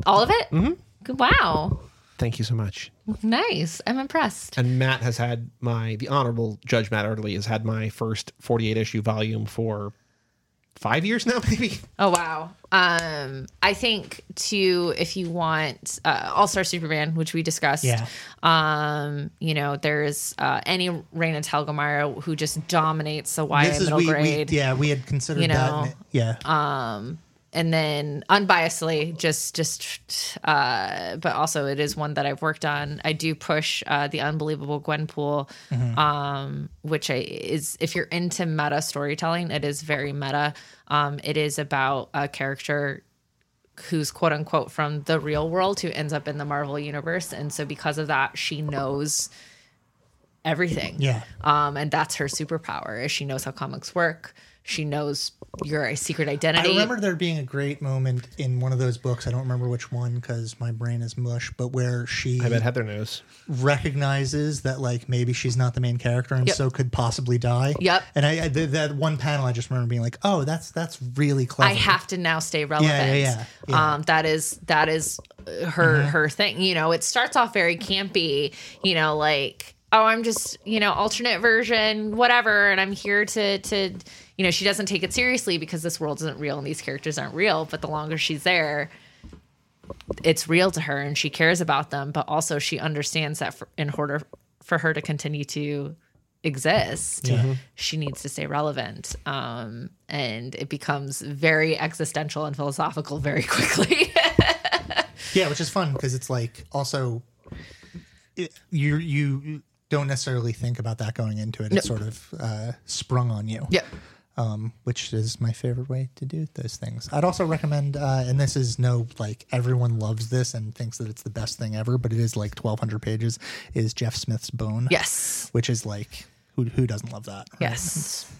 All of it. Mm-hmm. Wow, Thank you so much. nice. I'm impressed. And Matt has had my the honorable Judge Matt Erdely has had my first 48 issue volume for five years now, maybe. Oh wow. Um, I think to if you want uh, All Star Superman, which we discussed. Yeah. Um, you know, there's uh, any Raina Telgemeier who just dominates the YA This is middle we, we grade. yeah we had considered You know, that. Yeah. And then unbiasedly just just uh but also it is one that i've worked on. I do push uh the unbelievable gwenpool um which I, is if you're into meta storytelling it is very meta. Um it is about a character who's quote unquote from the real world who ends up in the marvel universe. And so because of that she knows everything. Yeah. um and that's her superpower is she knows how comics work she knows your secret identity. I remember there being a great moment in one of those books. I don't remember which one because my brain is mush, but where she I bet Heather knows. recognizes that like maybe she's not the main character and Yep. so could possibly die. Yep. And I, I th- that one panel, I just remember being like, "Oh, that's that's really clever." I have to now stay relevant. yeah, yeah, yeah. Mm-hmm. Um, that is that is her her thing. You know, it starts off very campy. You know, like oh, I'm just you know alternate version, whatever, and I'm here to to you know she doesn't take it seriously because this world isn't real and these characters aren't real. But the longer she's there. It's real to her and she cares about them, but also she understands that for, in order for her to continue to exist, she needs to stay relevant. Um, and it becomes very existential and philosophical very quickly. Yeah, which is fun because it's like also it, you you don't necessarily think about that going into it. It's sort of uh, sprung on you. yep. Um, which is my favorite way to do those things. I'd also recommend, uh, and this is no like everyone loves this and thinks that it's the best thing ever, but it is like twelve hundred pages. Is Jeff Smith's Bone? Yes. which is like who who doesn't love that? right? Yes.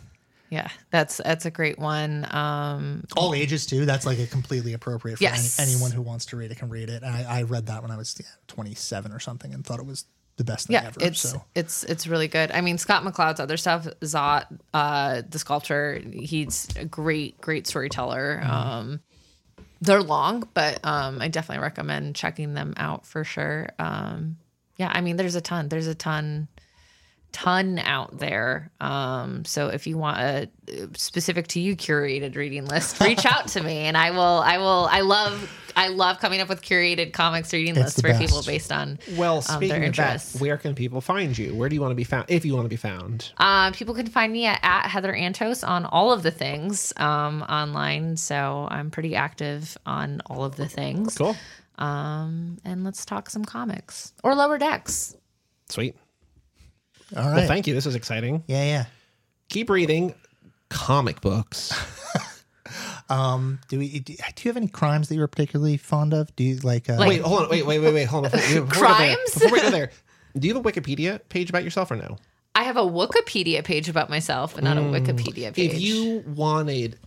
Yeah, that's that's a great one. Um, all ages too. That's like a completely appropriate for Yes. any, anyone who wants to read it can read it. And I, I read that when I was yeah, twenty seven or something and thought it was the best thing yeah, ever. it's so it's it's really good. I mean, Scott McCloud's other stuff, Zot, uh, the sculptor, he's a great great storyteller. Mm-hmm. Um, they're long, but um, I definitely recommend checking them out for sure. Um, yeah, I mean, there's a ton. There's a ton ton out there. Um, so if you want a specific to you curated reading list, reach out to me and I will I will I love I love coming up with curated comics reading It's lists the for people based on Well, um, speaking their of that, interests. where can people find you? Where do you want to be found? If you want to be found, Um, people can find me at, at Heather Antos on all of the things um, online. So I'm pretty active on all of the things. cool, Um, and let's talk some comics or lower decks. sweet. All right. Well, thank you. This is exciting. yeah, yeah. Keep reading comic books. Um, do we? Do you have any crimes that you're particularly fond of? Do you like? Uh, Like- wait, hold on. Wait, wait, wait, wait. Hold on. Before, before we there- Crimes? before we go there, do you have a Wikipedia page about yourself or no? I have a Wikipedia page about myself, but not a Wikipedia page. If you wanted,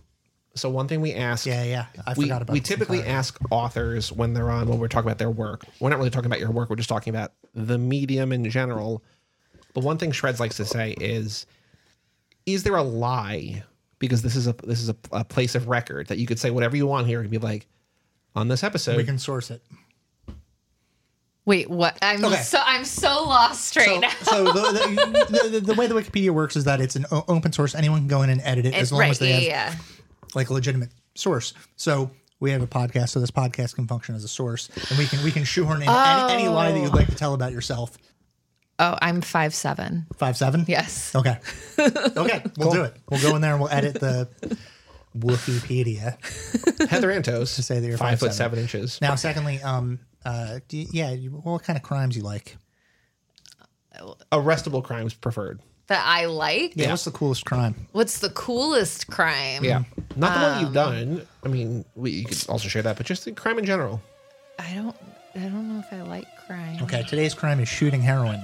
so one thing we ask, Yeah, yeah. I we, forgot about. we typically entirely. ask authors when they're on when we're talking about their work. We're not really talking about your work. We're just talking about the medium in general. But one thing Shreds likes to say is, is there a lie? Because this is a this is a, a place of record that you could say whatever you want here and be like, on this episode, we can source it. Wait, what? I'm Okay. so I'm so lost right So, now. so the, the, the, the way the Wikipedia works is that it's an o- open source. Anyone can go in and edit it as long right, as they yeah, have yeah. like a legitimate source. So we have a podcast, so this podcast can function as a source, and we can we can shoehorn in any, any lie that you'd like to tell about yourself. Oh, I'm five seven. Five seven. Yes. Okay. Okay. We'll do it. We'll go in there and we'll edit the Wikipedia. Heather Antos, to say that you're five foot 5'7". seven inches. Now, secondly, um, uh, do you, yeah, you, what kind of crimes you like? Arrestable crimes preferred. That I like. Yeah. What's the coolest crime? What's the coolest crime? Yeah, not the one Um, you've done. I mean, we, you could also share that, but just the crime in general. I don't. I don't know if I like crime? Okay, today's crime is shooting heroin.